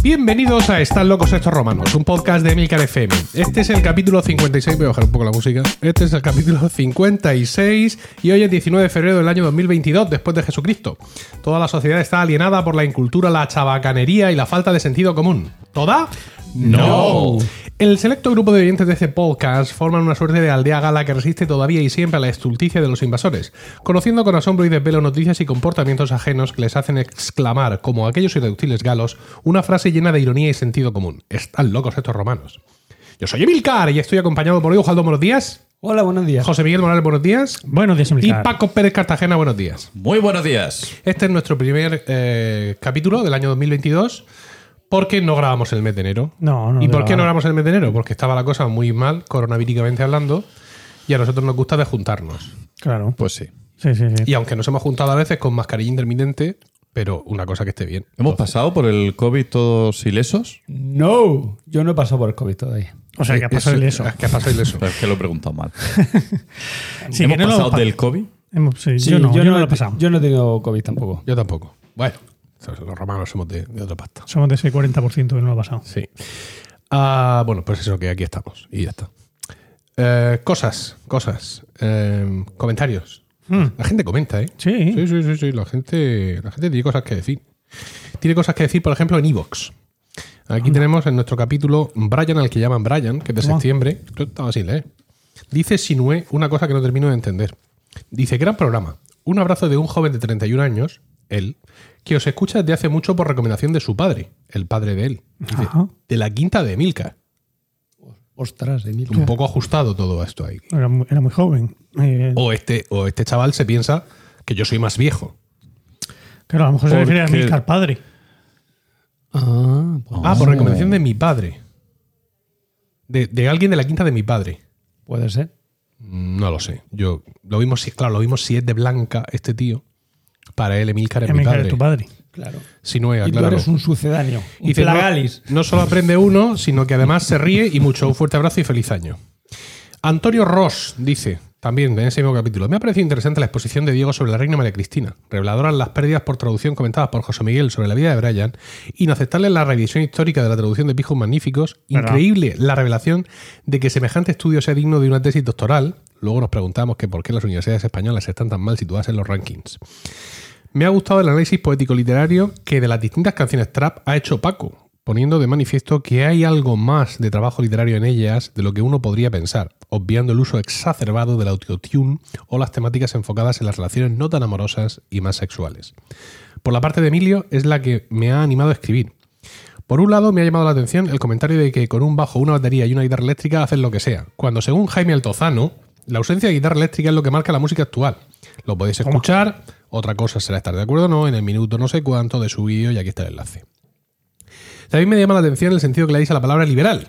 Bienvenidos a Están locos estos romanos, un podcast de Emilcar FM. Este es el capítulo 56, voy a bajar un poco la música. Este es el capítulo 56 y hoy es 19 de febrero del año 2022, después de Jesucristo. Toda la sociedad está alienada por la incultura, la chabacanería y la falta de sentido común. ¿Toda? No. El selecto grupo de oyentes de este podcast forman una suerte de aldea gala que resiste todavía y siempre a la estulticia de los invasores, conociendo con asombro y desvelo noticias y comportamientos ajenos que les hacen exclamar, como aquellos irreductibles galos, una frase llena de ironía y sentido común. Están locos estos romanos. Yo soy Emilcar y estoy acompañado por Eugaldo, buenos días. Hola, buenos días. José Miguel Morales, buenos días. Buenos días, Y Emilcar. Paco Pérez Cartagena, buenos días. Muy buenos días. Este es nuestro primer eh, capítulo del año 2022. Porque no grabamos el mes de enero. No, no, ¿Y por qué no grabamos. el mes de enero? Porque estaba la cosa muy mal, coronavíricamente hablando, y a nosotros nos gusta de juntarnos. Claro. Pues sí. Sí, sí, sí. Y aunque nos hemos juntado a veces con mascarilla intermitente, pero una cosa que esté bien. ¿Hemos pasado por el COVID todos ilesos? No, yo no he pasado por el COVID todavía. O sea, que ha pasado el eso. Es que ha pasado ileso. Pero es que lo he preguntado mal. Sí, ¿Hemos no pasado del COVID? hemos- sí, Sí, yo no, yo, no, lo he he- pasado. Yo no he tenido COVID tampoco. Yo tampoco. Bueno, los romanos somos de, de otra pasta. Somos de ese 40% que no lo ha pasado. Sí. Ah, bueno, pues eso, que aquí estamos. Y ya está. Eh, cosas, cosas. Eh, comentarios. Hmm. La gente comenta, ¿eh? Sí. Sí, sí, sí, sí. La gente, la gente tiene cosas que decir. Tiene cosas que decir, por ejemplo, en Evox. Aquí tenemos en nuestro capítulo Brian, al que llaman Brian, que es de septiembre. Esto estaba así, leer. Dice Sinue una cosa que no termino de entender. Dice, gran programa. Un abrazo de un joven de 31 años, él, que os escucha desde hace mucho por recomendación de su padre, el padre de él. Dice, Ajá. de la quinta de Milka. Ostras, Emilio. Un poco ajustado todo esto ahí. Era muy, era muy joven. Eh, O este, o este chaval se piensa que yo soy más viejo. claro, a lo mejor se refiere a porque- Milcar padre. Ah, pues Ah, por recomendación de mi padre. De, de alguien de la quinta de mi padre. puede ser. No lo sé. Yo lo vimos si, claro, lo vimos si es de Blanca este tío. Para él, Emilcar es mi Emilcar padre. es tu padre. Claro. Si no es, Y tú acláralo. eres un sucedáneo. Un Dice, no, plagalis. no solo aprende uno, sino que además se ríe y mucho. Un fuerte abrazo y feliz año. Antonio Ross dice, también en ese mismo capítulo, me ha parecido interesante la exposición de Diego sobre la reina María Cristina, reveladoras las pérdidas por traducción comentadas por José Miguel sobre la vida de Brian, inaceptable la revisión histórica de la traducción de Pijos Magníficos, ¿Verdad? increíble la revelación de que semejante estudio sea digno de una tesis doctoral. Luego nos preguntamos que por qué las universidades españolas están tan mal situadas en los rankings. Me ha gustado el análisis poético-literario que de las distintas canciones trap ha hecho Paco, poniendo de manifiesto que hay algo más de trabajo literario en ellas de lo que uno podría pensar, obviando el uso exacerbado del autotune o las temáticas enfocadas en las relaciones no tan amorosas y más sexuales. Por la parte de Emilio es la que me ha animado a escribir. Por un lado, me ha llamado la atención el comentario de que con un bajo, una batería y una guitarra eléctrica hacen lo que sea, cuando según Jaime Altozano, la ausencia de guitarra eléctrica es lo que marca la música actual. Lo podéis escuchar, otra cosa será estar de acuerdo o no en el minuto no sé cuánto de su vídeo y aquí está el enlace. También me llama la atención el sentido que le dais a la palabra liberal.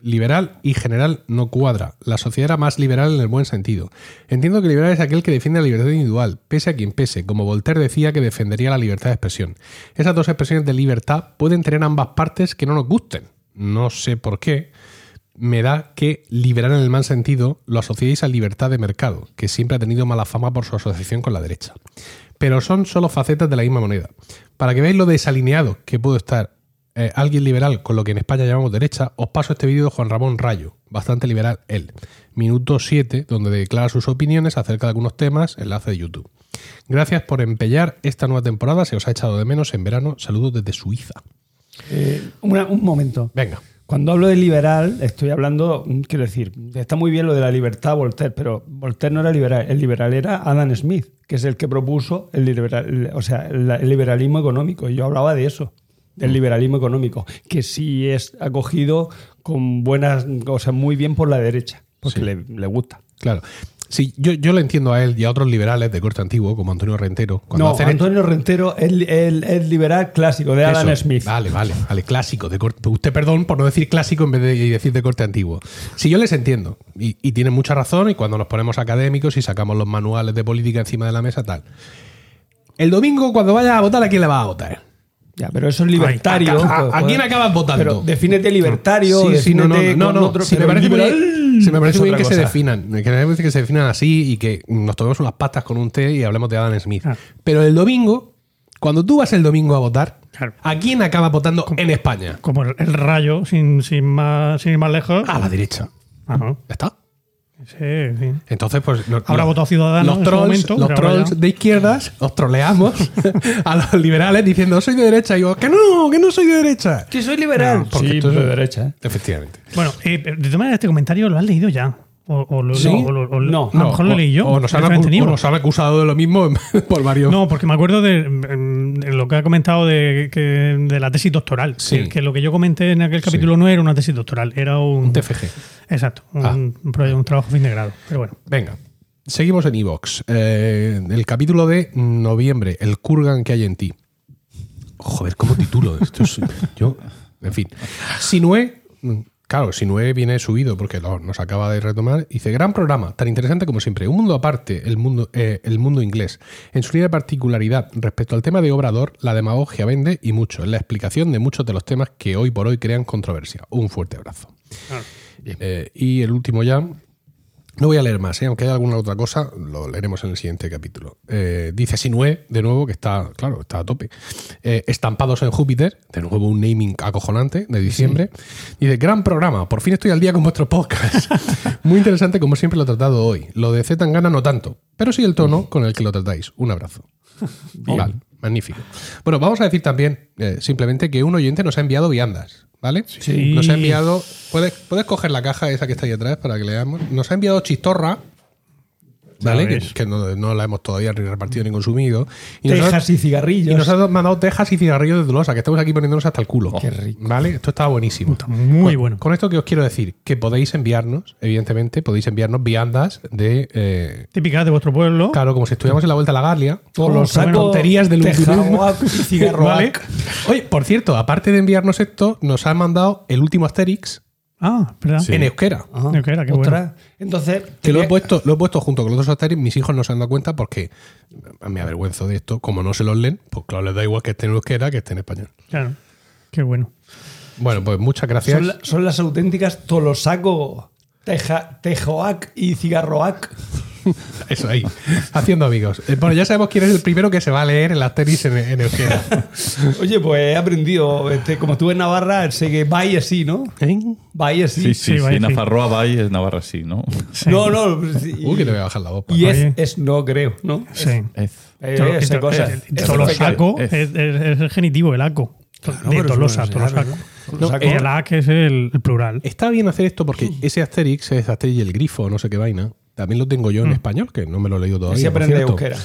Liberal y general no cuadra. La sociedad era más liberal en el buen sentido. Entiendo que liberal es aquel que defiende la libertad individual, pese a quien pese, como Voltaire decía que defendería la libertad de expresión. Esas dos expresiones de libertad pueden tener ambas partes que no nos gusten. No sé por qué. Me da que liberal en el mal sentido lo asociéis a libertad de mercado, que siempre ha tenido mala fama por su asociación con la derecha. Pero son solo facetas de la misma moneda. Para que veáis lo desalineado que puede estar eh, alguien liberal con lo que en España llamamos derecha, os paso este vídeo de Juan Ramón Rayo, bastante liberal él. Minuto 7, donde declara sus opiniones acerca de algunos temas, enlace de YouTube. Gracias por empellar esta nueva temporada, se os ha echado de menos en verano. Saludos desde Suiza. Eh, una- un momento. Venga. Cuando hablo de liberal, estoy hablando, mm, quiero decir, está muy bien lo de la libertad Voltaire, pero Voltaire no era liberal. El liberal era Adam Smith, que es el que propuso el, liberal, o sea, el, el liberalismo económico. Y yo hablaba de eso, del liberalismo económico, que sí es acogido con buenas, o sea, muy bien por la derecha, porque Sí. le, le gusta. Claro. Sí, yo, yo le entiendo a él y a otros liberales de corte antiguo, como Antonio Rentero. Cuando no, hacen- Antonio Rentero es el, el- el liberal clásico de Adam Eso. Smith. Vale, vale, vale, clásico. De corte, usted, perdón por no decir clásico en vez de decir de corte antiguo. Si yo les entiendo, y, y tienen mucha razón, y cuando nos ponemos académicos y sacamos los manuales de política encima de la mesa, tal. El domingo, cuando vayas a votar, ¿a quién le vas a votar? Ya, pero eso es libertario. Ay, a- a- ¿a quién joder. acabas votando? Pero defínete libertario, Sí, sí, no, no, no, no, otro- sí, me parece muy liberal bien, sí, me parece muy bien que se definan, que me parece que se definan así y que nos tomemos unas pastas con un té y hablemos de Adam Smith. Ah. Pero el domingo, cuando tú vas el domingo a votar, Claro. ¿A quién acaba votando en España? Como el, el rayo, sin, sin, más, sin ir más lejos. A la derecha. Ajá. ¿Ya está? Sí, sí. Entonces, pues. Habrá no- votado Ciudadanos Los trolls, momento, los ahora trolls de izquierdas os troleamos a los liberales diciendo soy de derecha. Y digo, que no, que no soy de derecha. Que soy liberal. No, porque sí, tú- de derecha. ¿eh? Efectivamente. Bueno, eh, de todas maneras, este comentario lo has leído ya. O, o lo, ¿Sí? o lo- o lo- No. a lo mejor lo leí yo. O nos, han nos acusado de lo mismo por varios. No, porque me acuerdo de, de lo que ha comentado de, que- de la tesis doctoral. Sí. Que, que lo que yo comenté en aquel capítulo no era una tesis doctoral, era un. Un TFG. Exacto, un, Ah. un un trabajo fin de grado. Pero bueno. Venga. Seguimos en Evox. el capítulo de noviembre, el Kurgan que hay en ti. Joder, ¿cómo titulo esto? Es- yo, en fin. Sinue, claro, Sinue viene subido porque lo- nos acaba de retomar. Dice, gran programa, tan interesante como siempre. Un mundo aparte, el mundo, eh, el mundo inglés. En su línea de particularidad, respecto al tema de Obrador, la demagogia vende y mucho. En la explicación de muchos de los temas que hoy por hoy crean controversia. Un fuerte abrazo. Eh, y el último ya, no voy a leer más, ¿eh? aunque haya alguna otra cosa, lo leeremos en el siguiente capítulo. Eh, dice Sinue, de nuevo, que está, claro, está a tope. Eh, estampados en Júpiter, de nuevo un naming acojonante de diciembre. Dice, gran programa, por fin estoy al día con vuestro podcast. Muy interesante como siempre lo he tratado hoy. Lo de Z Tangana no tanto, pero sí el tono con el que lo tratáis. Un abrazo. Vale, magnífico. Bueno, vamos a decir también, eh, simplemente, que un oyente nos ha enviado viandas. ¿Vale? Sí. Nos ha enviado. ¿puedes, puedes coger la caja esa que está ahí atrás para que leamos. Nos ha enviado chistorra. ¿Vale? Que, no, no la hemos todavía ni repartido ni consumido. Y Tejas y cigarrillos. y nos ha mandado tejas y cigarrillos de Dolosa, que estamos aquí poniéndonos hasta el culo. Qué rico. ¿Vale? Esto está buenísimo. Está muy Con- bueno. Con esto que os quiero decir, que podéis enviarnos, evidentemente, podéis enviarnos viandas de. eh, Típicas de vuestro pueblo. claro, como si estuviéramos en la vuelta a la Garlia. Todos los tonterías del y. ¿Vale? Oye, por cierto, aparte de enviarnos esto, nos han mandado el último Asterix Ah, ¿verdad? Sí. en euskera. Ajá. Yo que era, qué Ostras. Entonces, Que lo he, puesto, lo he puesto junto con los otros Asterix. Mis hijos no se han dado cuenta porque me avergüenzo de esto. Como no se los leen, pues claro, les da igual que esté en euskera que esté en español. Claro. Qué bueno. Bueno, pues muchas gracias. son, la- son las auténticas Tolosaco, teja, Tejoac y Cigarroac. Eso ahí. Haciendo amigos. Eh, Bueno, ya sabemos quién es el primero que se va a leer el Asterix en, en euskera. Oye, pues he aprendido, este, como estuve en Navarra, sé que vai así, ¿no? ¿Eh? Vai así. Sí, sí, Sí, sí. sí. Nafarroa Bay es Navarra, sí, ¿no? Sí. No, no. sí, Uy, que le voy a bajar la voz. Y es, es no, creo, ¿no? Sí. To- cosa. eh, Es Tolosaco Es. es, es- es el genitivo, el aco. Claro, de Tolosa, eso no el ac es el, el plural. Está bien hacer esto porque ese Asterix es Asterix y el grifo, no sé qué vaina. También lo tengo yo en español, que no me lo he leído todavía. Por aprende euskera.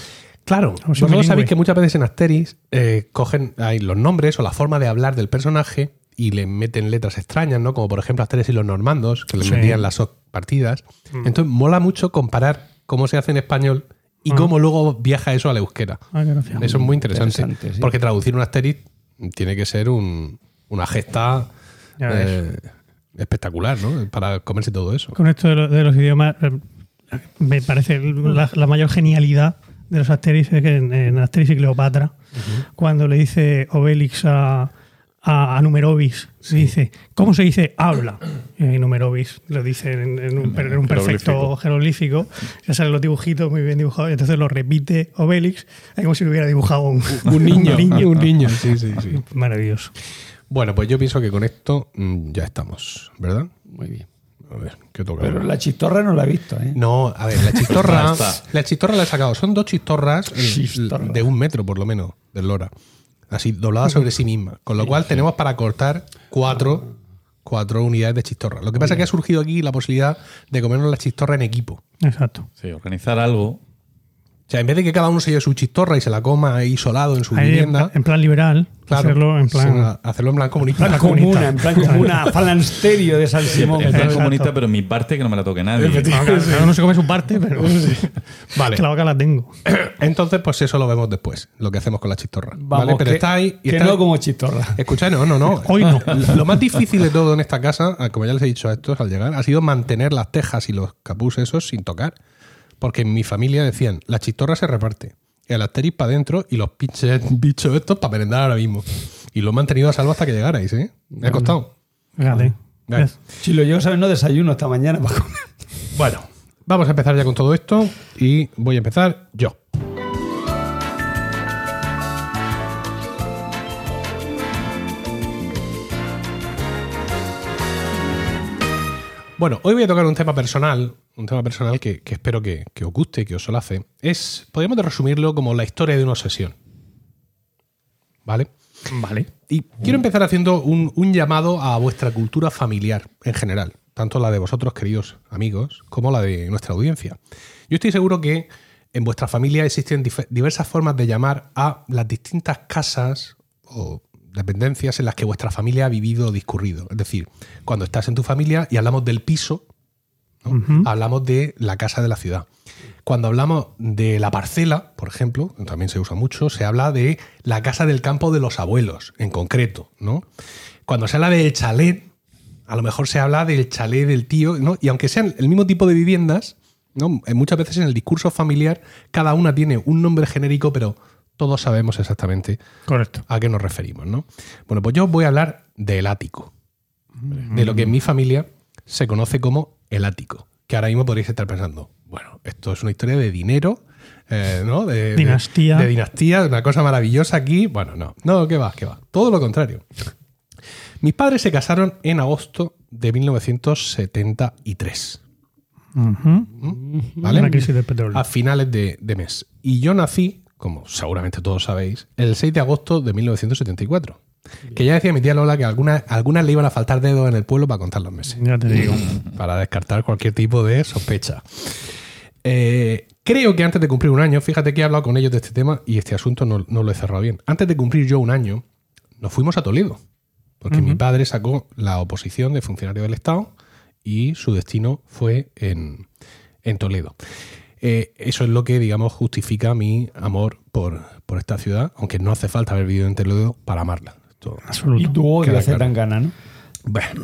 Claro, O sea, vosotros sabéis que muchas veces en Asterix eh, cogen ahí los nombres o la forma de hablar del personaje y le meten letras extrañas, ¿no? Como por ejemplo Asterix y los normandos, que le Sí. metían las partidas. Entonces mola mucho comparar cómo se hace en español y cómo luego viaja eso a la euskera. Ah. Eso es muy interesante. Interesante, sí. Porque traducir un Asterix tiene que ser un- una gesta eh, espectacular, ¿no? Para comerse todo eso. Con esto de los idiomas, eh, me parece la, la mayor genialidad de los Asterix es que en, en Asterix y Cleopatra, cuando le dice Obelix a, a, a Numerovis, se dice, ¿cómo se dice habla? Y Numerovis lo dice en, en un, en un perfecto jeroglífico, ya salen los dibujitos muy bien dibujados, y entonces lo repite Obelix, es como si lo hubiera dibujado un, Un niño, un niño, sí, sí, sí. Maravilloso. Bueno, pues yo pienso que con esto mm, ya estamos, ¿verdad? Muy bien. A ver, ¿qué toca? Pero la chistorra no la he visto, ¿eh? No, a ver, la chistorra. La chistorra la he sacado. Son dos chistorras eh, Chistorra. de un metro, por lo menos, del Lora. Así, dobladas sobre sí mismas. Con lo cual tenemos para cortar cuatro, cuatro unidades de chistorra. Lo que pasa es que ha surgido aquí la posibilidad de comernos la chistorra en equipo. Exacto. Sí, organizar algo. O sea, en vez de que cada uno se lleve su chistorra y se la coma ahí isolado en su Ahí, en, vivienda, en plan liberal, claro, hacerlo en plan... sí, hacerlo en plan comunista. plan Comuna, comunista. en plan falansterio de San Simón. En plan comunista, pero mi parte que no me la toque nadie. Cada- uno se come su parte, pero Vale. que la vaca la tengo. Entonces, pues eso lo vemos después, lo que hacemos con la chistorra. Vamos, ¿vale? Pero que, está ahí. y que está- no como chistorra. Escuchad, no, no, no. Hoy no. Lo más difícil de todo en esta casa, como ya les he dicho a estos al llegar, ha sido mantener las tejas y los capús esos sin tocar. Porque en mi familia decían, la chistorra se reparte. El asteris para adentro y los pinches bichos estos para merendar ahora mismo. Y lo he mantenido a salvo hasta que llegarais, ¿eh? Me ha costado. Fíjate. Vale. Si lo llevo a no desayuno esta mañana para comer. Bueno, vamos a empezar ya con todo esto y voy a empezar yo. Bueno, hoy voy a tocar un tema personal un tema personal que, que espero que, que os guste, que os solace. Es, podríamos resumirlo como la historia de una obsesión. ¿Vale? Vale. Y quiero empezar haciendo un, un llamado a vuestra cultura familiar en general, tanto la de vosotros, queridos amigos, como la de nuestra audiencia. Yo estoy seguro que en vuestra familia existen diversas formas de llamar a las distintas casas o dependencias en las que vuestra familia ha vivido o discurrido. Es decir, cuando estás en tu familia y hablamos del piso, ¿no? hablamos de la casa de la ciudad. Cuando hablamos de la parcela, por ejemplo, también se usa mucho, se habla de la casa del campo de los abuelos, en concreto, ¿no? Cuando se habla del chalet, a lo mejor se habla del chalet del tío, ¿no? Y aunque sean el mismo tipo de viviendas, ¿no? Eh, Muchas veces en el discurso familiar cada una tiene un nombre genérico, pero todos sabemos exactamente Correcto. a qué nos referimos, ¿no? Bueno, pues yo voy a hablar del ático, de lo que en mi familia se conoce como el ático, que ahora mismo podréis estar pensando, bueno, esto es una historia de dinero, eh, ¿no? De, de- Dinastía. De, dinastía, de una cosa maravillosa aquí. Bueno, no, no, ¿qué va? ¿Qué va? Todo lo contrario. Mis padres se casaron en agosto de 1973. Ujú. ¿Vale? Una crisis del petróleo. a finales de, de mes. Y yo nací, como seguramente todos sabéis, el 6 de agosto de 1974. Que ya decía mi tía Lola que algunas, algunas le iban a faltar dedos en el pueblo para contar los meses. Ya te digo. Para descartar cualquier tipo de sospecha. Eh, creo que antes de cumplir un año, fíjate que he hablado con ellos de este tema y este asunto no, no lo he cerrado bien. Antes de cumplir yo un año, nos fuimos a Toledo. Porque mi padre sacó la oposición de funcionario del Estado y su destino fue en, en Toledo. Eh, eso es lo que, digamos, justifica mi amor por, por esta ciudad, aunque no hace falta haber vivido en Toledo para amarla. Esto- Absoluto. Y tú odias a. Tangana, ¿no? bueno,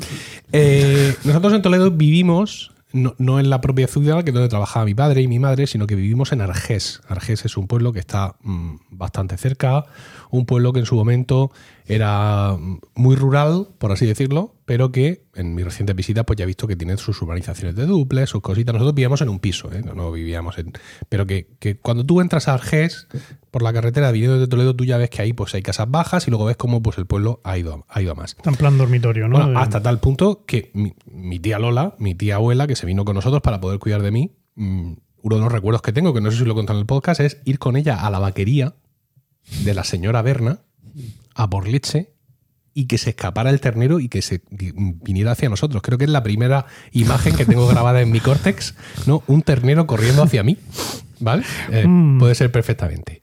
eh, nosotros en Toledo vivimos no, no en la propia ciudad, que es donde trabajaba mi padre y mi madre, sino que vivimos en Argés. Argés es un pueblo que está mm, bastante cerca, un pueblo que en su momento era muy rural, por así decirlo, pero que en mi reciente visita pues ya he visto que tiene sus urbanizaciones de duples, sus cositas. Nosotros vivíamos en un piso, ¿eh? no, no vivíamos en... Pero que, que cuando tú entras a Argés, por la carretera viniendo de Toledo, tú ya ves que ahí pues hay casas bajas y luego ves cómo pues el pueblo ha ido, ha ido a más. Está en plan dormitorio, ¿no? Bueno, hasta tal punto que mi, mi tía Lola, mi tía abuela, que se vino con nosotros para poder cuidar de mí, mm, uno de los recuerdos que tengo, que no sé si lo he contado en el podcast, es ir con ella a la vaquería de la señora Berna a por leche y que se escapara el ternero y que se vi- viniera hacia nosotros. Creo que es la primera imagen que tengo grabada en mi córtex, ¿no? Un ternero corriendo hacia mí, ¿vale? Eh, Mm. Puede ser perfectamente.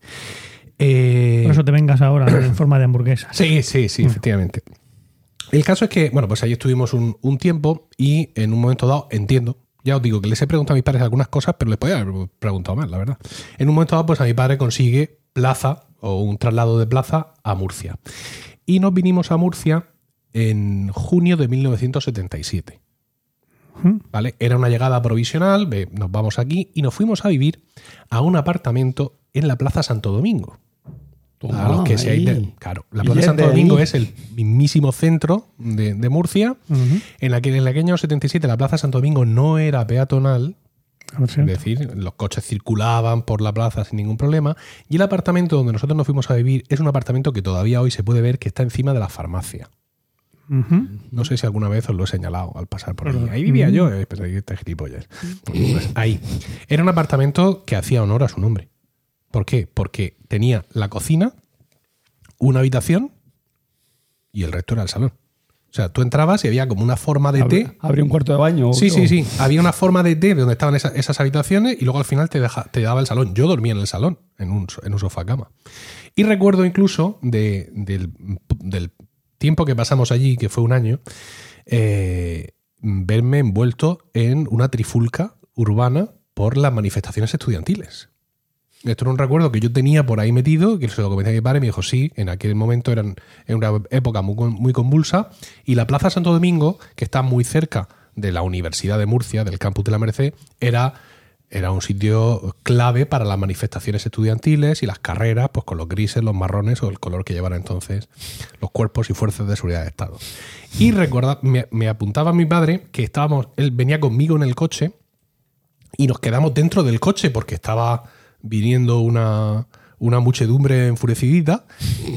Eh, Por eso te vengas ahora en forma de hamburguesa. Sí, sí, sí, efectivamente. El caso es que, bueno, pues ahí estuvimos un, un tiempo y en un momento dado, entiendo, ya os digo que les he preguntado a mis padres algunas cosas, pero les podía haber preguntado más, la verdad. En un momento dado, pues a mi padre consigue plaza o un traslado de plaza a Murcia. Y nos vinimos a Murcia en junio de 1977. Ujú. ¿Vale? Era una llegada provisional, nos vamos aquí y nos fuimos a vivir a un apartamento en la Plaza Santo Domingo. A los que seáis de- claro, la Plaza Santo Domingo ahí. es el mismísimo centro de, de Murcia, en la que en el año 77 la Plaza Santo Domingo no era peatonal, es decir, los coches circulaban por la plaza sin ningún problema, y el apartamento donde nosotros nos fuimos a vivir es un apartamento que todavía hoy se puede ver que está encima de la farmacia. No sé si alguna vez os lo he señalado al pasar por ahí. Ahí vivía yo, está gilipollas. Pues ahí. Era un apartamento que hacía honor a su nombre. ¿Por qué? Porque tenía la cocina, una habitación y el resto era el salón. O sea, tú entrabas y había como una forma de té. Abri- Abrí un cuarto de baño. Sí, o- sí, sí. Había una forma de té de donde estaban esa- esas habitaciones y luego al final te, deja- te daba el salón. Yo dormía en el salón, en un, so- en un sofá cama. Y recuerdo incluso de- del, del tiempo que pasamos allí, que fue un año, eh, verme envuelto en una trifulca urbana por las manifestaciones estudiantiles. Esto era un recuerdo que yo tenía por ahí metido, que se lo comenté a mi padre y me dijo, sí, en aquel momento eran en una época muy, muy convulsa, y la Plaza Santo Domingo, que está muy cerca de la Universidad de Murcia, del campus de la Merced, era, era un sitio clave para las manifestaciones estudiantiles y las carreras, pues con los grises, los marrones o el color que llevaran entonces los cuerpos y fuerzas de seguridad de Estado. Y recuerda, me, me apuntaba mi padre que estábamos, él venía conmigo en el coche y nos quedamos dentro del coche porque estaba viniendo una, una muchedumbre enfurecidita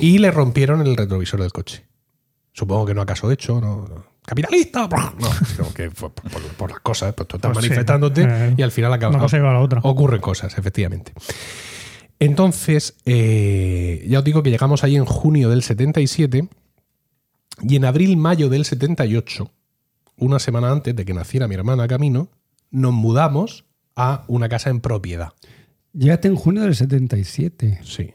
y le rompieron el retrovisor del coche. Supongo que no acaso hecho, no, no. capitalista. No, sino que por, por- por las cosas, pues tú estás Pues sí, manifestándote eh, y al final acaba, una cosa lleva a la otra. ocurren cosas, efectivamente. Entonces, eh, ya os digo que llegamos ahí en junio del 77 y en abril-mayo del 78, una semana antes de que naciera mi hermana Camino, nos mudamos a una casa en propiedad. Llegaste en junio del 77. Sí.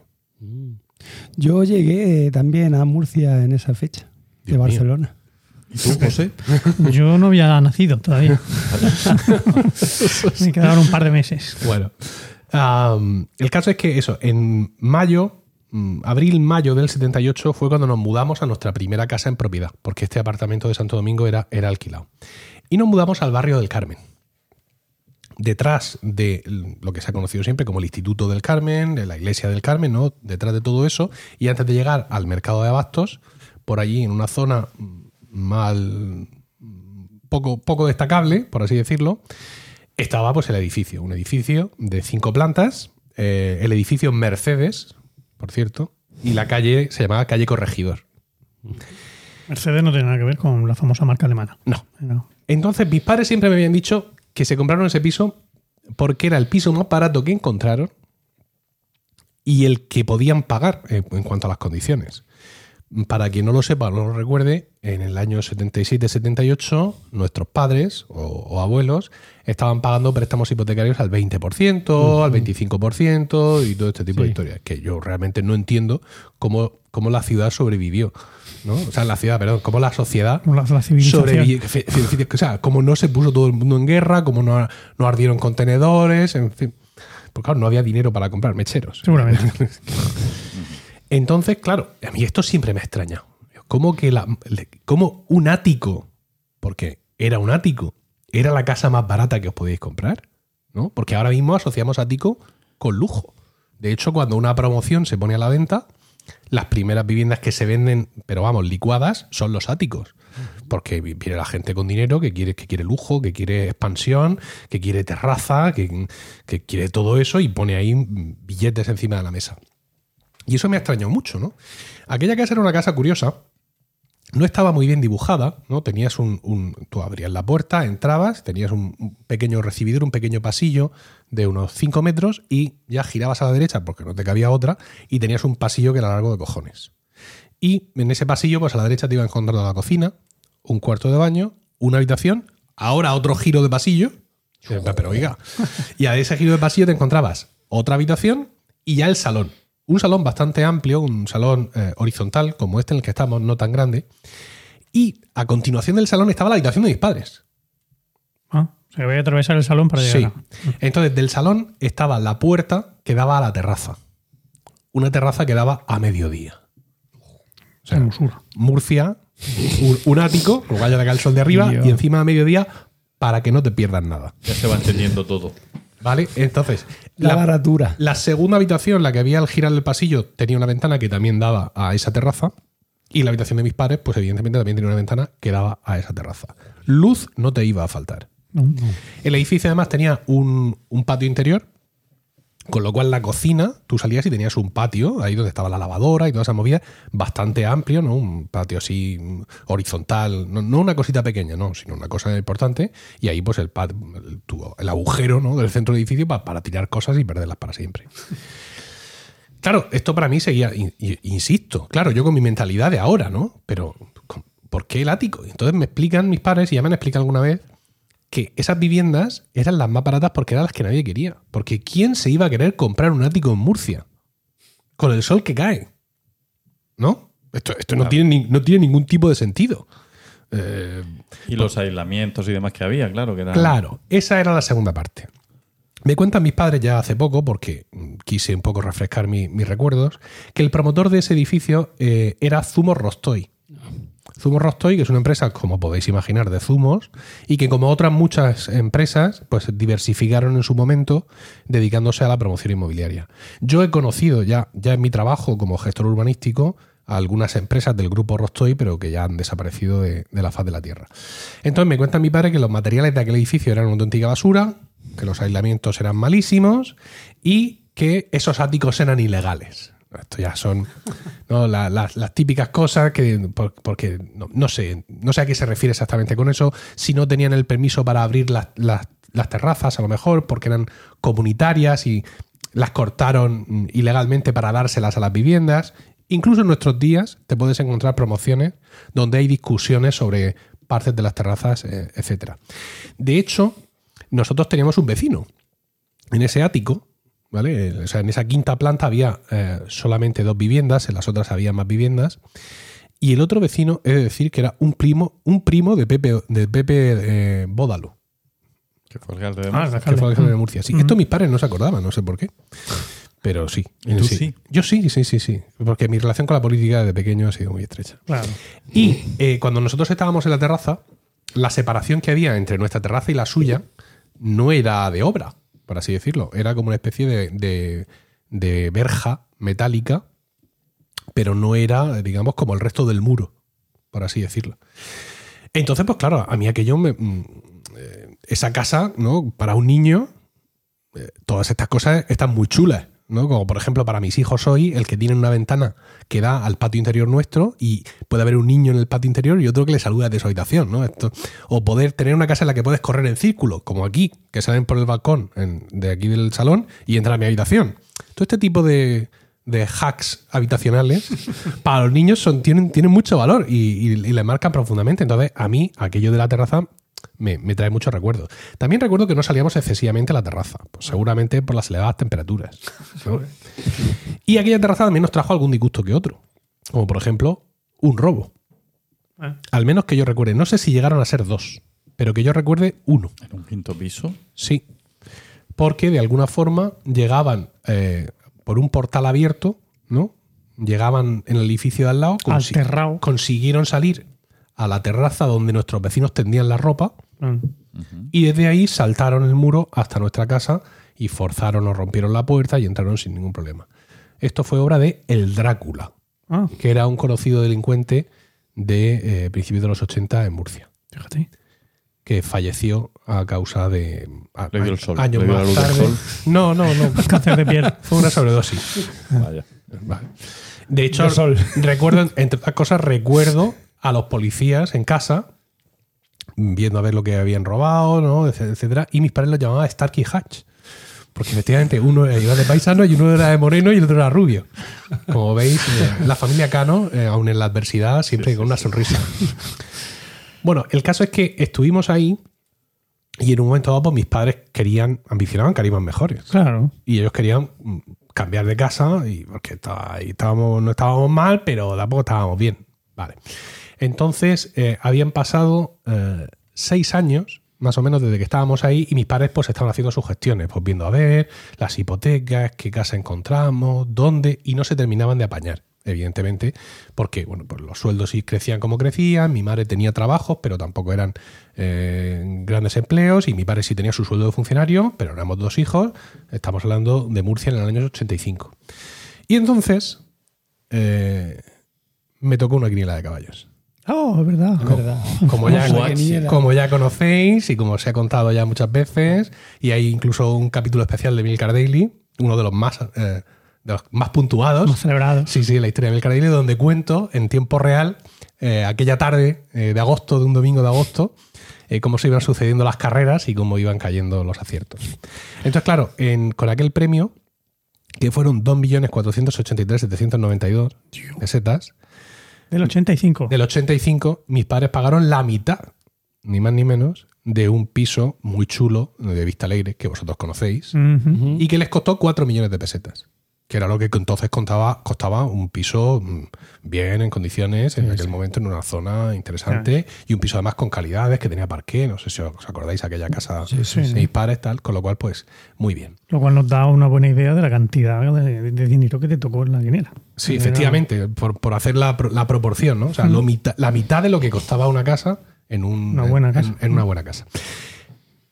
Yo llegué también a Murcia en esa fecha, de Dios mío. Barcelona. ¿Y tú, José? Yo no había nacido todavía. Me quedaron un par de meses. Bueno, el caso es que eso, en mayo, mm, abril-mayo del 78 fue cuando nos mudamos a nuestra primera casa en propiedad, porque este apartamento de Santo Domingo era, era alquilado. Y nos mudamos al barrio del Carmen. Detrás de lo que se ha conocido siempre como el Instituto del Carmen, de la Iglesia del Carmen, ¿no? Detrás de todo eso, y antes de llegar al mercado de abastos, por allí en una zona mal poco, poco destacable, por así decirlo, estaba pues el edificio, un edificio de cinco plantas, eh, el edificio Mercedes, por cierto, y la calle se llamaba calle Corregidor. Mercedes no tiene nada que ver con la famosa marca alemana. No. No. Entonces mis padres siempre me habían dicho que se compraron ese piso porque era el piso más barato que encontraron y el que podían pagar eh, en cuanto a las condiciones. Para quien no lo sepa o no lo recuerde, en el año 77-78 nuestros padres o, o abuelos estaban pagando préstamos hipotecarios al 20%, al 25% y todo este tipo de historias, que yo realmente no entiendo cómo, cómo la ciudad sobrevivió. ¿No? O sea, la ciudad, perdón, la sociedad Como la, la civilización. sobrevivió. O sea, como no se puso todo el mundo en guerra, como no, no ardieron contenedores, en fin. Porque claro, no había dinero para comprar mecheros. Seguramente. Entonces, claro, a mí esto siempre me extraña. ¿Cómo que la, cómo un ático, porque era un ático, era la casa más barata que os podíais comprar? ¿no? Porque ahora mismo asociamos ático con lujo. De hecho, cuando una promoción se pone a la venta, las primeras viviendas que se venden, pero vamos, licuadas, son los áticos. Porque vi- viene la gente con dinero que quiere, que quiere lujo, que quiere expansión, que quiere terraza, que, que quiere todo eso y pone ahí billetes encima de la mesa. Y eso me ha extrañado mucho, ¿no? Aquella casa era una casa curiosa. No estaba muy bien dibujada, ¿no? Tenías un, un- Tú abrías la puerta, entrabas, tenías un, un pequeño recibidor, un pequeño pasillo de unos 5 metros y ya girabas a la derecha porque no te cabía otra y tenías un pasillo que era largo de cojones. Y en ese pasillo, pues a la derecha te iba encontrando la cocina, un cuarto de baño, una habitación, ahora otro giro de pasillo. Pero oiga, y a ese giro de pasillo te encontrabas otra habitación y ya el salón. Un salón bastante amplio, un salón eh, horizontal como este en el que estamos, no tan grande. Y a continuación del salón estaba la habitación de mis padres. Ah, o sea, voy a atravesar el salón para Sí. llegar. Entonces, del salón estaba la puerta que daba a la terraza. Una terraza que daba a mediodía. O sea. Murcia, un, un ático, luego vaya de acá el sol de arriba, Dios. y encima a mediodía para que no te pierdas nada. Ya se va entendiendo todo. ¿Vale? Entonces, La, la, baratura. la segunda habitación, la que había al girar el pasillo, tenía una ventana que también daba a esa terraza. Y la habitación de mis padres, pues evidentemente también tenía una ventana que daba a esa terraza. Luz no te iba a faltar. No, no. El edificio además tenía un, un patio interior, con lo cual la cocina, tú salías y tenías un patio, ahí donde estaba la lavadora y toda esa movida, bastante amplio, ¿no? Un patio así mm, horizontal, no, no una cosita pequeña, no, sino una cosa importante, y ahí pues el, pat- el, el agujero ¿no? del centro del edificio pa- para tirar cosas y perderlas para siempre. Claro, esto para mí seguía, in- in- insisto, claro, yo con mi mentalidad de ahora, ¿no? Pero, ¿con- ¿por qué el ático? Entonces me explican mis padres, y ya me han explicado alguna vez, que esas viviendas eran las más baratas porque eran las que nadie quería. Porque ¿quién se iba a querer comprar un ático en Murcia? Con el sol que cae. ¿No? Esto, esto no, tiene, ni- no tiene ningún tipo de sentido. Eh, Y los aislamientos y demás que había, claro, que era. Claro, esa era la segunda parte. Me cuentan mis padres ya hace poco, porque quise un poco refrescar mi- mis recuerdos, que el promotor de ese edificio eh, era Zumos Rostoy. Zumos Rostoy, que es una empresa, como podéis imaginar, de zumos, y que como otras muchas empresas, pues diversificaron en su momento dedicándose a la promoción inmobiliaria. Yo he conocido ya, ya en mi trabajo como gestor urbanístico a algunas empresas del grupo Rostoy, pero que ya han desaparecido de, de la faz de la Tierra. Entonces me cuenta mi padre que los materiales de aquel edificio eran una auténtica basura, que los aislamientos eran malísimos y que esos áticos eran ilegales. Esto ya son la- la- las típicas cosas que, por- porque no, sé, no sé a qué se refiere exactamente con eso, si no tenían el permiso para abrir las, las- terrazas, a lo mejor, porque eran comunitarias y las cortaron ilegalmente para dárselas a las viviendas. Incluso en nuestros días te puedes encontrar promociones donde hay discusiones sobre partes de las terrazas, eh, etcétera. De hecho, nosotros teníamos un vecino en ese ático, ¿vale? O sea, en esa quinta planta había eh, solamente dos viviendas, en las otras había más viviendas. Y el otro vecino, he de decir que era un primo, un primo de Pepe, de Pepe eh, Bódalo, Que fue alcalde de Ah, Murcia. el que fue alcalde. de Murcia. Sí, esto mis padres no se acordaban, no sé por qué. Pero sí. ¿Y tú sí? Yo sí, sí, sí, sí. Porque mi relación con la política desde pequeño ha sido muy estrecha. Claro. Y eh, cuando nosotros estábamos en la terraza, la separación que había entre nuestra terraza y la suya no era de obra, por así decirlo. Era como una especie de, de- de verja metálica, pero no era, digamos, como el resto del muro, por así decirlo. Entonces, pues claro, a mí aquello me. mm, eh, esa casa, ¿no? Para un niño, eh, todas estas cosas están muy chulas, ¿no? Como por ejemplo para mis hijos hoy, el que tiene una ventana que da al patio interior nuestro y puede haber un niño en el patio interior y otro que le saluda de su habitación, ¿no? Esto, o poder tener una casa en la que puedes correr en círculo, como aquí, que salen por el balcón en- de aquí del salón y entran a mi habitación. Todo este tipo de, de hacks habitacionales para los niños son, tienen, tienen mucho valor y, y- y le marcan profundamente. Entonces, a mí, aquello de la terraza me, me trae muchos recuerdos. También recuerdo que no salíamos excesivamente a la terraza, pues seguramente por las elevadas temperaturas. ¿no? Y aquella terraza también nos trajo algún disgusto que otro, como por ejemplo un robo. Ah. Al menos que yo recuerde, no sé si llegaron a ser dos, pero que yo recuerde uno. En un quinto piso. Sí. Porque de alguna forma llegaban eh, por un portal abierto, ¿no? Llegaban en el edificio de al lado, consiguieron salir a la terraza donde nuestros vecinos tendían la ropa Mm. y desde ahí saltaron el muro hasta nuestra casa y forzaron o rompieron la puerta y entraron sin ningún problema. Esto fue obra de El Drácula, Ah, que era un conocido delincuente de eh, principios de los 80 en Murcia fíjate. que falleció a causa de a- Le dio el sol, años le dio la más tarde. sol. No, no, no. Cáncer de piel. Fue una sobredosis. Vaya. Vale. De hecho, De sol. recuerdo, entre otras cosas, recuerdo a los policías en casa viendo a ver lo que habían robado, ¿no? Etc- etcétera, y mis padres lo llamaban Starkey Hatch. Porque efectivamente uno era de paisano y uno era de moreno y el otro era rubio. Como veis, eh, la familia Cano, eh, aún en la adversidad, siempre con una sonrisa. Bueno, el caso es que estuvimos ahí y en un momento dado pues, mis padres querían, ambicionaban carimas mejores. Claro. Y ellos querían mm, cambiar de casa y porque estaba- ahí estábamos, no estábamos mal, pero tampoco estábamos bien. Vale. Entonces, eh, habían pasado eh, seis años, más o menos, desde que estábamos ahí, y mis padres pues estaban haciendo sus gestiones, pues viendo a ver las hipotecas, qué casa encontramos, dónde, y no se terminaban de apañar, evidentemente, porque bueno, pues los sueldos sí crecían como crecían, mi madre tenía trabajos, pero tampoco eran eh, grandes empleos, y mi padre sí tenía su sueldo de funcionario, pero éramos dos hijos, estamos hablando de Murcia en el año 85. Y entonces me tocó una quiniela de caballos. Oh, es verdad. Es verdad. Como ya, como ya conocéis y como os he contado ya muchas veces, y hay incluso un capítulo especial de Milcar Daily, uno de los más, eh, de los más puntuados. Hemos celebrado. Sí, sí, la historia de Milcar Daily, donde cuento en tiempo real eh, aquella tarde eh, de agosto, de un domingo de agosto, eh, cómo se iban sucediendo las carreras y cómo iban cayendo los aciertos. Entonces, claro, en- con aquel premio, que fueron 2.483.792 pesetas, Del 85. del 85, mis padres pagaron la mitad, ni más ni menos, de un piso muy chulo de Vista Alegre, que vosotros conocéis, y que les costó 4 millones de pesetas. Que era lo que entonces contaba, costaba un piso mm, bien, en condiciones, en aquel momento en una zona interesante, y un piso además con calidades, que tenía parqué, no sé si os acordáis, aquella casa de sí. mis padres, tal, con lo cual, pues, muy bien. Lo cual nos da una buena idea de la cantidad de, de dinero que te tocó en la quiniela. Sí, efectivamente, por, por hacer la, la proporción, ¿no? O sea, lo mita- la mitad de lo que costaba una casa en, un, Una buena en- casa. en una buena casa.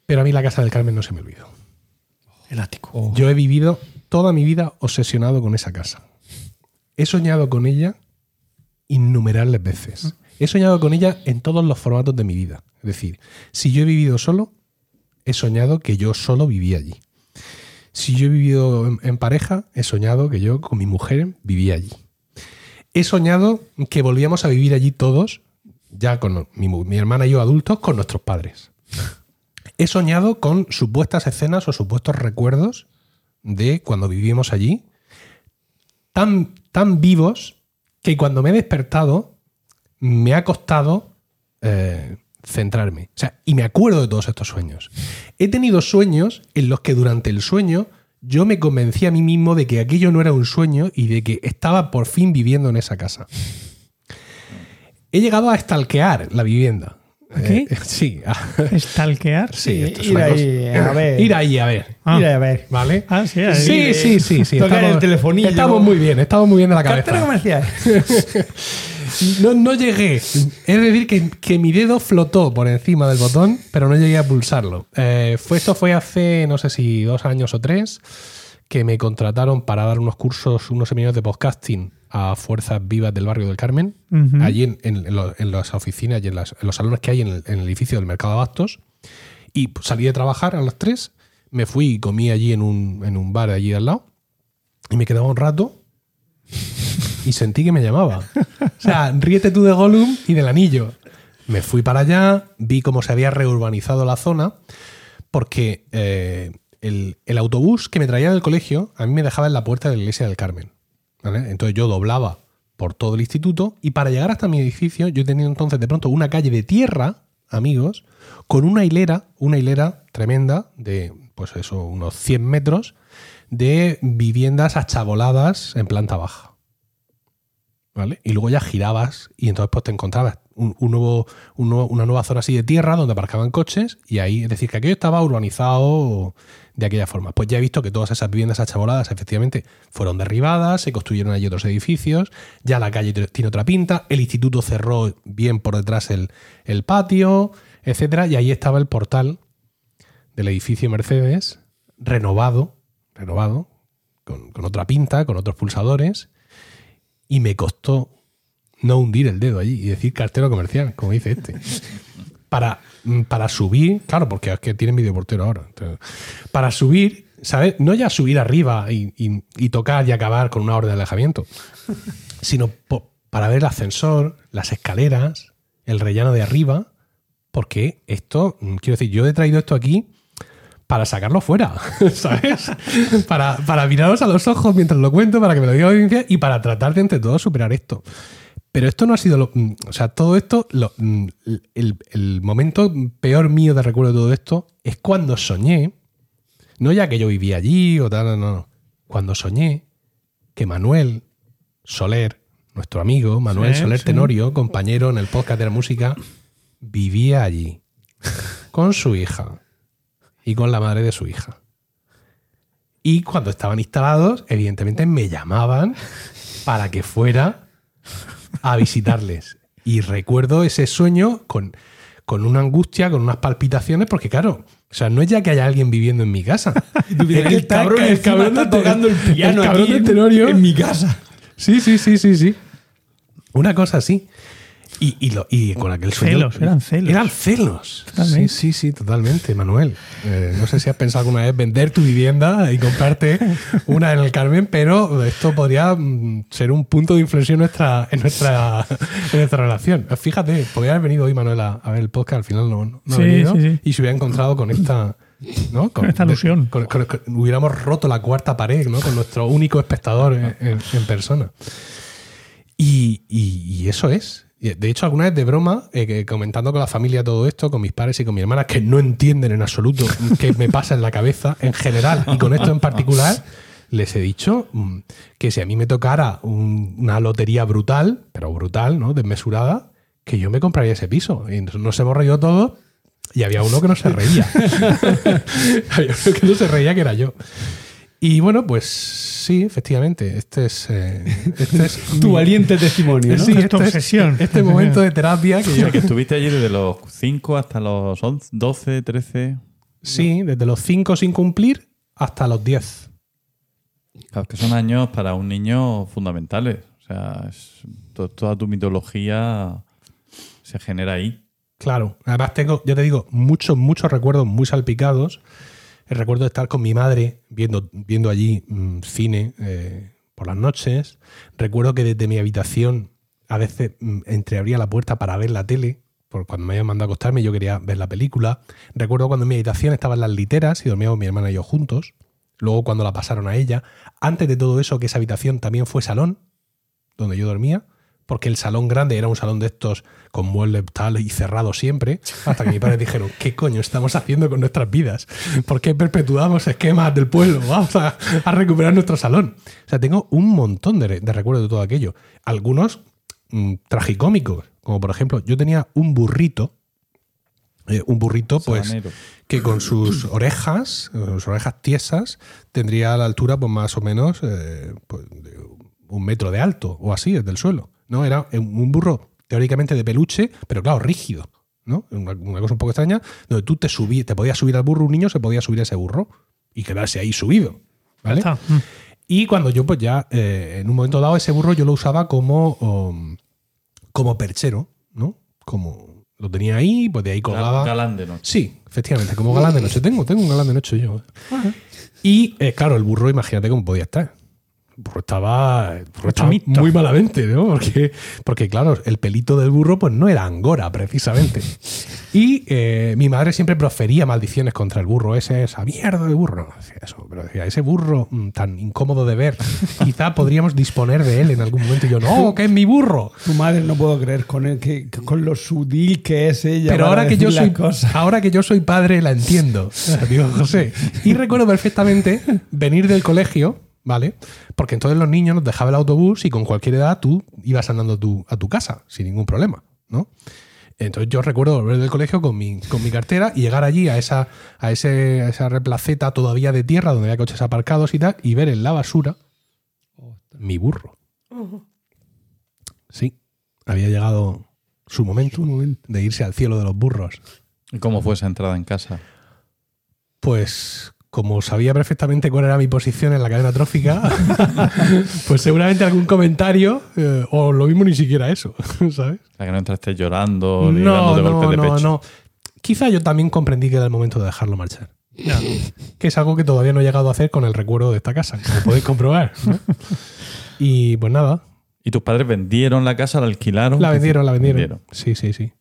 Pero a mí la casa del Carmen no se me olvidó. El ático. Yo he vivido toda mi vida obsesionado con esa casa. He soñado con ella innumerables veces. He soñado con ella en todos los formatos de mi vida. Es decir, si yo he vivido solo, he soñado que yo solo vivía allí. si yo he vivido en, pareja, he soñado que yo con mi mujer vivía allí. He soñado que volvíamos a vivir allí todos, ya con mi hermana y yo adultos, con nuestros padres. He soñado con supuestas escenas o supuestos recuerdos de cuando vivíamos allí, tan, tan vivos que cuando me he despertado me ha costado eh, centrarme. O sea, y me acuerdo de todos estos sueños. He tenido sueños en los que durante el sueño yo me convencí a mí mismo de que aquello no era un sueño y de que estaba por fin viviendo en esa casa. He llegado a stalkear la vivienda. ¿A qué? Eh, sí, Stalkear. sí, esto es ir una ahí, cosa- a ver. Ir ahí a ver. Ah. Mira, a ver. ¿Vale? Ah, sí, ahí. Sí, sí, sí, sí. Tocar el telefonillo. Estamos muy bien, estamos muy bien de la Cartera cabeza. comercial. No, no llegué. Es decir, que, que mi dedo flotó por encima del botón, pero no llegué a pulsarlo. Eh, fue, esto fue hace, no sé si dos años o tres, que me contrataron para dar unos cursos, unos seminarios de podcasting a Fuerzas Vivas del barrio del Carmen, allí en, en- en lo- en las oficinas y en, las- los salones que hay en el, en el edificio del Mercado de Abastos. Y salí de trabajar a las tres, me fui y comí allí en un, en un bar allí al lado, y me quedaba un rato y sentí que me llamaba. O sea, ríete tú de Gollum y del anillo. Me fui para allá, vi cómo se había reurbanizado la zona, porque eh, el, el autobús que me traía del colegio a mí me dejaba en la puerta de la iglesia del Carmen. Entonces yo doblaba por todo el instituto y para llegar hasta mi edificio yo tenía entonces de pronto una calle de tierra, amigos, con una hilera, una hilera tremenda de, pues eso, unos 100 metros de viviendas achaboladas en planta baja. ¿Vale? Y luego ya girabas y entonces pues te encontrabas un, un nuevo, un nuevo- una nueva zona así de tierra donde aparcaban coches y ahí, es decir, que aquello estaba urbanizado de aquella forma. Pues ya he visto que todas esas viviendas achaboladas efectivamente fueron derribadas, se construyeron allí otros edificios, ya la calle tiene otra pinta, el instituto cerró bien por detrás el, el patio, etcétera, y ahí estaba el portal del edificio Mercedes, renovado, renovado, con, con otra pinta, con otros pulsadores, y me costó no hundir el dedo allí y decir cartero comercial, como dice este. Para, mm, para subir, claro, porque es que tienen videoportero ahora. entonces, para subir, ¿sabes? No ya subir arriba y, y- y tocar y acabar con una orden de alejamiento, sino para ver el ascensor, las escaleras, el rellano de arriba, porque esto, mm, quiero decir, yo he traído esto aquí para sacarlo fuera, ¿sabes? para, para miraros a los ojos mientras lo cuento, para que me lo diga la audiencia y para tratar de entre todos superar esto. Pero esto no ha sido lo. mm, O sea, todo esto, lo- mm, el, el momento peor mío de recuerdo de todo esto es cuando soñé, no ya que yo vivía allí o tal, no, no. Cuando soñé que Manuel Soler, nuestro amigo, Manuel Sí, Soler sí. Tenorio, compañero en el podcast de la música, vivía allí con su hija y con la madre de su hija. Y cuando estaban instalados, evidentemente me llamaban para que fuera a visitarles. Y recuerdo ese sueño con, con una angustia, con unas palpitaciones, porque claro, o sea, no es ya que haya alguien viviendo en mi casa. Es que el cabrón encima está de- tocando el piano cabrón aquí de en- Tenorio. en mi casa. Sí, sí, sí, sí, sí. Una cosa así. Y, y, lo- y con aquel sueño. Celos, eran celos. Eran celos. Totalmente. Sí, sí, sí, totalmente, Manuel. Eh, no sé si has pensado alguna vez vender tu vivienda y comprarte una en el Carmen, pero esto podría mm, ser un punto de inflexión en nuestra, en nuestra, en nuestra relación. Fíjate, podría haber venido hoy Manuel a, a ver el podcast, al final no, no ha Sí, venido, sí, sí. y se hubiera encontrado con esta. ¿no? Con esta con- con- hubiéramos roto la cuarta pared, ¿no? Con nuestro único espectador en, en- en persona. Y, y- y eso es. De hecho, alguna vez de broma, eh, comentando con la familia todo esto, con mis padres y con mi hermana, que no entienden en absoluto qué me pasa en la cabeza en general y con esto en particular, les he dicho mm, que si a mí me tocara un- una lotería brutal, pero brutal, ¿no? Desmesurada, que yo me compraría ese piso. Y nos hemos reído todos y había uno que no se reía. había uno que no se reía, que era yo. Y bueno, pues sí, efectivamente, este es, eh, este es Tu mi- valiente testimonio, ¿no? Sí, Es tu este, es- obsesión. este momento de terapia que O yo... sea, que estuviste allí desde los 5 hasta los 11, 12, 13. Sí, desde los 5 sin cumplir hasta los 10. Claro, que son años para un niño fundamentales. O sea, es- to- toda tu mitología se genera ahí. Claro. Además tengo, ya te digo, muchos, muchos recuerdos muy salpicados. Recuerdo estar con mi madre viendo, viendo allí mm, cine eh, por las noches. Recuerdo que desde mi habitación a veces mm, entreabría la puerta para ver la tele, porque cuando me habían mandado a acostarme yo quería ver la película. Recuerdo cuando en mi habitación estaban las literas y dormíamos mi hermana y yo juntos. Luego cuando la pasaron a ella. Antes de todo eso, que esa habitación también fue salón, donde yo dormía, porque el salón grande era un salón de estos con muebles tal y cerrado siempre, hasta que mis padres dijeron, ¿qué coño estamos haciendo con nuestras vidas? ¿Por qué perpetuamos esquemas del pueblo? Vamos a, a recuperar nuestro salón. O sea, tengo un montón de, de recuerdos de todo aquello. Algunos mm, tragicómicos, como por ejemplo, yo tenía un burrito, eh, un burrito pues Sabanero. que con sus orejas, sus orejas tiesas, tendría a la altura pues más o menos eh, pues, un metro de alto o así desde el suelo. ¿No? Era un burro teóricamente de peluche, pero claro, rígido. ¿no? Una, una cosa un poco extraña, donde tú te subí, te podías subir al burro, un niño se podía subir a ese burro y quedarse ahí subido. ¿vale? Está. Mm. Y cuando yo, pues ya, eh, en un momento dado, ese burro yo lo usaba como, um, como perchero, ¿no? Como lo tenía ahí, pues de ahí colgaba. Galán de noche. Sí, efectivamente, como galán de noche. Tengo, tengo un galán de noche yo. Y eh, claro, el burro, imagínate cómo podía estar. Burro estaba, burro estaba muy malamente, ¿no? Porque, porque, claro, el pelito del burro pues no era angora, precisamente. Y eh, mi madre siempre profería maldiciones contra el burro ese, esa mierda de burro. No decía eso, pero decía, ese burro mm, tan incómodo de ver, quizá podríamos disponer de él en algún momento. Y yo, no, que es mi burro. Tu madre no puedo creer con, el, que, con lo sutil que es ella. Pero ahora que, yo soy, cosas. ahora que yo soy padre la entiendo, digo José. Y recuerdo perfectamente venir del colegio, ¿vale? Porque entonces los niños nos dejaban el autobús y con cualquier edad tú ibas andando tú- a tu casa sin ningún problema, ¿no? Entonces yo recuerdo volver del colegio con mi, con mi cartera y llegar allí a esa, a, ese, a esa replaceta todavía de tierra donde había coches aparcados y tal y ver en la basura mi burro. Sí, había llegado su momento, de irse al cielo de los burros. ¿Y cómo fue esa entrada en casa? Pues como sabía perfectamente cuál era mi posición en la cadena trófica, pues seguramente algún comentario, eh, o lo mismo ni siquiera eso, ¿sabes? Sea, que no entraste llorando ni No, dándote golpes no, de no, pecho. no. Quizá yo también comprendí que era el momento de dejarlo marchar. Ya. Que es algo que todavía no he llegado a hacer con el recuerdo de esta casa, como podéis comprobar. ¿no? Y pues nada, ¿Y tus padres vendieron la casa, la alquilaron? la ¿Qué vendieron, la vendieron. vendieron? Sí, sí, sí.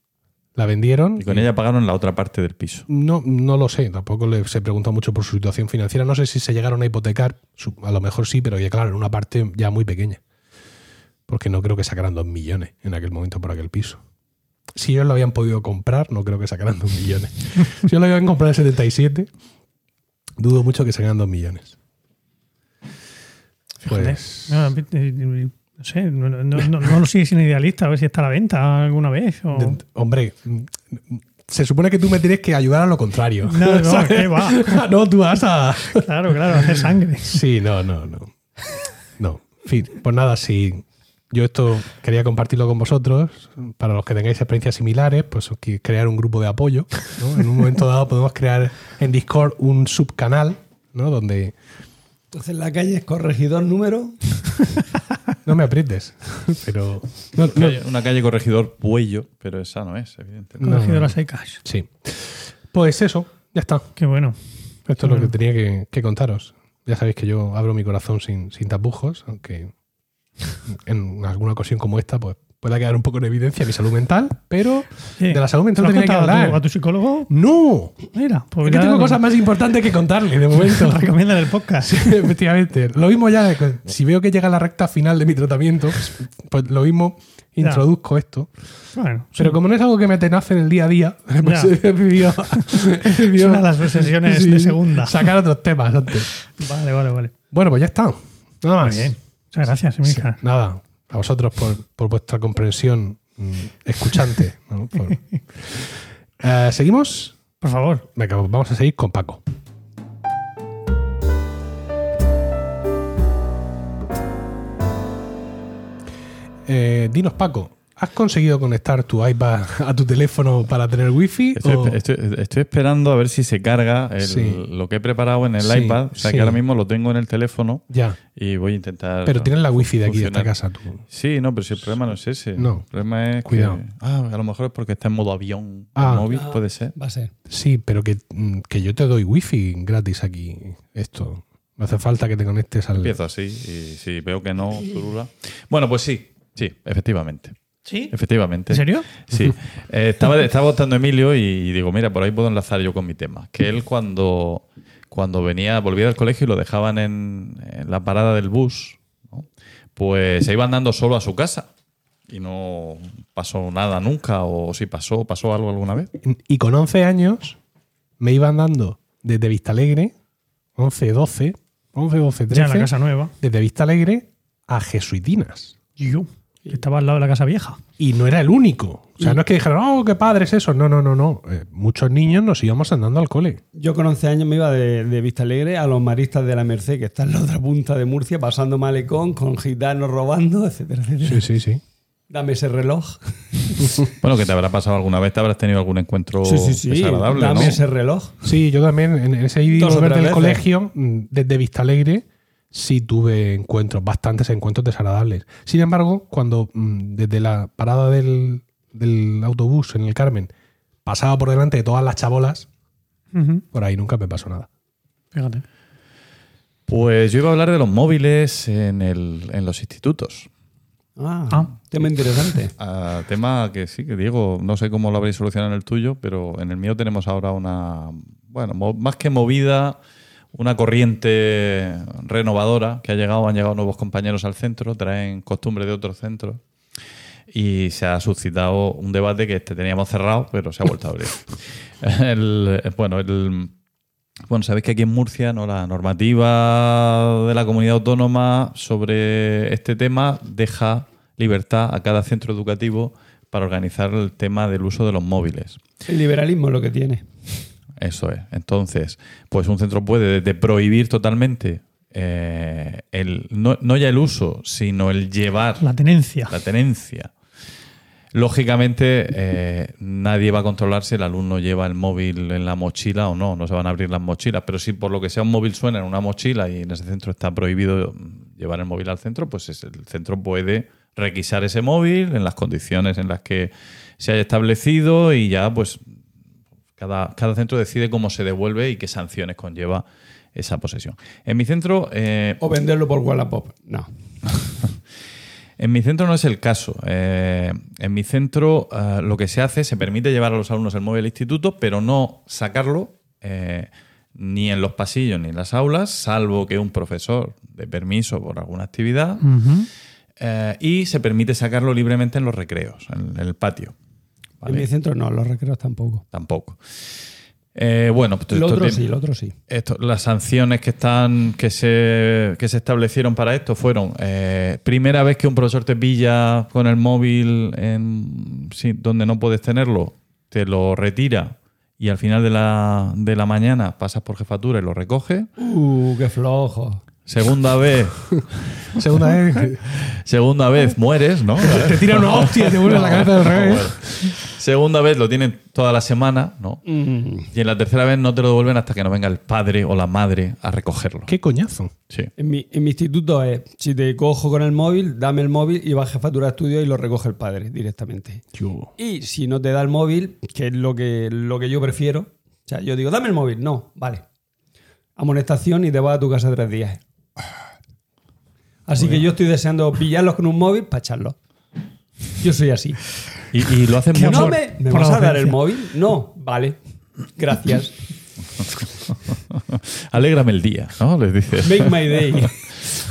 La vendieron. Y con ella pagaron la otra parte del piso. No, no lo sé, tampoco le, se preguntó mucho por su situación financiera. No sé si se llegaron a hipotecar, a lo mejor sí, pero ya claro, en una parte ya muy pequeña. Porque no creo que sacaran dos millones en aquel momento por aquel piso. Si ellos lo habían podido comprar, no creo que sacaran dos millones. si ellos lo habían comprado en 77, dudo mucho que sacaran dos millones. Pues, No, no sé, no, no, no- no lo sigues sin idealista, a ver si está a la venta alguna vez. o- de- hombre, se supone que tú me tienes que ayudar a lo contrario. No, no. ¿qué va? no, tú vas a... Claro, claro, hacer sangre. Sí, no, no, no. No. En fin, pues nada, si yo esto quería compartirlo con vosotros, para los que tengáis experiencias similares, pues crear un grupo de apoyo. ¿no? En un momento dado podemos crear en Discord un subcanal, ¿no? Donde Entonces la calle es corregidor número. no me aprietes, pero no, no, Calle- Una calle corregidor Puello, pero esa no es, evidentemente. Cogido las Cash. sí. Pues eso, ya está. Qué bueno. Esto es lo que tenía que, que contaros. Ya sabéis que yo abro mi corazón sin, sin tapujos, aunque en alguna ocasión como esta, pues pueda quedar un poco en evidencia mi salud mental, pero de la salud mental ¿Se lo has tenía que contado a tu- hablar. a tu psicólogo? ¡No! Mira, pues Es que tengo no- cosas más importantes que contarle de momento. Recomiendan el podcast. Sí, efectivamente. Lo mismo ya, si veo que llega la recta final de mi tratamiento, pues, pues lo mismo introduzco esto. Bueno, Pero como no es algo que me tenace en el día a día, pues he decidido, es una de las sesiones sí, de segunda. sacar otros temas antes. Vale, vale, vale. Bueno, pues ya está. Nada más. Muy bien. Muchas gracias, Emilcar. Nada, a vosotros por, por vuestra comprensión mm, escuchante. ¿no? Por- Eh, ¿Seguimos? Por favor. Venga, vamos a seguir con Paco. Eh, dinos, Paco, ¿Has conseguido conectar tu iPad a tu teléfono para tener wifi? Estoy, o- estoy- estoy esperando a ver si se carga el- Sí. lo que he preparado en el Sí, iPad. O sea sí. que ahora mismo lo tengo en el teléfono Ya. y voy a intentar. Pero tienes la wifi de aquí, de esta casa. Tú. Sí, no, pero si el problema no es ese. No. El problema es Cuidado. que. Ah, a lo mejor es porque está en modo avión Ah. móvil, puede ser. Va a ser. Sí, pero que, mm, que yo te doy wifi gratis aquí. Esto. No hace falta que te conectes al. Empiezo así y si veo que no, zurula. Bueno, pues sí, sí, efectivamente. ¿Sí? Efectivamente. ¿En serio? Sí. Eh, estaba, estaba votando Emilio y digo, mira, por ahí puedo enlazar yo con mi tema. Que él cuando, cuando venía, volvía del colegio y lo dejaban en, en la parada del bus, ¿no? pues se iba andando solo a su casa. Y no pasó nada nunca, o si pasó, pasó algo alguna vez. Y con 11 años me iban dando desde Vistalegre, 11, 12, 11, 12, 13. Ya en la casa nueva. Desde Vistalegre a Jesuitinas. Yo. Que Estaba al lado de la casa vieja. Y no era el único. O sea, no es que dijeran, oh, qué padre es eso. No, no, no, no. Eh, muchos niños nos íbamos andando al cole. Yo con 11 años me iba de, de Vista Alegre a los maristas de la Merced, que está en la otra punta de Murcia, pasando malecón, con gitanos robando, etcétera, etcétera. Sí, sí, sí. Dame ese reloj. Bueno, que te habrá pasado alguna vez, te habrás tenido algún encuentro Sí, sí, sí. desagradable, Dame ¿no? ese reloj. Sí, yo también en ese ir del veces. colegio, mm, desde Vistalegre, sí tuve encuentros, bastantes encuentros desagradables. Sin embargo, cuando mm, desde la parada del, del autobús en el Carmen pasaba por delante de todas las chabolas, por ahí nunca me pasó nada. Fíjate. Pues yo iba a hablar de los móviles en, el- en los institutos. Ah, Ah. tema interesante. Tema que sí, que Diego, no sé cómo lo habréis solucionado en el tuyo, pero en el mío tenemos ahora una, bueno, más que movida, una corriente renovadora que ha llegado, han llegado nuevos compañeros al centro, traen costumbre de otros centros y se ha suscitado un debate que este teníamos cerrado, pero se ha vuelto a abrir. Bueno, el, bueno, sabéis que aquí en Murcia ¿no? la normativa de la comunidad autónoma sobre este tema deja libertad a cada centro educativo para organizar el tema del uso de los móviles. El liberalismo es lo que tiene. Eso es. Entonces, pues un centro puede desde prohibir totalmente eh, el, no, no ya el uso, sino el llevar La tenencia. la tenencia. Lógicamente, eh, nadie va a controlar si el alumno lleva el móvil en la mochila o no. No se van a abrir las mochilas. Pero si por lo que sea un móvil suena en una mochila y en ese centro está prohibido llevar el móvil al centro, pues es- el centro puede requisar ese móvil en las condiciones en las que se haya establecido y ya, pues, cada, cada centro decide cómo se devuelve y qué sanciones conlleva esa posesión. En mi centro, eh, O venderlo por Wallapop. No. en mi centro no es el caso. Eh, en mi centro eh, lo que se hace, se permite llevar a los alumnos el móvil al instituto, pero no sacarlo eh, ni en los pasillos ni en las aulas, salvo que un profesor de permiso por alguna actividad. Eh, y se permite sacarlo libremente en los recreos, en, en el patio. ¿Vale? En mi centro no, los recreos tampoco. Tampoco. Eh, bueno, pues Lo esto otro tiene- sí, lo otro sí. esto- las sanciones que están que se, que se establecieron para esto fueron eh, primera vez que un profesor te pilla con el móvil en sí, donde no puedes tenerlo, te lo retira y al final de la, de la mañana pasas por jefatura y lo recoge. Uh, qué flojo. Segunda vez, Segunda vez, segunda vez mueres, ¿no? te tira una hostia y te vuelve la cabeza del revés. Segunda vez lo tienen toda la semana, ¿no? Mm. Y en la tercera vez no te lo devuelven hasta que no venga el padre o la madre a recogerlo. Qué coñazo. Sí. En mi, en mi instituto es, si te cojo con el móvil, dame el móvil y va a jefatura de estudio y lo recoge el padre directamente. Yo. Y si no te da el móvil, que es lo que, lo que yo prefiero, o sea, yo digo, dame el móvil. No, vale. Amonestación y te vas a tu casa tres días. Así que yo estoy deseando pillarlos con un móvil para echarlos. Yo soy así. Y, y lo hacen mucho. ¿No me, me vas a dar el móvil? No, vale. Gracias. Alégrame el día, ¿no? Les dices. Make my day.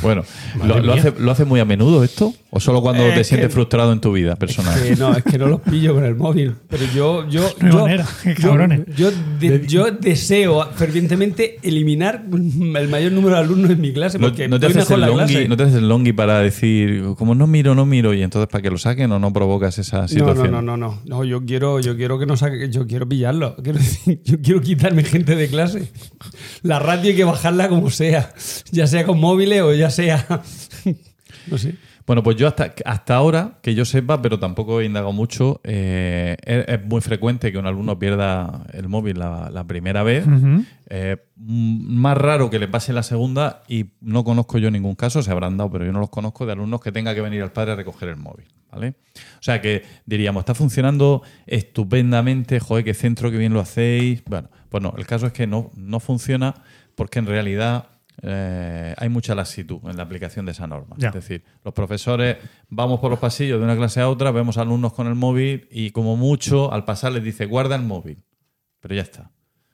Bueno, ¿lo, lo hace, ¿lo hace muy a menudo esto? ¿O solo cuando Eh, te es sientes que- frustrado en tu vida personal? Que no, es que no los pillo con el móvil. Pero yo, yo, No hay yo, manera, qué yo- cabrones. yo de- yo deseo fervientemente eliminar el mayor número de alumnos en mi clase ¿No, porque no te haces el longi, clase. ¿No te haces el longi para decir, como no miro, no miro, y entonces para que lo saquen o no provocas esa No, situación? no, no, no, no. No, yo quiero, yo quiero que no saque, yo quiero pillarlo. Quiero decir, yo quiero quitarme gente de clase. La radio hay que bajarla como sea, ya sea con móviles o ya sea No sé. Bueno, pues yo hasta, hasta ahora, que yo sepa, pero tampoco he indagado mucho, eh, es, es muy frecuente que un alumno pierda el móvil la, la primera vez. Eh, más raro que le pase la segunda y no conozco yo ningún caso, se habrán dado, pero yo no los conozco de alumnos que tenga que venir al padre a recoger el móvil. ¿vale? O sea que diríamos, está funcionando estupendamente, joder, qué centro, qué bien lo hacéis. Bueno, pues no, el caso es que no, no funciona porque en realidad eh, hay mucha laxitud en la aplicación de esa norma. Ya. Es decir, los profesores vamos por los pasillos de una clase a otra, vemos alumnos con el móvil y como mucho al pasar les dice guarda el móvil. Pero ya está.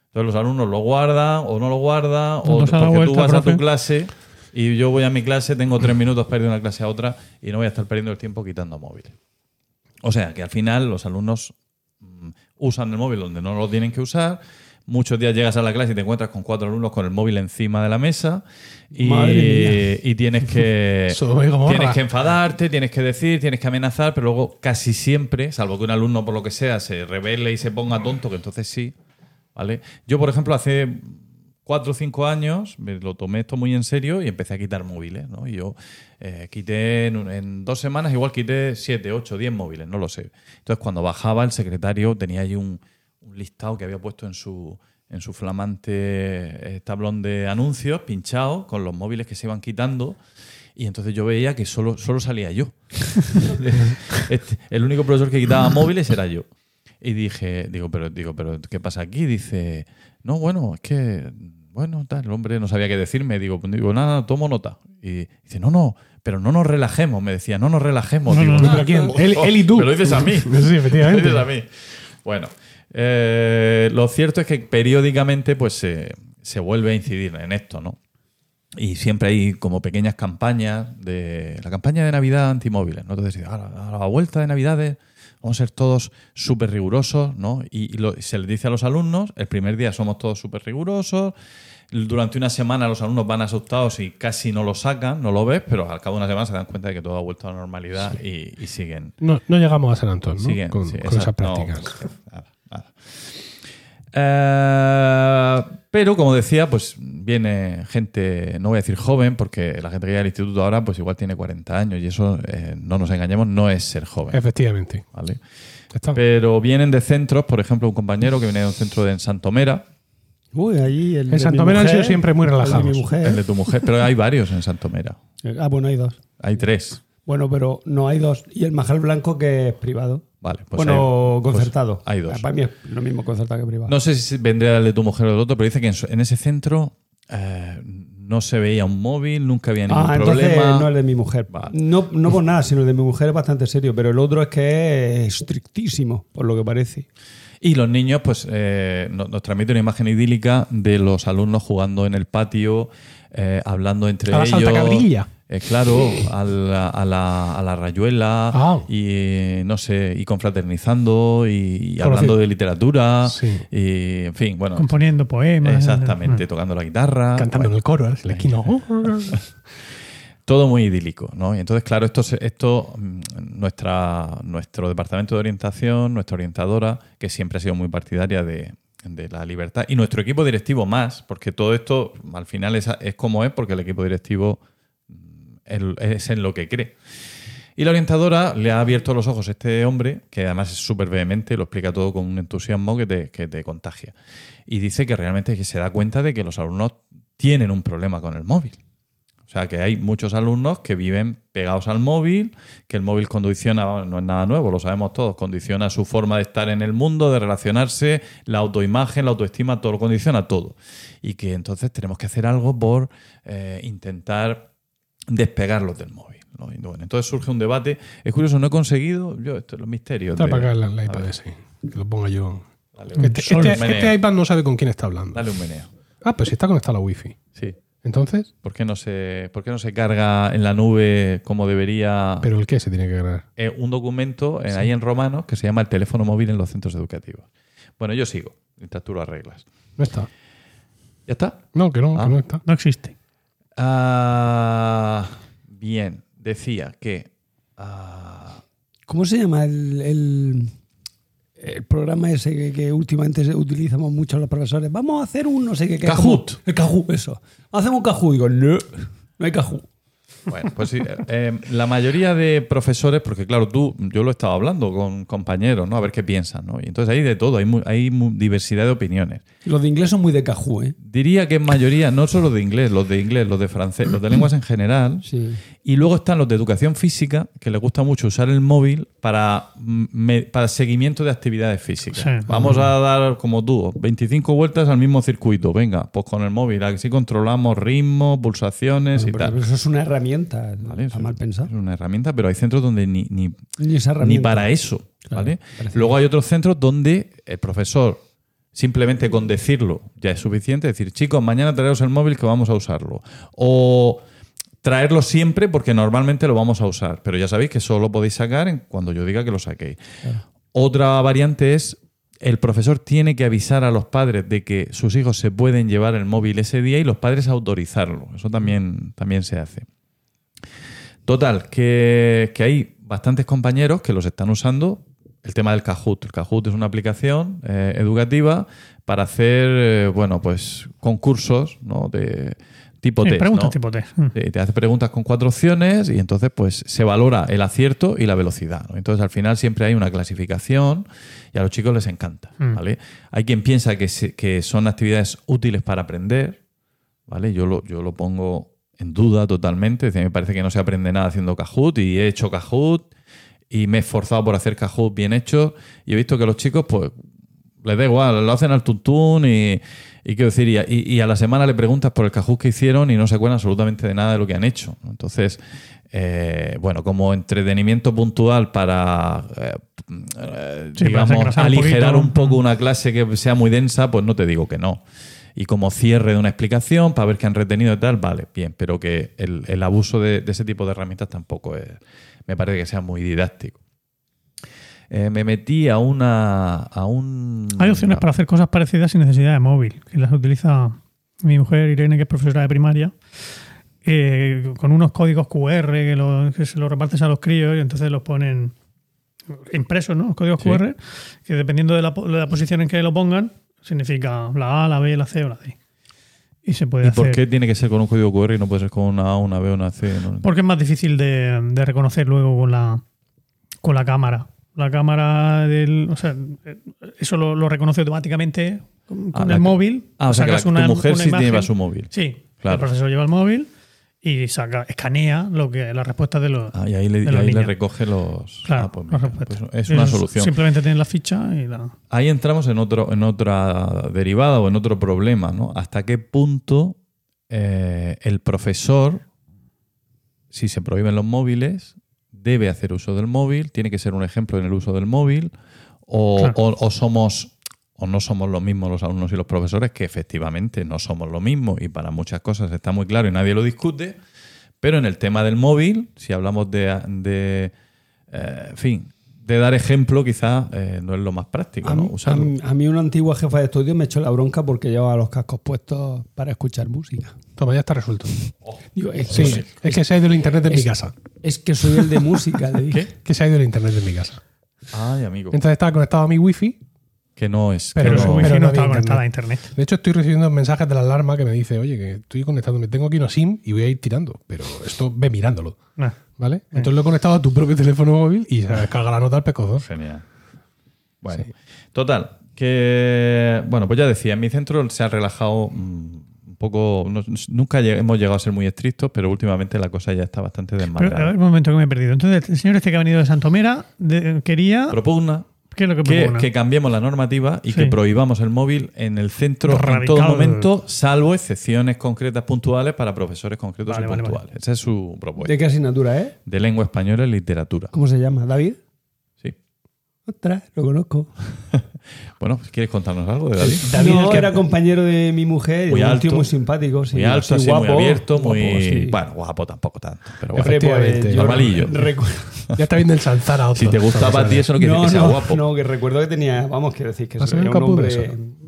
Entonces los alumnos lo guardan o no lo guardan o porque tú vuelta, vas a tu clase y yo voy a mi clase, tengo tres minutos para ir de una clase a otra y no voy a estar perdiendo el tiempo quitando móviles. O sea que al final los alumnos mm, usan el móvil donde no lo tienen que usar. Muchos días llegas a la clase y te encuentras con cuatro alumnos con el móvil encima de la mesa y, y tienes que tienes que enfadarte, tienes que decir, tienes que amenazar, pero luego casi siempre, salvo que un alumno por lo que sea se revele y se ponga tonto, que entonces sí, ¿vale? Yo, por ejemplo, hace cuatro o cinco años me lo tomé esto muy en serio y empecé a quitar móviles, ¿no? Y yo eh, quité en, en dos semanas, igual quité siete, ocho, diez móviles, no lo sé. Entonces, cuando bajaba el secretario tenía ahí un, un listado que había puesto en su en su flamante eh, tablón de anuncios pinchado con los móviles que se iban quitando y entonces yo veía que solo, solo salía yo. Este, el único profesor que quitaba móviles era yo. Y dije, digo, pero, digo, pero ¿qué pasa aquí? Dice, no, bueno, es que, bueno, tal, el hombre no sabía qué decirme. Digo, pues, digo, nada, tomo nota. Y dice, no, no, pero no nos relajemos. Me decía, no nos relajemos. No, Digo, no, no. ¿Pero quién? Él- él y tú. Me lo dices a mí. Sí, efectivamente. Me lo dices a mí. Bueno, eh, lo cierto es que periódicamente pues se, se vuelve a incidir en esto, ¿no? Y siempre hay como pequeñas campañas de la campaña de Navidad antimóviles, ¿no? Entonces, a la, a la vuelta de Navidades vamos a ser todos súper rigurosos, ¿no? Y, y lo- se les dice a los alumnos, el primer día somos todos súper rigurosos, durante una semana los alumnos van asustados y casi no lo sacan, no lo ves, pero al cabo de una semana se dan cuenta de que todo ha vuelto a la normalidad y, y siguen, No, no llegamos a San Antonio, ¿no? siguen con, sí, con esas. No, prácticas. nada. Eh, pero como decía, pues viene gente, no voy a decir joven, porque la gente que llega al instituto ahora, pues igual tiene 40 años y eso, eh, no nos engañemos, no es ser joven. Efectivamente. ¿vale? Está. Pero vienen de centros, por ejemplo, un compañero que viene de un centro de en Santomera, Uy, allí el En Santomera han sido siempre muy el de relajados. mi mujer. el de tu mujer, pero hay varios en Santomera. Ah, bueno, hay dos. Hay tres. Bueno, pero no hay dos. Y el Majal Blanco que es privado. Vale, pues bueno, hay- pues concertado. hay dos. Ah, Para mí es lo mismo concertado que privado. No sé si vendría el de tu mujer o el otro, pero dice que en ese centro eh, no se veía un móvil, nunca había ningún ah, entonces problema. no el de mi mujer. Vale. No, no por nada, sino el de mi mujer es bastante serio, pero el otro es que es estrictísimo, por lo que parece. Y los niños, pues, eh, nos, nos transmiten una imagen idílica de los alumnos jugando en el patio, eh, hablando entre A la ellos. saltacabrilla. Eh, claro, a la, a la- a la rayuela Ah. y no sé, y confraternizando y, hablando de literatura Sí. y en fin, bueno, Componiendo poemas. exactamente, tocando la guitarra, Cantando en el coro, en la esquina. todo muy idílico, ¿no? Y entonces, claro, esto, esto mm, nuestra, nuestro departamento de orientación, nuestra orientadora, que siempre ha sido muy partidaria de, de la libertad, y nuestro equipo directivo más, porque todo esto al final es, es como es, porque el equipo directivo mm, es en lo que cree. Y la orientadora le ha abierto los ojos a este hombre, que además es súper vehemente, lo explica todo con un entusiasmo que te, que te contagia. Y dice que realmente se da cuenta de que los alumnos tienen un problema con el móvil. O sea, que hay muchos alumnos que viven pegados al móvil, que el móvil condiciona, no es nada nuevo, lo sabemos todos, condiciona su forma de estar en el mundo, de relacionarse, la autoimagen, la autoestima, todo lo condiciona todo. Y que entonces tenemos que hacer algo por eh, intentar despegarlos del móvil. ¿no? Y bueno, entonces surge un debate. Es curioso, no he conseguido, yo, esto es los misterios. Está para acá el, iPad ese. Que lo ponga yo. Dale, Este, este- este iPad no sabe con quién está hablando. Dale un meneo. Ah, pues si está conectado a la Wi-Fi. Entonces, ¿Por qué, no se, ¿Por qué no se carga en la nube como debería? ¿pero el qué se tiene que ganar? eh, un documento eh, ahí en romano que se llama el teléfono móvil en los centros educativos. Bueno, yo sigo, mientras tú lo arreglas. No está. ¿Ya está? No, que no, Ah. que no está. No existe. Ah, bien, decía que... ah, ¿Cómo se llama el, el- el programa ese que, que últimamente utilizamos mucho los profesores? Vamos a hacer un no sé qué. como- El Kahoot, eso. Hacemos un Kahoot. Digo, no, no hay Kahoot. Bueno, pues sí, eh, la mayoría de profesores, porque claro, tú, yo lo he estado hablando con compañeros, ¿no? A ver qué piensan, ¿no? Y entonces hay de todo, hay, mu- hay mu- diversidad de opiniones. Los de inglés son muy de cajú, ¿eh? Diría que en mayoría, no solo de inglés, los de inglés, los de francés, los de lenguas en general. Sí. Y luego están los de educación física, que les gusta mucho usar el móvil para, mm, para seguimiento de actividades físicas. Sí. Vamos a dar, como tú, 25 vueltas al mismo circuito. Venga, pues con el móvil. Así controlamos ritmo, pulsaciones y Pero tal. eso es una herramienta. Eso mal es- pensado. Es una herramienta, pero hay centros donde ni, ni, Ni esa ni herramienta. para eso. Claro, ¿vale? Luego hay otros centros donde el profesor, simplemente con decirlo, ya es suficiente. Decir, chicos, mañana traeros el móvil que vamos a usarlo. O traerlo siempre porque normalmente lo vamos a usar. Pero ya sabéis que solo lo podéis sacar cuando yo diga que lo saquéis. Otra variante es. El profesor tiene que avisar a los padres de que sus hijos se pueden llevar el móvil ese día y los padres autorizarlo. Eso también, también se hace. Total, que, que hay bastantes compañeros que los están usando. El tema del Kahoot. El Kahoot es una aplicación eh, educativa para hacer, eh, bueno, pues concursos, ¿no? De tipo Sí, test, preguntas ¿no? tipo test. Mm. Te hace preguntas con cuatro opciones y entonces pues se valora el acierto y la velocidad. ¿no? Entonces al final siempre hay una clasificación y a los chicos les encanta. Mm. ¿vale? Hay quien piensa que, se- que son actividades útiles para aprender. ¿vale? Yo, lo, yo lo pongo en duda totalmente. Decir, me parece que no se aprende nada haciendo Kahoot y he hecho Kahoot y me he esforzado por hacer Kahoot bien hecho y he visto que los chicos pues les da igual, lo hacen al tuntún y, y quiero decir, y a, y- y a la semana le preguntas por el Kahoot que hicieron y no se acuerdan absolutamente de nada de lo que han hecho. Entonces, eh, bueno, como entretenimiento puntual para, eh, eh, Sí, digamos, aligerar un poco una clase que sea muy densa, pues no te digo que no. Y como cierre de una explicación para ver qué han retenido y tal, vale, bien, pero que el, el abuso de, de ese tipo de herramientas tampoco es, me parece que sea muy didáctico. Eh, me metí a una. A un, Hay opciones para hacer cosas parecidas sin necesidad de móvil, que las utiliza mi mujer Irene, que es profesora de primaria, eh, con unos códigos QR que, lo- que se los repartes a los críos y entonces los ponen impresos, ¿no? Los códigos Sí. QR, que dependiendo de la, po- de la posición en que lo pongan, significa la A, la B, la C o la D. Y se puede ¿Y hacer. por qué tiene que ser con un código QR y no puede ser con una A, una B, una C? No? Porque es más difícil de, de reconocer luego con la, con la cámara. La cámara del. O sea, eso lo, lo reconoce automáticamente con, Ah, el móvil. Ah, o sea, que la- tu mujer una sí lleva su móvil. Sí, Claro. el profesor lleva el móvil y saca, escanea lo que la respuesta de los. Ah, y ahí, le, y ahí le recoge los. Claro, ah, pues mira, respuestas. pues es una solución. Simplemente tienen la ficha y la. Ahí entramos en, otro, en otra derivada o en otro problema, ¿no? ¿Hasta qué punto eh, el profesor, si se prohíben los móviles, debe hacer uso del móvil? ¿Tiene que ser un ejemplo en el uso del móvil? ¿O, Claro. o- o somos o no somos lo mismo los alumnos y los profesores? Que efectivamente no somos lo mismo y para muchas cosas está muy claro y nadie lo discute. Pero en el tema del móvil, si hablamos de, de, eh, en fin, de dar ejemplo, quizás eh, no es lo más práctico, A ¿no? mí, Usarlo. a mí- a mí una antigua jefa de estudio me echó la bronca porque llevaba los cascos puestos para escuchar música. Toma, ya está resuelto. Digo, es, Sí, que- es que se ha ido el internet de mi casa. es que soy el de música, le dije. Que se ha ido el internet de mi casa. Ay, amigo. Entonces estaba conectado a mi wifi. Que no es. Pero que no- su wifi pero no, estaba conectada a internet. De hecho, estoy recibiendo mensajes de la alarma que me dice, oye, que estoy conectándome, tengo aquí una SIM y voy a ir tirando. Pero esto ve mirándolo. Nah. ¿Vale? Entonces lo he conectado a tu propio teléfono móvil y se descarga la nota al pescozo. Genial. Bueno, total. Que, bueno, pues ya decía, en mi centro se ha relajado mm, un poco. no- nunca lleg- hemos llegado a ser muy estrictos, pero últimamente la cosa ya está bastante Pero, a ver, un momento que me he perdido. Entonces, el señor este que ha venido de Santomera de- quería. Propugna ¿Qué es lo que que, cambiemos la normativa y Sí. que prohibamos el móvil en el centro en todo momento, salvo excepciones concretas puntuales para profesores concretos Vale, y vale, puntuales. Esa es su propuesta. ¿De qué asignatura es? De lengua española y literatura. ¿Cómo se llama? ¿David? Sí. Ostras, lo conozco. Bueno, ¿quieres contarnos algo de David? David, no, que- era compañero de mi mujer. Muy un alto. tío muy simpático. Sí, muy alto, así, guapo, muy abierto, muy. guapo, sí. Bueno, guapo tampoco tanto. Pero bueno. Efectivamente. Normalillo. Ya está viendo ensalzar a otro. si te gustaba a ti, eso no quiere No, decir que sea no, guapo. no, que recuerdo que tenía, vamos, quiero decir que Va a se ser veía un hombre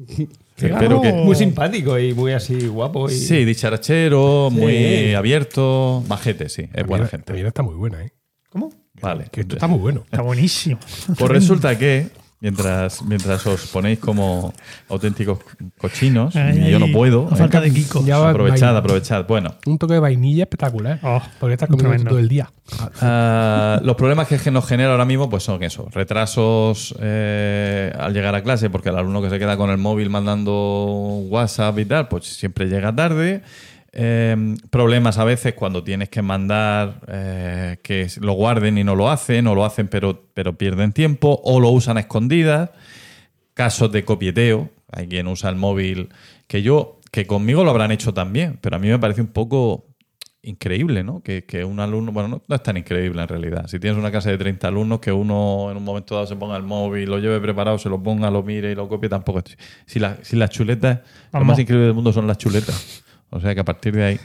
que- muy simpático y muy así guapo. Y... Sí, dicharachero, muy abierto, majete, sí, es buena gente. La está muy buena, ¿eh? ¿Cómo? Vale. Que esto está muy bueno. Está buenísimo. Pues resulta que mientras, mientras os ponéis como auténticos cochinos. Ay, y yo no puedo. a falta de Kiko. Aprovechad, vainilla. aprovechad. Bueno, Un toque de vainilla espectacular. Oh, porque estás comiendo tremendo. todo el día. Ah, los problemas que nos genera ahora mismo pues son eso, retrasos eh, al llegar a clase, porque el alumno que se queda con el móvil mandando WhatsApp y tal, pues siempre llega tarde. Eh, problemas a veces cuando tienes que mandar eh, que lo guarden y no lo hacen, o lo hacen pero, pero pierden tiempo, o lo usan a escondidas. Casos de copieteo, hay quien usa el móvil, que yo, que conmigo lo habrán hecho también, pero a mí me parece un poco increíble, ¿no? Que, que un alumno, bueno, no, no es tan increíble en realidad. Si tienes una clase de 30 alumnos, que uno en un momento dado se ponga el móvil, lo lleve preparado, se lo ponga, lo mire y lo copie, tampoco. Si, la- si las chuletas, lo más increíble del mundo son las chuletas. O sea que a partir de ahí.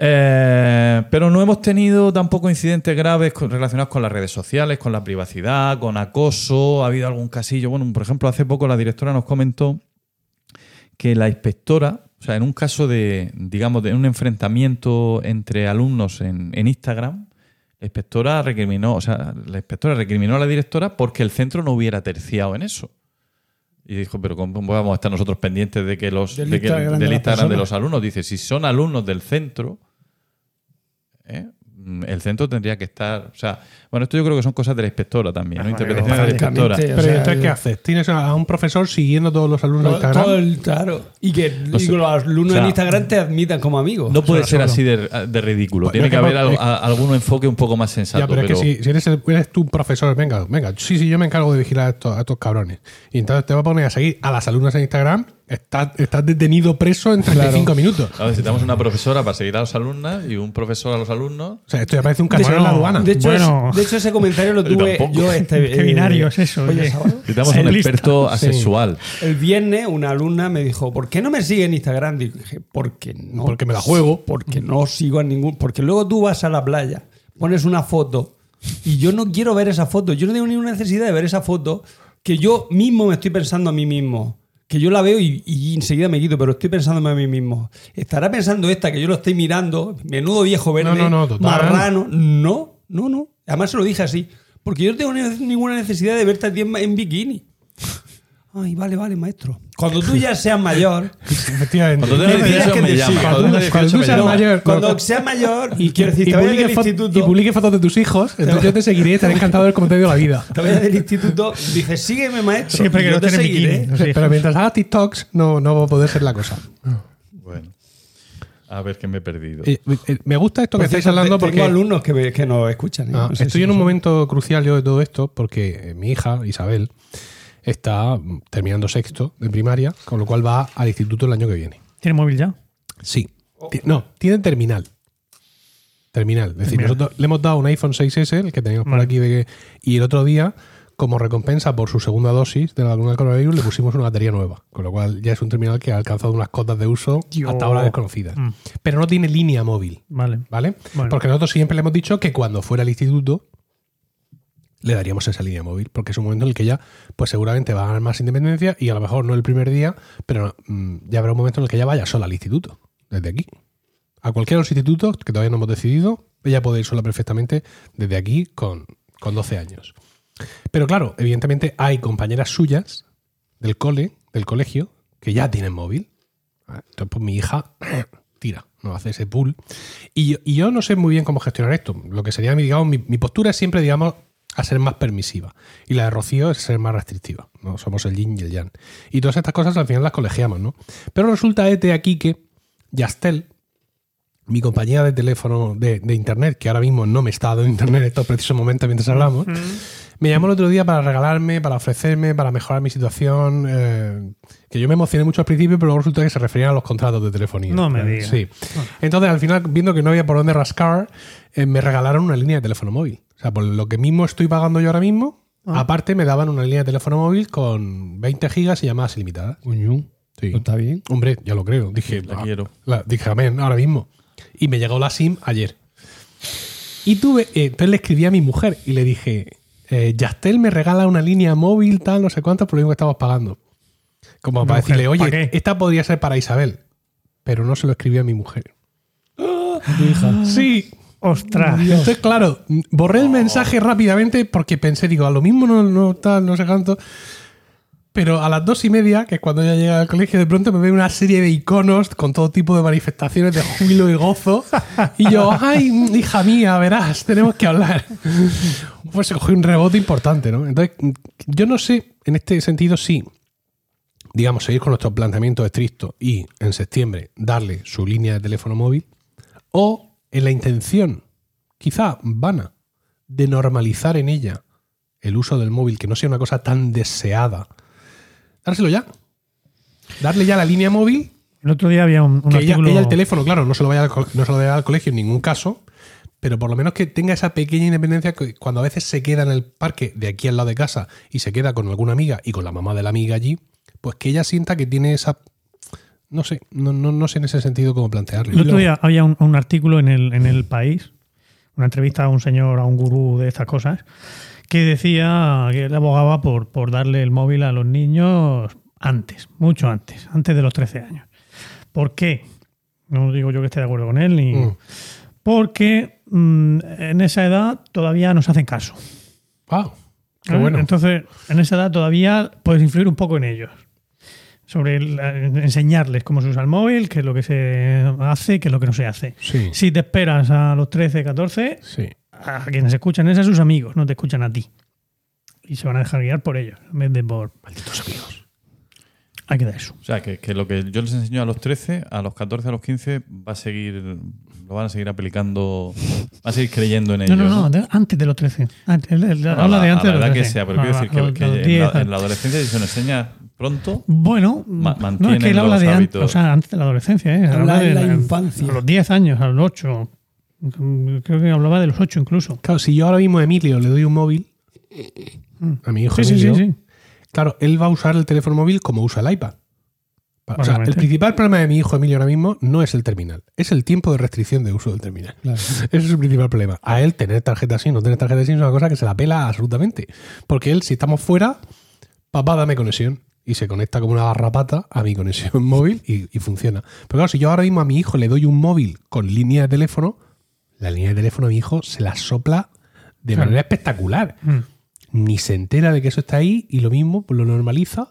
Eh, pero no hemos tenido tampoco incidentes graves relacionados con las redes sociales, con la privacidad, con acoso. Ha habido algún casillo. Bueno, por ejemplo, hace poco la directora nos comentó que la inspectora, o sea, en un caso de, digamos, de un enfrentamiento entre alumnos en, en Instagram, la inspectora recriminó, o sea, la inspectora recriminó a la directora porque el centro no hubiera terciado en eso. Y dijo, pero ¿cómo vamos a estar nosotros pendientes de que los Del de Instagram de de los alumnos? Dice, si son alumnos del centro, ¿eh? Mm, el centro tendría que estar. O sea, bueno, esto yo creo que son cosas de la inspectora también, ¿no? Interpretaciones de la inspectora. Pero o sea, entonces, ¿qué yo- haces? Tienes a un profesor siguiendo a todos los alumnos de Instagram. todo el- claro. Y que sé. que los alumnos O sea, en Instagram te admitan como amigos. No puede ser solo. así de, de ridículo. Pues, Tiene es que que haber algo- es- a- algún enfoque un poco más sensato. Ya, pero, es que si, si eres, el- eres tú un profesor, venga, venga, sí, sí, yo me encargo de vigilar a estos, a estos cabrones. Y entonces te va a poner a seguir a las alumnas en Instagram, estás, estás detenido preso en 35 minutos. Claro, necesitamos una profesora para seguir a los alumnas y un profesor a los alumnos. O sea, esto ya parece un cachorro en la Bueno, aduana. De hecho, Bueno. es- de hecho, ese comentario lo Yo tuve tampoco. yo este. Qué binario es eso, Oye. Necesitamos un Lista. experto Sí. asexual. El viernes una alumna me dijo, ¿por qué no me sigue en Instagram? Dije, porque no. Porque me la juego. Porque no sigo a ningún... Porque luego tú vas a la playa, pones una foto y yo no quiero ver esa foto. Yo no tengo ninguna necesidad de ver esa foto que yo mismo me estoy pensando a mí mismo. Que yo la veo y, y enseguida me quito, pero estoy pensándome a mí mismo. ¿Estará pensando esta que yo lo estoy mirando? Menudo viejo verde. No, no, no. Marrano. No, no, no. Además se lo dije así. Porque yo no tengo ni- ninguna necesidad de verte a ti en, en bikini. Ay, vale, vale, maestro. Cuando tú ya seas mayor, Efectivamente. Cuando tenga Me tienes 18 que me decir, llama. cuando Cuando tú- cuando 18 tú me seas mayor, cuando no. seas mayor y, y, quiero decir, y te vayas publique del fo- instituto, y publique fotos de tus hijos, entonces yo te seguiré y estaré encantado de ver cómo te ha ido la vida. te vayas del instituto, dices, sígueme, maestro. Siempre y que no te seguiré. bikini. Sí. Pero mientras hagas TikToks, no, no va a poder ser la cosa. Bueno, a ver que me he perdido. Eh, eh, me gusta esto que estáis hablando te- porque Tengo alumnos que, que nos escuchan. ¿eh? Ah, No sé estoy si en un momento crucial yo de todo esto porque mi hija, Isabel, está terminando sexto de primaria, con lo cual va al instituto el año que viene. ¿Tiene móvil ya? Sí. No, tiene terminal. Terminal. Es decir, nosotros le hemos dado un iPhone 6S, el que teníamos por aquí, de, y el otro día, como recompensa por su segunda dosis de la vacuna del coronavirus, le pusimos una batería nueva. Con lo cual ya es un terminal que ha alcanzado unas cotas de uso Dios. hasta ahora desconocidas. Mm. Pero no tiene línea móvil. Vale. ¿Vale? Bueno. Porque nosotros siempre le hemos dicho que cuando fuera al instituto le daríamos esa línea móvil, porque es un momento en el que ya, pues seguramente va a ganar más independencia y a lo mejor no el primer día, pero mm, ya habrá un momento en el que ella vaya sola al instituto, desde aquí. A cualquiera de los institutos que todavía no hemos decidido, ella puede ir sola perfectamente desde aquí con, con 12 años. Pero claro, evidentemente hay compañeras suyas del cole, del colegio, que ya tienen móvil. Ah, Entonces, pues mi hija tira, no hace ese pool. Y yo, no sé muy bien cómo gestionar esto. Lo que sería, digamos, mi postura es siempre, digamos, a ser más permisiva. Y la de Rocío es ser más restrictiva. ¿no? Somos el yin y el yang. Y todas estas cosas al final las colegiamos, ¿no? Pero resulta este aquí que Yastel, mi compañía de teléfono de, de internet, que ahora mismo no me está dando internet en estos precisos momentos mientras hablamos, me llamó el otro día para regalarme, para ofrecerme, para mejorar mi situación. eh, que yo me emocioné mucho al principio, pero luego resulta que se referían a los contratos de telefonía. No me digas. Sí. Entonces, al final, viendo que no había por dónde rascar, eh, me regalaron una línea de teléfono móvil. O sea, por lo que mismo estoy pagando yo ahora mismo, Ah. aparte me daban una línea de teléfono móvil con 20 gigas y llamadas ilimitadas. Sí. Está bien. Hombre, ya lo creo. Dije, La ah, quiero. la- dije, amén, ahora mismo. Y me llegó la SIM ayer. Y tuve, eh, entonces le escribí a mi mujer y le dije, eh, Yastel me regala una línea móvil, tal, no sé cuánto, por lo mismo que estamos pagando. Como para Mujer, decirle, ¿para oye, esta podría ser para Isabel. Pero no se lo escribí a mi mujer. Tu hija. Sí. Ostras. Entonces, claro, borré el mensaje rápidamente porque pensé, digo, a lo mismo no, no tal, no sé cuánto. Pero a las dos y media, que es cuando ya llega al colegio, de pronto me veo una serie de iconos con todo tipo de manifestaciones de júbilo y gozo. Y yo, ay, hija mía, verás, tenemos que hablar. Pues se cogió un rebote importante, ¿no? Entonces, yo no sé, en este sentido, sí, digamos, seguir con nuestro planteamiento estricto y en septiembre darle su línea de teléfono móvil, o en la intención, quizá vana, de normalizar en ella el uso del móvil, que no sea una cosa tan deseada, dárselo ya. Darle ya la línea móvil, El otro día había un, un que ella, artículo. ella el teléfono, claro, no se, lo vaya al, no se lo vaya al colegio en ningún caso, pero por lo menos que tenga esa pequeña independencia que cuando a veces se queda en el parque de aquí al lado de casa y se queda con alguna amiga y con la mamá de la amiga allí, pues que ella sienta que tiene esa... No sé, no, no, no sé en ese sentido cómo plantearlo. El otro día había un, un artículo en el, en el país, una entrevista a un señor, a un gurú de estas cosas, que decía que él abogaba por, por darle el móvil a los niños antes, mucho antes, antes de los 13 años. ¿Por qué? No digo yo que esté de acuerdo con él, ni. Mm. Porque mm, en esa edad todavía nos hacen caso. Ah, qué ¿eh? bueno. Entonces, en esa edad todavía puedes influir un poco en ellos. Sobre el- eh, enseñarles cómo se usa el móvil, qué es lo que se hace, qué es lo que no se hace. Sí, Si te esperas a los 13, 14, sí. a quienes escuchan es a sus amigos, no te escuchan a ti. Y se van a dejar guiar por ellos, en vez de por. Malditos amigos. Hay que dar eso. O sea, que, que lo que yo les enseño a los 13, a los 14, a los 15, va a seguir, lo van a seguir aplicando, va a seguir creyendo en No, ellos. no, no, de- antes de los 13. Antes, él- él Bueno, habla de antes a de la los edad 13. que sea, pero quiero A- decir que, a- que a los en, 10, la, en la adolescencia, si se nos enseña pronto, Bueno, no, es que él habla de antes, o sea, antes de la adolescencia, ¿eh? Habla de la infancia. A los 10 años, a los 8. Creo que hablaba de los 8 incluso. Claro, si yo ahora mismo a Emilio le doy un móvil, a mi hijo Sí, Emilio, sí, sí. claro, él va a usar el teléfono móvil como usa el iPad. O sea, el principal problema de mi hijo Emilio ahora mismo no es el terminal, es el tiempo de restricción de uso del terminal. Claro. Ese es su principal problema. A él tener tarjeta SIM, no tener tarjeta SIM es una cosa que se la pela absolutamente. Porque él, si estamos fuera, papá, dame conexión. Y se conecta como una garrapata a mi conexión móvil y, y funciona. Pero claro, si yo ahora mismo a mi hijo le doy un móvil con línea de teléfono, la línea de teléfono a mi hijo se la sopla de Claro. manera espectacular. Mm. Ni se entera de que eso está ahí y lo mismo, pues lo normaliza.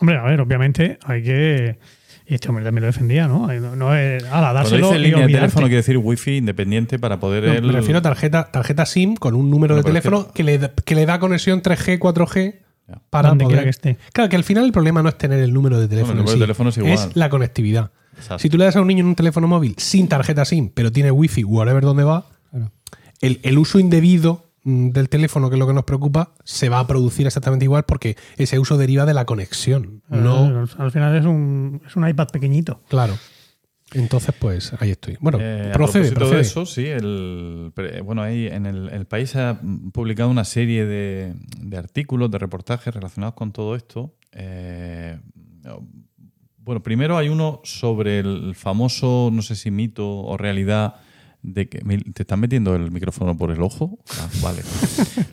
Hombre, a ver, obviamente hay que. Y este hombre también lo defendía, ¿no? No, no es. Ala, cuando dárselo dice línea de teléfono quiere decir wifi independiente para poder No, me refiero a tarjeta, tarjeta SIM con un número No, de teléfono que, le, que le da conexión 3G, 4G Ya. para Donde poder- quiera que esté. Claro, que al final el problema no es tener el número de teléfono. número en de teléfono es igual. la conectividad. Exacto. Si tú le das a un niño un teléfono móvil sin tarjeta SIM, pero tiene wifi, whatever donde va, Claro. el, el uso indebido mm, del teléfono, que es lo que nos preocupa, se va a producir exactamente igual porque ese uso deriva de la conexión. No, Al final es un, es un iPad pequeñito. claro. Entonces, pues ahí estoy. Bueno, Eh, a procede, procede. de eso, sí, el, bueno, ahí en el, el país ha publicado una serie de, de artículos, de reportajes relacionados con todo esto. Eh, bueno, primero hay uno sobre el famoso, no sé si mito o realidad, de que te están metiendo el micrófono por el ojo. Ah, vale.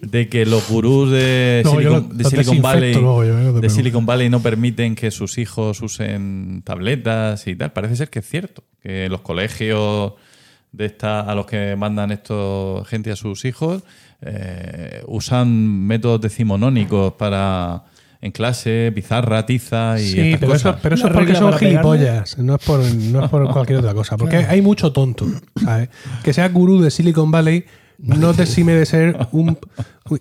De que los gurús de No, Silicon, lo- de lo Silicon desinfecto Valley luego no de. Silicon Valley no permiten que sus hijos usen tabletas y tal. Parece ser que es cierto, que los colegios de esta, a los que mandan esto gente a sus hijos eh, usan métodos decimonónicos para en clase, pizarra, tiza y Sí, estas pero eso, cosas. pero eso es porque son gilipollas, no es por, no es por cualquier otra cosa. Porque hay mucho tonto, ¿sabes? Que sea gurú de Silicon Valley no te exime de ser un...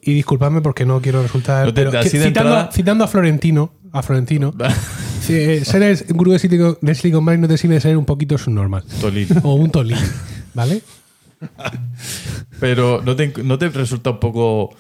Y disculpadme porque no quiero resultar... No te- pero que- citando, entrada- citando a Florentino, a Florentino, si, eh, ser el gurú de Silicon, de Silicon Valley no te exime de ser un poquito subnormal. Tolín. O un tolín, ¿vale? Pero ¿no te, no te resulta un poco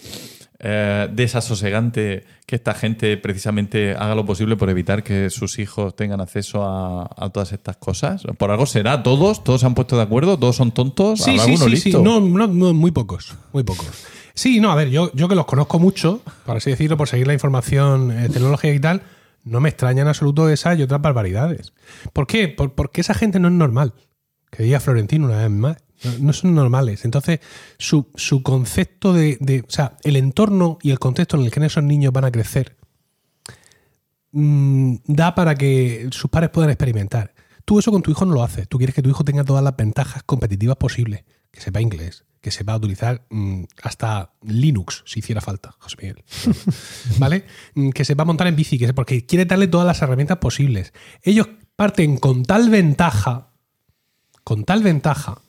eh, desasosegante que esta gente precisamente haga lo posible por evitar que sus hijos tengan acceso a, a todas estas cosas? Por algo será, todos, todos se han puesto de acuerdo, todos son tontos, Sí, habrá sí, alguno sí, sí. listo. No, no, no, muy pocos, muy pocos. Sí, no, a ver, yo, yo que los conozco mucho, por así decirlo, por seguir la información eh, tecnológica y tal, no me extraña en absoluto esas y otras barbaridades. ¿Por qué? Por- porque esa gente no es normal. Que diga Florentino una vez más. No, son normales. Entonces, su, su concepto de, O sea, el entorno y el contexto en el que esos niños van a crecer mm, da para que sus padres puedan experimentar. Tú eso con tu hijo no lo haces. Tú quieres que tu hijo tenga todas las ventajas competitivas posibles. que sepa inglés, que sepa utilizar mm, hasta Linux, si hiciera falta, José Miguel. ¿Vale? Mm, Que sepa montar en bici, que porque quiere darle todas las herramientas posibles. Ellos parten con tal ventaja, con tal ventaja,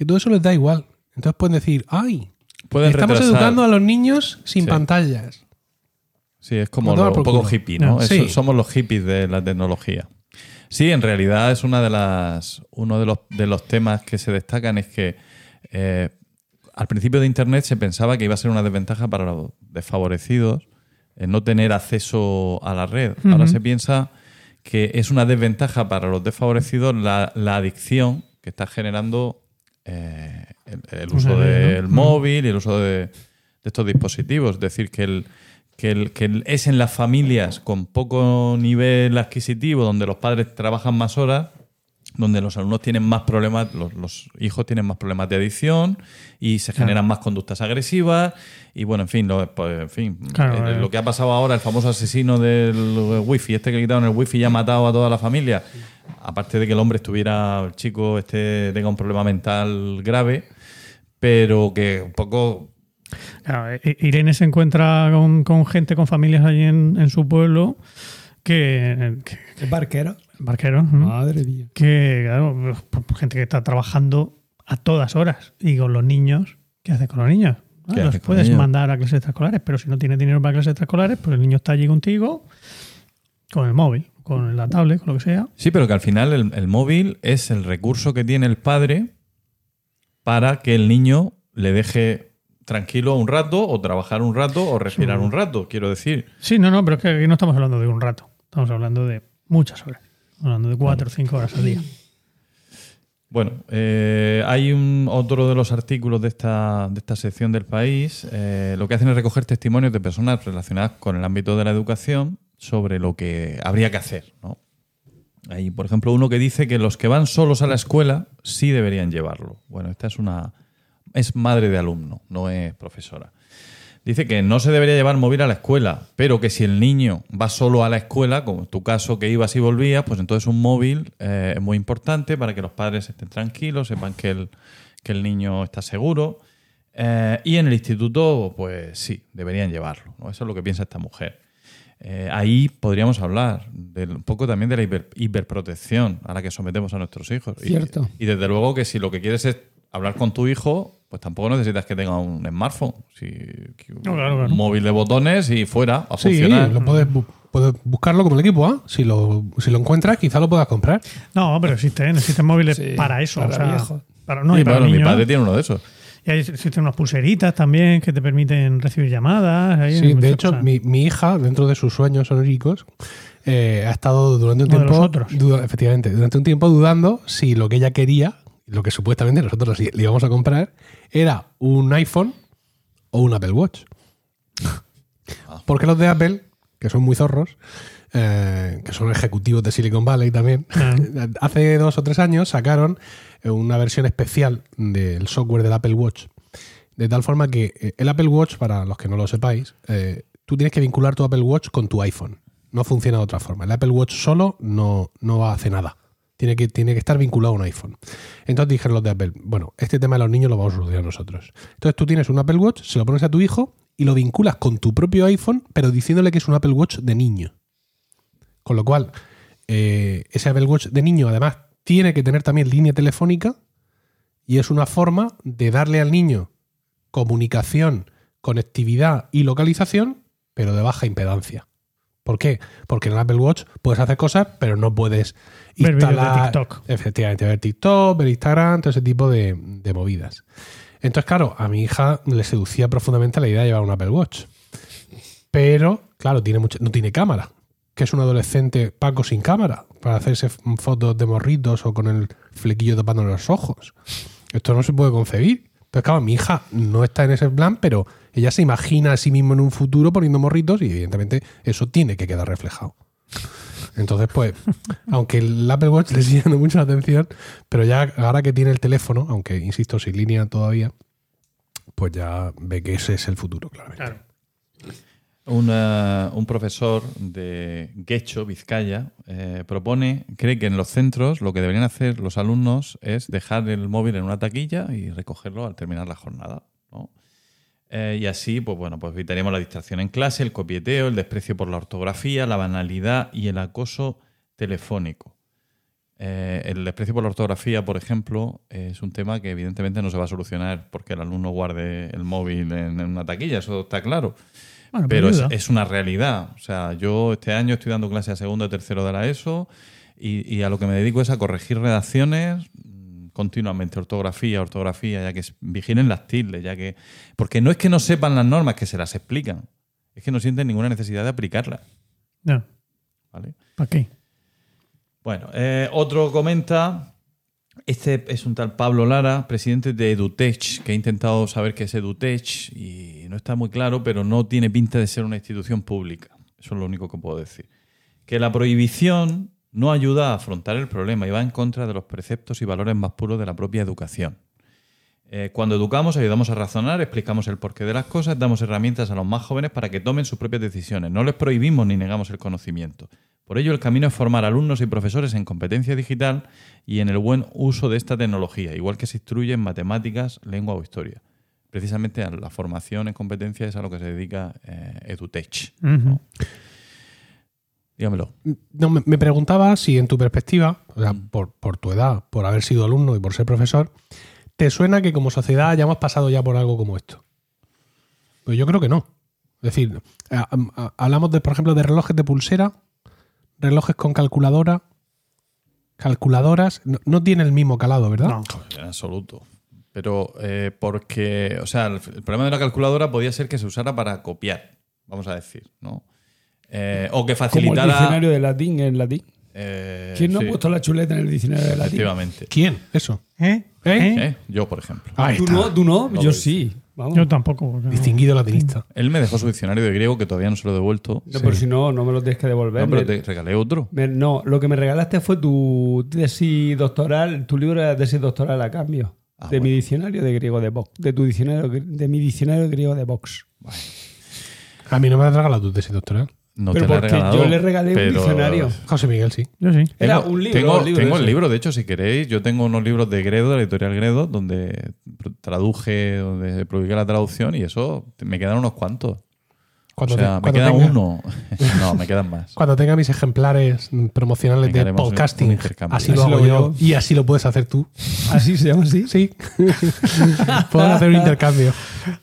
que todo eso les da igual. Entonces pueden decir, ay, Pueden estamos retrasar. educando a los niños sin Sí. pantallas. Sí, es como lo- un poco hippie, ¿no? Sí. somos los hippies de la tecnología. Sí, en realidad es una de las, uno de los, de los temas que se destacan es que eh, al principio de Internet se pensaba que iba a ser una desventaja para los desfavorecidos el no tener acceso a la red. Ahora se piensa que es una desventaja para los desfavorecidos la, la adicción que está generando eh, el, el uso del móvil y el uso de, de estos dispositivos. Es decir, que, el, que, el- que el- es en las familias con poco nivel adquisitivo, donde los padres trabajan más horas, donde los alumnos tienen más problemas, los, los hijos tienen más problemas de adicción y se generan más conductas agresivas. Y bueno, en fin, lo, pues, en fin, Claro, eh, eh. lo que ha pasado ahora, el famoso asesino del wifi, este que le quitaron el wifi y ha matado a toda la familia, aparte de que el hombre estuviera, el chico este tenga un problema mental grave, pero que un poco Claro, I- Irene se encuentra con, con gente, con familias allí en, en su pueblo que, que ¿Es barquero? barqueros, ¿no? Madre mía. que claro, pues, gente que está trabajando a todas horas y con los niños, ¿qué hace con los niños? Ah, ¿Qué los puedes mandar a clases extraescolares, pero si no tienes dinero para clases extraescolares, pues el niño está allí contigo con el móvil, con la tablet, con lo que sea. Sí, pero que al final el, el móvil es el recurso que tiene el padre para que el niño le deje tranquilo un rato o trabajar un rato o respirar un rato, quiero decir. Sí, no, no, pero es que aquí no estamos hablando de un rato, estamos hablando de muchas horas, Estamos hablando de cuatro o cinco horas al día. Bueno, eh, hay un, otro de los artículos de esta, de esta sección del país. eh, lo que hacen es recoger testimonios de personas relacionadas con el ámbito de la educación sobre lo que habría que hacer. ¿no? Hay, por ejemplo, uno que dice que los que van solos a la escuela sí deberían llevarlo. Bueno, esta es una. Es madre de alumno, no es profesora. Dice que no se debería llevar móvil a la escuela, pero que si el niño va solo a la escuela, como en tu caso que ibas y volvías, pues entonces un móvil eh, es muy importante para que los padres estén tranquilos, sepan que el, que el niño está seguro. Eh, y en el instituto, pues sí, deberían llevarlo. ¿no? Eso es lo que piensa esta mujer. Eh, ahí podríamos hablar del- un poco también de la hiper- hiperprotección a la que sometemos a nuestros hijos. Y- Cierto. Y, desde luego que si lo que quieres es hablar con tu hijo, pues tampoco necesitas que tenga un smartphone. Si, un No, claro, claro. móvil de botones y fuera a Sí, funcionar. lo puedes, bu- puedes buscarlo como el equipo A. Si lo, si lo encuentras, quizá lo puedas comprar. No, pero existen, existen móviles Sí, para eso. para o sea, para, no, Sí, y para bueno, mi padre tiene uno de esos. Y hay, existen unas pulseritas también que te permiten recibir llamadas. hay Sí, de hecho, mi, mi hija, dentro de sus sueños oníricos, eh, ha estado durante un Uno de tiempo. los otros. duda- efectivamente, durante un tiempo dudando si lo que ella quería, lo que supuestamente nosotros le íbamos a comprar, era un iPhone o un Apple Watch. Porque los de Apple, que son muy zorros, eh, que son ejecutivos de Silicon Valley también, Ah. hace dos o tres años sacaron eh, una versión especial del software del Apple Watch. De tal forma que eh, el Apple Watch, para los que no lo sepáis, eh, tú tienes que vincular tu Apple Watch con tu iPhone. No funciona de otra forma. El Apple Watch solo no, no hace nada. Tiene que, tiene que estar vinculado a un iPhone. Entonces dijeron los de Apple, bueno, este tema de los niños lo vamos a solucionar nosotros. Entonces tú tienes un Apple Watch, se lo pones a tu hijo y lo vinculas con tu propio iPhone, pero diciéndole que es un Apple Watch de niño. Con lo cual, eh, ese Apple Watch de niño además tiene que tener también línea telefónica y es una forma de darle al niño comunicación, conectividad y localización, pero de baja impedancia. ¿Por qué? Porque en el Apple Watch puedes hacer cosas, pero no puedes Ver vídeos de instalar. TikTok. Efectivamente, ver TikTok, ver Instagram, todo ese tipo de, de movidas. Entonces, claro, a mi hija le seducía profundamente la idea de llevar un Apple Watch. Pero, claro, tiene mucho, no tiene cámara. Que es un adolescente Paco sin cámara para hacerse fotos de morritos o con el flequillo tapándole los ojos. Esto no se puede concebir. Entonces, claro, mi hija no está en ese plan, pero ella se imagina a sí mismo en un futuro poniendo morritos y evidentemente eso tiene que quedar reflejado. Entonces, pues, aunque el Apple Watch le sigue dando mucha atención, pero ya ahora que tiene el teléfono, aunque insisto, sin línea todavía, pues ya ve que ese es el futuro, claramente. Claro. Una- un profesor de Guecho, Vizcaya, eh, propone, cree que en los centros lo que deberían hacer los alumnos es dejar el móvil en una taquilla y recogerlo al terminar la jornada. ¿no? Eh, y así, pues bueno, pues evitaríamos la distracción en clase, el copieteo, el desprecio por la ortografía, la banalidad y el acoso telefónico. Eh, el desprecio por la ortografía, por ejemplo, es un tema que evidentemente no se va a solucionar porque el alumno guarde el móvil en, en una taquilla, eso está claro. Bueno, pero es, una realidad. O sea, yo este año estoy dando clase a segundo y tercero de la ESO y, y a lo que me dedico es a corregir redacciones mm, continuamente, ortografía, ortografía, ya que vigilen las tildes, ya que... Porque no es que no sepan las normas, que se las explican, es que no sienten ninguna necesidad de aplicarlas. Ya, ¿vale? ¿Para qué? Bueno, eh, otro comenta, este es un tal Pablo Lara, presidente de Edutech, que ha intentado saber qué es Edutech y no está muy claro, pero no tiene pinta de ser una institución pública. Eso es lo único que puedo decir. Que la prohibición no ayuda a afrontar el problema y va en contra de los preceptos y valores más puros de la propia educación. Eh, cuando educamos, ayudamos a razonar, explicamos el porqué de las cosas, damos herramientas a los más jóvenes para que tomen sus propias decisiones. No les prohibimos ni negamos el conocimiento. Por ello, el camino es formar alumnos y profesores en competencia digital y en el buen uso de esta tecnología, igual que se instruye en matemáticas, lengua o historia. Precisamente a la formación en competencia es a lo que se dedica eh, Edutech. Dígamelo. No, me, me preguntaba si en tu perspectiva, o sea, por, por tu edad, por haber sido alumno y por ser profesor, ¿te suena que como sociedad hayamos pasado ya por algo como esto? Pues yo creo que no. Es decir, a- a- hablamos, de, por ejemplo, de relojes de pulsera, relojes con calculadora, calculadoras, no, no tiene el mismo calado, ¿verdad? No. En absoluto. Pero eh, porque, o sea, el, el problema de la calculadora podía ser que se usara para copiar, vamos a decir, ¿no? Eh, o que Como el facilitara. diccionario de latín en latín. eh, ¿Quién no sí, ha puesto la chuleta en el diccionario de latín? Efectivamente. ¿Quién? Eso. ¿Eh? ¿Eh? ¿Eh? Yo, por ejemplo. Ahí ¿Tú no? ¿Tú no? No Yo sí. Vamos. Yo tampoco. no. Distinguido latinista. Él me dejó su diccionario de griego que todavía no se lo he devuelto. No, pero si no, no me lo tienes que devolver. No, pero te regalé otro. me- no, lo que me regalaste fue tu tesis doctoral, tu libro de tesis doctoral a cambio. Ah, de mi diccionario de griego de Vox. De tu diccionario, de mi diccionario griego de Vox. A mí no me has regalado tu tesis doctoral. No Pero te la he porque regalado. yo le regalé un pero- diccionario. José Miguel, sí. Yo sí. Era Tengo- un libro, Tengo, el libro tengo el ese. libro, de hecho, si queréis, yo tengo unos libros de Gredo, de la editorial Gredo, donde traduje, donde publiqué la traducción y eso me quedan unos cuantos. Cuando o sea, te- me cuando queda tenga- uno. no, me quedan más. Cuando tenga mis ejemplares promocionales de podcasting, así lo Así hago yo. Y así lo puedes hacer tú. Así se llama así. Sí. Podemos hacer un intercambio.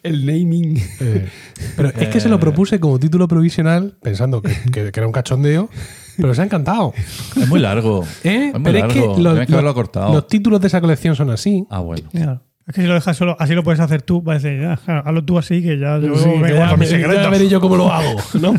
El naming. Eh, pero es que se lo propuse como título provisional pensando que, que- que era un cachondeo, pero se ha encantado. Es muy largo. ¿Eh? Es muy pero largo. es que los, Tienes que haberlo los- cortado. los títulos de esa colección son así. Ah, bueno. Claro. Es que si lo dejas solo, así lo puedes hacer tú. Parece, ya, claro, hazlo tú así, que ya yo Sí, me ya, guardo mis ya veré yo cómo lo hago, ¿no?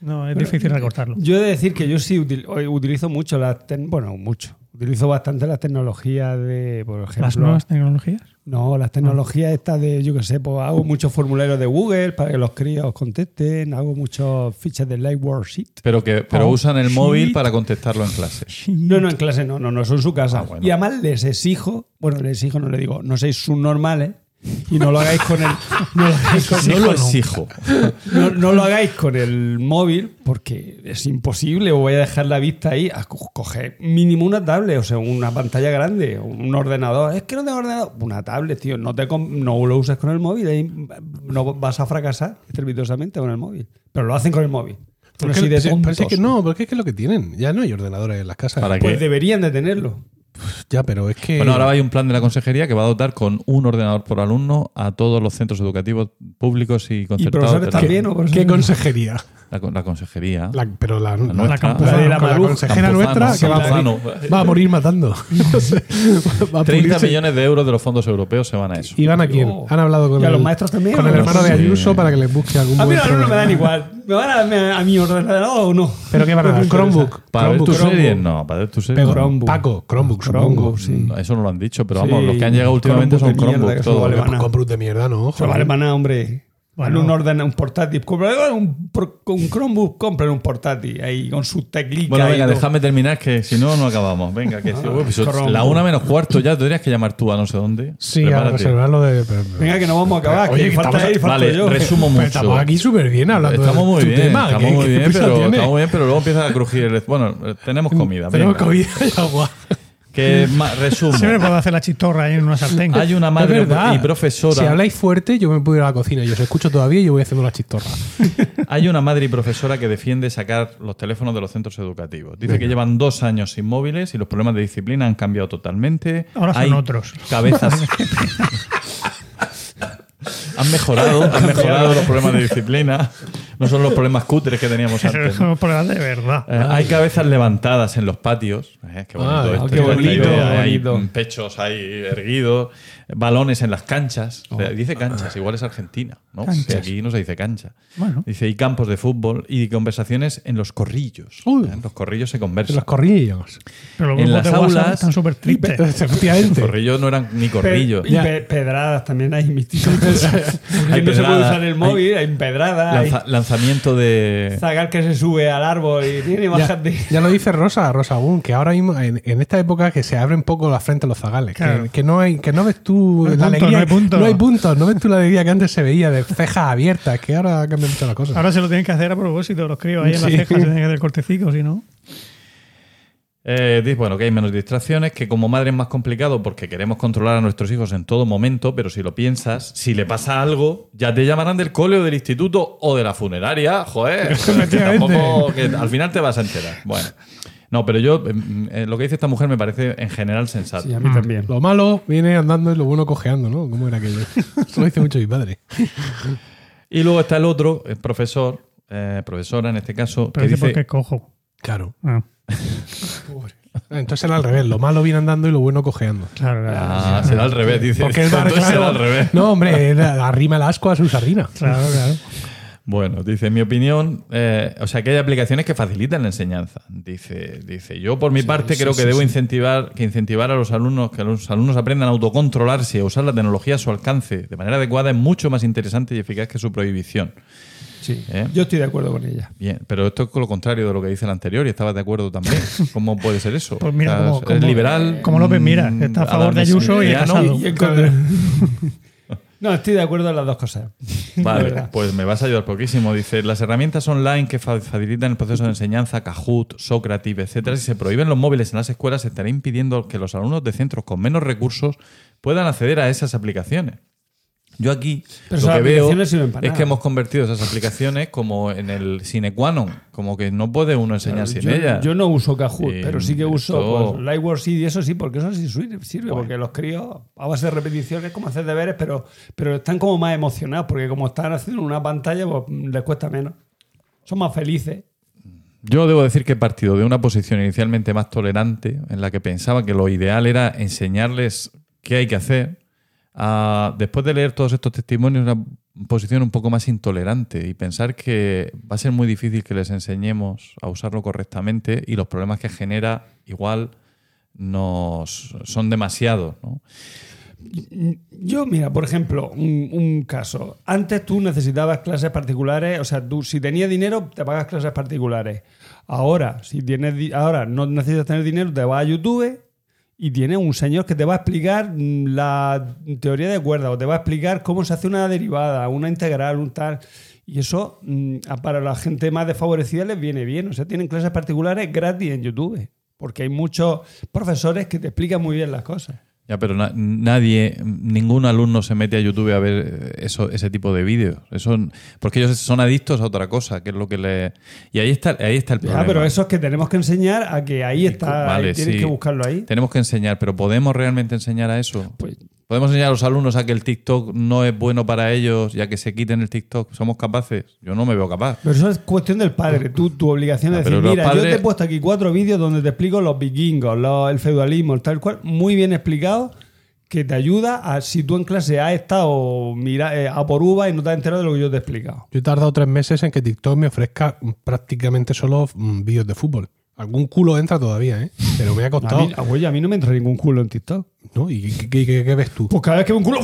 No, es difícil recortarlo. Yo he de decir que yo sí util- hoy utilizo mucho tec- Bueno, mucho. Utilizo bastante las tecnologías de, por ejemplo. Las nuevas tecnologías. No, las tecnologías estas de, yo qué sé, pues hago muchos formularios de Google para que los críos contesten, hago muchos fichas de Lightword Sheet. Pero que pero Oh, usan el móvil para contestarlo en clase. No, no, en clase no, no, no, son en su casa. Ah, bueno. Y además les exijo, bueno, les exijo, no le digo, no seis subnormales y no lo hagáis con el. No lo hagáis con, No lo exijo. no- no lo hagáis con el móvil porque es imposible o voy a dejar la vista ahí. A co- coger mínimo una tablet, o sea, una pantalla grande, un ordenador. Es que no tengo ordenador. Una tablet, tío. No, te no lo uses con el móvil. ahí no vas a fracasar estrepitosamente con el móvil. Pero lo hacen con el móvil. Son Porque- así de sí, pero tontos. es que no, porque es que es lo que tienen. Ya no hay ordenadores en las casas. ¿Para Pues qué? deberían de tenerlo. Ya, pero es que. Bueno, ahora hay un plan de la consejería que va a dotar con un ordenador por alumno a todos los centros educativos públicos y ¿Y concertados. profesores de la- también o ¿Qué profesores? consejería? La, la consejería. La- pero la, la, nuestra. La Campuzano. la de la, Con la consejera nuestra que va a, morir, va a morir matando. No sé, va a 30 pulirse. millones de euros de los fondos europeos se van a eso. ¿Y van a quién? Oh. Han hablado con ¿Y a el, los maestros también? con el No hermano de. Ayuso para que les busque algún A mí los alumnos me dan igual. ¿Me van a darme a mi ordenador o no? ¿Pero qué van a dar? Chromebook. ¿Para ver Chromebook, tus Chromebook. series? No, para ver tus series. Pero, no. Chromebook. Paco, Chromebook, supongo. Chromebook, sí. No, Eso no lo han dicho, pero vamos, Sí, los que han llegado últimamente Chromebook son Chromebook. que todos. eso vale Pues Van a- Con Brut de mierda, no. Vale maná, hombre. Bueno. En un orden, un portátil. Compra un, pro- un Chromebook, compren un portátil ahí con sus teclitas. Bueno, venga, todo. déjame terminar, que si no, no acabamos. Venga, que si- uy, pues, la una menos cuarto ya, tendrías que llamar tú a no sé dónde. Sí, a Prepárate. reservarlo de. pero- Venga, que no vamos a acabar. Oye, que que falta él, falto Vale, yo. resumo Pero mucho. estamos aquí súper bien hablando Estamos de muy tu bien, tema. estamos ¿qué- muy qué bien, pero, tiene? estamos muy bien, pero luego empieza a crujir el... Bueno, tenemos comida. Tenemos venga. comida y agua. Que resumo. Siempre puedo hacer la chistorra ahí en una sartén. Hay una madre y profesora. Si habláis fuerte, yo me puedo ir a la cocina. Yo os escucho todavía y yo voy haciendo la chistorra. Hay una madre y profesora que defiende sacar los teléfonos de los centros educativos. Dice que llevan dos años sin móviles y los problemas de disciplina han cambiado totalmente. Ahora son Hay otros. Cabezas. han mejorado, han mejorado los problemas de disciplina. No son los problemas cutres que teníamos antes. es ¿no? un problema de verdad. Eh, hay cabezas levantadas en los patios. Eh, qué bonito Ah, esto. qué bonito, Hay bonito. pechos ahí erguidos. Balones en las canchas. O sea, dice canchas, igual es Argentina. ¿no? Canchas. Que aquí no se dice cancha. Bueno. Dice, y campos de fútbol y conversaciones en los corrillos. Uy. En los corrillos se En conversan. los corrillos. Pero los en grupos las de aulas- están súper tristes. Los Efectivamente. corrillos no eran ni Pe- corrillos. y pe- pedradas también hay en que no se puede pedradas, usar el móvil, hay, pedradas, hay Lanza- lanzamiento de... zagal que se sube al árbol y tiene Ya, bájate. ya lo dice Rosa, Rosa Boom, que ahora mismo, en, en esta época, que se abren poco las frentes los zagales. Claro. Que, que no hay, que no ves tú No hay la punto, alegría. no hay punto. No hay puntos, no ves tú la alegría que antes se veía de cejas abiertas, que ahora ha cambiado mucho la cosa. Ahora se lo tienen que hacer a propósito, los críos ahí en las cejas, se tienen que hacer cortecitos, si no. Eh, dice, bueno, que hay menos distracciones, que como madre es más complicado porque queremos controlar a nuestros hijos en todo momento, pero si lo piensas, si le pasa algo, ya te llamarán del cole o del instituto o de la funeraria, joder. que tampoco- que al final te vas a enterar. Bueno, no, pero yo, mm, eh, lo que dice esta mujer me parece en general sensato. Sí, a mí también. Lo malo viene andando y lo bueno cojeando, ¿no? ¿Cómo era aquello? Eso lo dice mucho mi padre. Y luego está el otro, el profesor, eh, profesora en este caso, Pero que dice porque cojo. Claro. Ah, Entonces era al revés. Lo malo viene andando y lo bueno cojeando. claro, claro. Ah, será al revés, dice. Porque será claro. al revés. No, hombre, arrima el asco a su sardina. Claro, claro. Bueno, dice, en mi opinión, eh, o sea, que hay aplicaciones que facilitan la enseñanza. Dice, dice yo por mi parte creo que debo incentivar, que incentivar a los alumnos, que los alumnos aprendan a autocontrolarse y a usar la tecnología a su alcance de manera adecuada es mucho más interesante y eficaz que su prohibición. Sí. ¿Eh? Yo estoy de acuerdo con ella. Bien, pero esto es con lo contrario de lo que dice el anterior y estabas de acuerdo también. ¿Cómo puede ser eso? Pues mira, como- liberal. como López Mira, mm, está a favor de Ayuso y Casado. Y en contra- No, estoy de acuerdo en las dos cosas. Vale, pues me vas a ayudar poquísimo. Dice, las herramientas online que fa- facilitan el proceso de enseñanza, Kahoot, Socrative, etcétera, si se prohíben los móviles en las escuelas, se estará impidiendo que los alumnos de centros con menos recursos puedan acceder a esas aplicaciones. Yo aquí Pero lo que veo es que hemos convertido esas aplicaciones como en el sine qua non, como que no puede uno enseñar sin yo, ellas. yo no uso Kahoot, Sí, pero sí que uso esto- pues, Lightworks y eso sí, porque eso sí sirve, porque los críos a base de repeticiones como hacer deberes, pero, pero están como más emocionados, porque como están haciendo en una pantalla, pues les cuesta menos. Son más felices. Yo debo decir que he partido de una posición inicialmente más tolerante, en la que pensaba que lo ideal era enseñarles qué hay que hacer, a, después de leer todos estos testimonios, una posición un poco más intolerante y pensar que va a ser muy difícil que les enseñemos a usarlo correctamente y los problemas que genera igual nos son demasiados. ¿no? Yo, mira, por ejemplo, un, un caso. Antes tú necesitabas clases particulares, o sea, tú si tenías dinero, te pagas clases particulares. Ahora, si tienes ahora no necesitas tener dinero, te vas a YouTube y tienes un señor que te va a explicar mm, la teoría de cuerdas o te va a explicar cómo se hace una derivada, una integral, un tal. Y eso mm, para la gente más desfavorecida les viene bien. O sea, tienen clases particulares gratis en YouTube. Porque hay muchos profesores que te explican muy bien las cosas. Ya, pero na- nadie, ningún alumno se mete a YouTube a ver eh, eso, ese tipo de vídeos. Eso, porque ellos son adictos a otra cosa, que es lo que le. Y ahí está, ahí está el problema. Ya, pero eso es que tenemos que enseñar a que ahí está, Vale, ahí tienes sí. que buscarlo ahí. Tenemos que enseñar, pero ¿podemos realmente enseñar a eso? Pues, ¿Podemos enseñar a los alumnos a que el TikTok no es bueno para ellos y a que se quiten el TikTok? ¿Somos capaces? Yo no me veo capaz. pero eso es cuestión del padre. Tú, tu obligación Ah, es pero decir, mira, yo te he puesto aquí cuatro vídeos donde te explico los vikingos, los- el feudalismo, el tal cual, muy bien explicado, que te ayuda a si tú en clase has estado mira, eh, a por uva y no te has enterado de lo que yo te he explicado. Yo he tardado tres meses en que TikTok me ofrezca prácticamente solo mm, vídeos de fútbol. Algún culo entra todavía, ¿eh? Pero me ha A costado. mí, oye, a mí no me entra ningún culo en TikTok. ¿No? ¿Y qué, qué- qué- qué ves tú? Pues cada vez que veo un culo.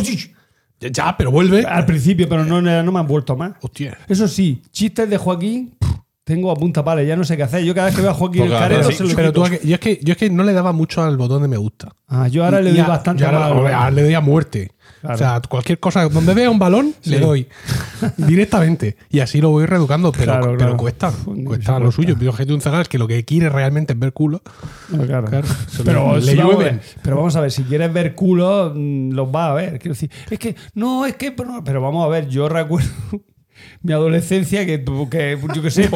Ya, pero vuelve. Al principio, pero no, no me han vuelto más. Hostia. Eso sí, chistes de Joaquín, pff, tengo a punta pala, ya no sé qué hacer. Yo cada vez que veo a Joaquín Porque el Careto sí, se lo Pero tú, yo, es que, yo es que no le daba mucho al botón de me gusta. Ah, yo ahora le doy a- bastante ahora- le doy a muerte. Claro. O sea, cualquier cosa, donde vea un balón, le doy directamente. Y así lo voy reeducando, pero, Claro, pero claro. cuesta. Cuesta lo suyo. Yo que un zagal es que lo que quiere realmente es ver culo. No, claro. Pero, le- si vamos pero vamos a ver, si quieres ver culo, mm, los vas a ver. Quiero decir, es que, no, es que, pero, pero vamos a ver, yo recuerdo mi adolescencia que, tú- que yo qué sé,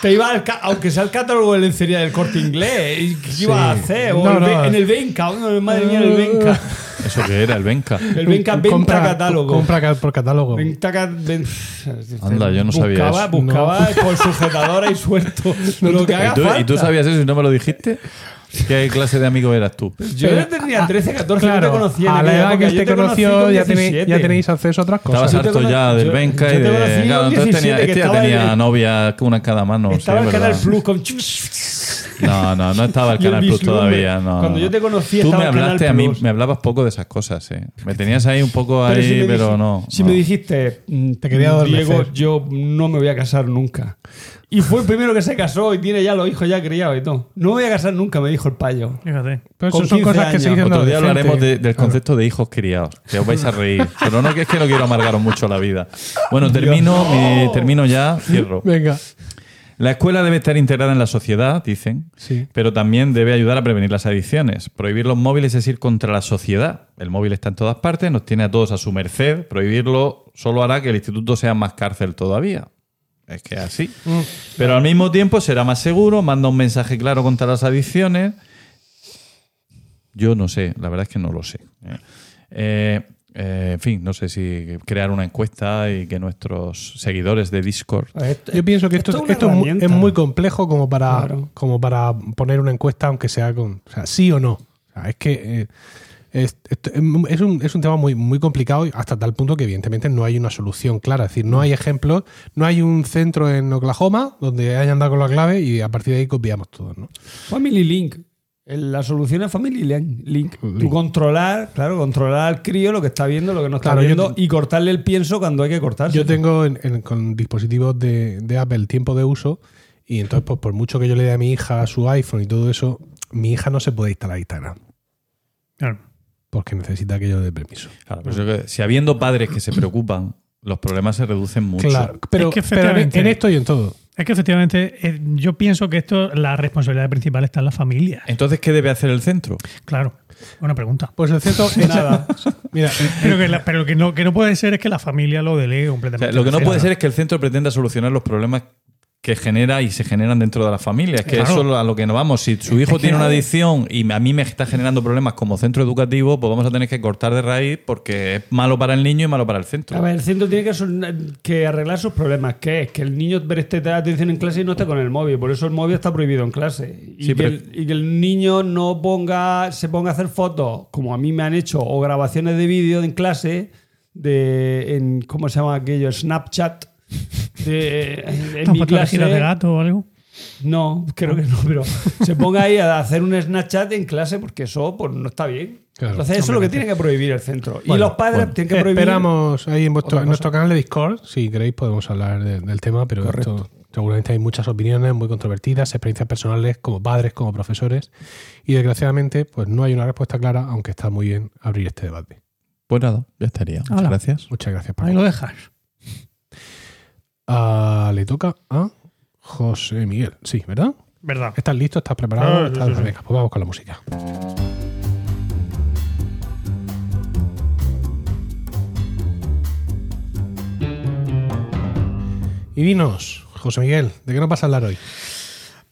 te iba al, ca- aunque sea el catálogo de lencería del corte inglés, ¿y ¿qué ibas a hacer? O No, el no. en el Benca, madre mía, el Benca. ¿Eso qué era? El Benca. El Benca venta compra, catálogo. Compra por catálogo. Venta ven- Anda, yo no sabía buscaba, eso. Buscaba con sujetadora y suelto lo que ¿Y haga tú, falta. y tú sabías eso y no me lo dijiste? ¿Qué clase de amigo eras tú? Yo Pero- tenía 13, 14, no te Claro, conocía. en a la edad que conocí conoció, con ya tenéis, 17. ya tenéis acceso a otras Estabas cosas. Te harto ya del yo- Benca yo y de. Claro, entonces tenía, 17, que este ya tenía en- novia, una en cada mano. sí, Estaba es el Canal. Plus con... No, no, no estaba el Canal Plus todavía. No, Cuando no. yo te conocí Tú estaba me el Canal hablaste a mí, Plus. me hablabas poco de esas cosas, sí. Me tenías ahí un poco ahí, si pero no. Si no. me dijiste, mm, Te quería adormecer. Diego, yo no me voy a casar nunca. Y fue el primero que se casó y tiene ya los hijos ya criados y todo. No me voy a casar nunca, me dijo el payo. Fíjate. Pero eso son 15 cosas que se años. dicen Otro día hablaremos de- del Claro. concepto de hijos criados, que os vais a reír. Pero no que es que no quiero amargaros mucho la vida. Bueno, termino, mi- termino ya, cierro. Venga. La escuela debe estar integrada en la sociedad, dicen, Sí. pero también debe ayudar a prevenir las adicciones. Prohibir los móviles es ir contra la sociedad. El móvil está en todas partes, nos tiene a todos a su merced. Prohibirlo solo hará que el instituto sea más cárcel todavía. Es que así. Pero al mismo tiempo será más seguro, manda un mensaje claro contra las adicciones. Yo no sé, la verdad es que no lo sé. Eh, eh, en fin, no sé si crear una encuesta y que nuestros seguidores de Discord Yo pienso que esto, es esto, una es, muy, herramienta. es muy complejo como para, Claro. como para poner una encuesta, aunque sea con. O sea, sí o no. O sea, es que eh, es, un, es un tema muy, muy complicado y hasta tal punto que, evidentemente, no hay una solución clara. Es decir, no hay ejemplos, no hay un centro en Oklahoma donde hayan dado con la clave y a partir de ahí copiamos todos. ¿no? Family Link. La solución es Family Link. Link. Tú controlar, claro, controlar al crío lo que está viendo, lo que no está Claro, viendo te- y cortarle el pienso cuando hay que cortarse. Yo tengo en- en- con dispositivos de, de Apple tiempo de uso y entonces, pues por mucho que yo le dé a mi hija su iPhone y todo eso, mi hija no se puede instalar Instagram Claro. porque necesita que yo dé permiso. Claro, pero yo creo que si habiendo padres que se preocupan, los problemas se reducen mucho. Claro, pero, Es que pero en, efectivamente- en esto y en todo. Es que efectivamente eh, yo pienso que esto, la responsabilidad principal está en la familia. Entonces, ¿qué debe hacer el centro? Claro. Buena pregunta. Pues el centro Nada. Mira, Pero, que, la- pero lo que no, que no puede ser es que la familia lo delegue O completamente. sea, lo que no puede ser es que el centro pretenda solucionar los problemas que genera y se generan dentro de la familia. Es que Claro. eso es a lo que nos vamos. Si su hijo que- tiene una adicción y a mí me está generando problemas como centro educativo, pues vamos a tener que cortar de raíz porque es malo para el niño y malo para el centro. A ver, el centro tiene que, que arreglar sus problemas. ¿Qué es? Que el niño preste atención en clase y no esté con el móvil. Por eso el móvil está prohibido en clase. Y, Sí, que, pero- el, y que el niño no ponga, se ponga a hacer fotos, como a mí me han hecho, o grabaciones de vídeo en clase, de en, ¿cómo se llama aquello? Snapchat. De, en, en ¿No mi clase. de gato o algo? No, creo que no, pero se ponga ahí a hacer un Snapchat en clase porque eso pues, no está bien. Claro. Entonces, eso es lo que tiene que prohibir el centro. y los padres bueno. tienen que prohibir. esperamos ahí en, vuestro, en nuestro canal de Discord, si queréis podemos hablar de- del tema, pero Correcto. esto- seguramente hay muchas opiniones muy controvertidas, experiencias personales como padres, como profesores, y desgraciadamente pues no hay una respuesta clara, aunque está muy bien abrir este debate. Pues nada, ya estaría. Muchas gracias. Muchas gracias, Ahí Paco. lo dejas. Ah, le toca a José Miguel, sí, ¿verdad? ¿Verdad? ¿Estás listo? ¿Estás preparado? Ah, sí, ¿Estás- sí, sí. Venga, pues vamos con la música. Y dinos, José Miguel, ¿de qué nos vas a hablar hoy?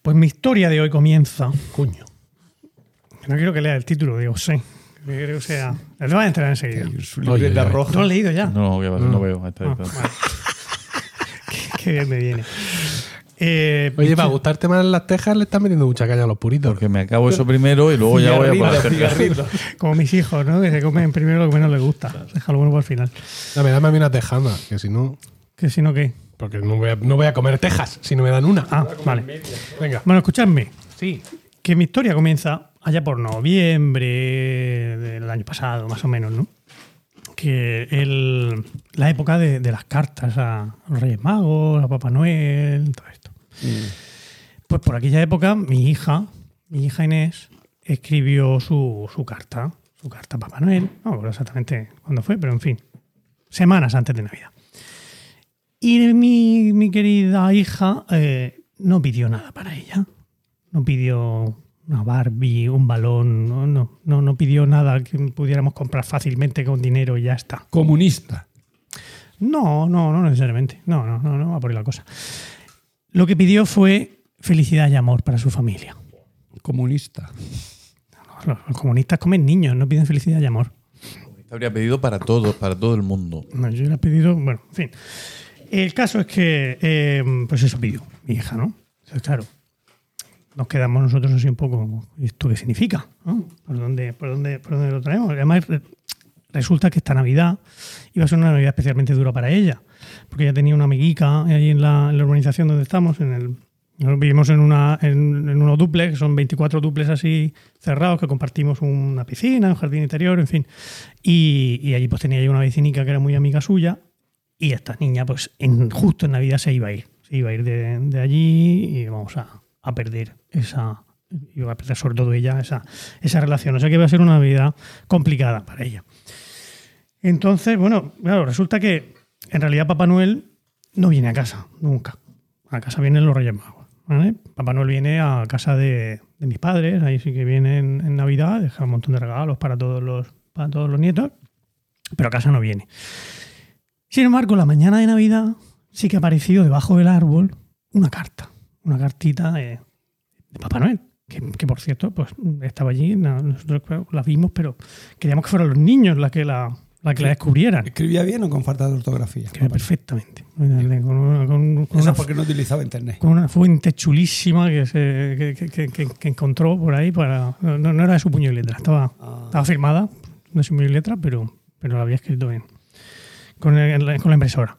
Pues mi historia de hoy comienza. Cuño. No quiero que lea el título, digo, sí. Creo que sea. Le voy a entrar enseguida. Su Oye, libreta oye. roja. ¿No lo has leído ya? No, no veo. Ahí está, ahí Ah, está. Qué bien me viene. Eh, Oye, para gustarte más las tejas le estás metiendo mucha caña a los puritos. Porque me acabo eso primero y luego ya voy a cigarrito. como mis hijos, ¿no? Que se comen primero lo que menos les gusta. Déjalo bueno para el final. Dame, dame a mí una tejana, que si no... Que si no, ¿qué? Porque no voy, a, no voy a comer tejas si no me dan una. Ah, vale. Venga. Bueno, escuchadme. Sí. Que mi historia comienza allá por noviembre del año pasado, más o menos, ¿no? Que el- la época de, de las cartas a los Reyes Magos, a Papá Noel, todo esto. Pues por aquella época, mi hija, mi hija Inés, escribió su, su carta, su carta a Papá Noel. No me acuerdo exactamente cuándo fue, pero en fin, semanas antes de Navidad. Y mi, mi querida hija eh, no pidió nada para ella. No pidió una Barbie, un balón, no, no, no, no pidió nada que pudiéramos comprar fácilmente con dinero y ya está. Comunista. No, no, no necesariamente. No, no, no, no va por ahí la cosa. Lo que pidió fue felicidad y amor para su familia. Comunista. Los, los comunistas comen niños, no piden felicidad y amor. Te habría pedido para todos, para todo el mundo. No, yo le he pedido, bueno, en fin. El caso es que, eh, pues eso pidió mi hija, ¿no? Entonces, claro, nos quedamos nosotros así un poco, ¿y esto qué significa? ¿no? ¿Por, dónde, por, dónde, ¿Por dónde lo traemos? Además, re- resulta que esta Navidad iba a ser una Navidad especialmente dura para ella, porque ella tenía una amiguica ahí en la, en la urbanización donde estamos, en el... Vivimos en, una, en, en unos duplex, son 24 duplex así cerrados, que compartimos una piscina, un jardín interior, en fin. Y, y allí pues tenía yo una vecinica que era muy amiga suya y esta niña pues en, justo en Navidad se iba a ir. Se iba a ir de, de allí y vamos a, a perder esa... Iba a perder sobre todo ella esa, esa relación. O sea que iba a ser una Navidad complicada para ella. Entonces, bueno, claro, resulta que en realidad Papá Noel no viene a casa, nunca. A casa vienen los Reyes Magos. Papá Noel viene a casa de, mis padres, ahí sí que viene en, Navidad, deja un montón de regalos para todos los, para todos los nietos, pero a casa no viene. Sin embargo, la mañana de Navidad sí que ha aparecido debajo del árbol una carta, una cartita de, de Papá Noel. Que, que, por cierto, pues estaba allí, nosotros la vimos, pero queríamos que fueran los niños la que la, la, que la descubrieran. ¿Escribía bien o con falta de ortografía? Escribe perfectamente. Con una, con- con Eso una porque no utilizaba internet. con una fuente chulísima que, se, que, que- que- que- que encontró por ahí. Para, no, no era de su puño y letra, estaba, Ah. estaba firmada de su puño y letra, pero, pero la había escrito bien. Con, el- con la impresora.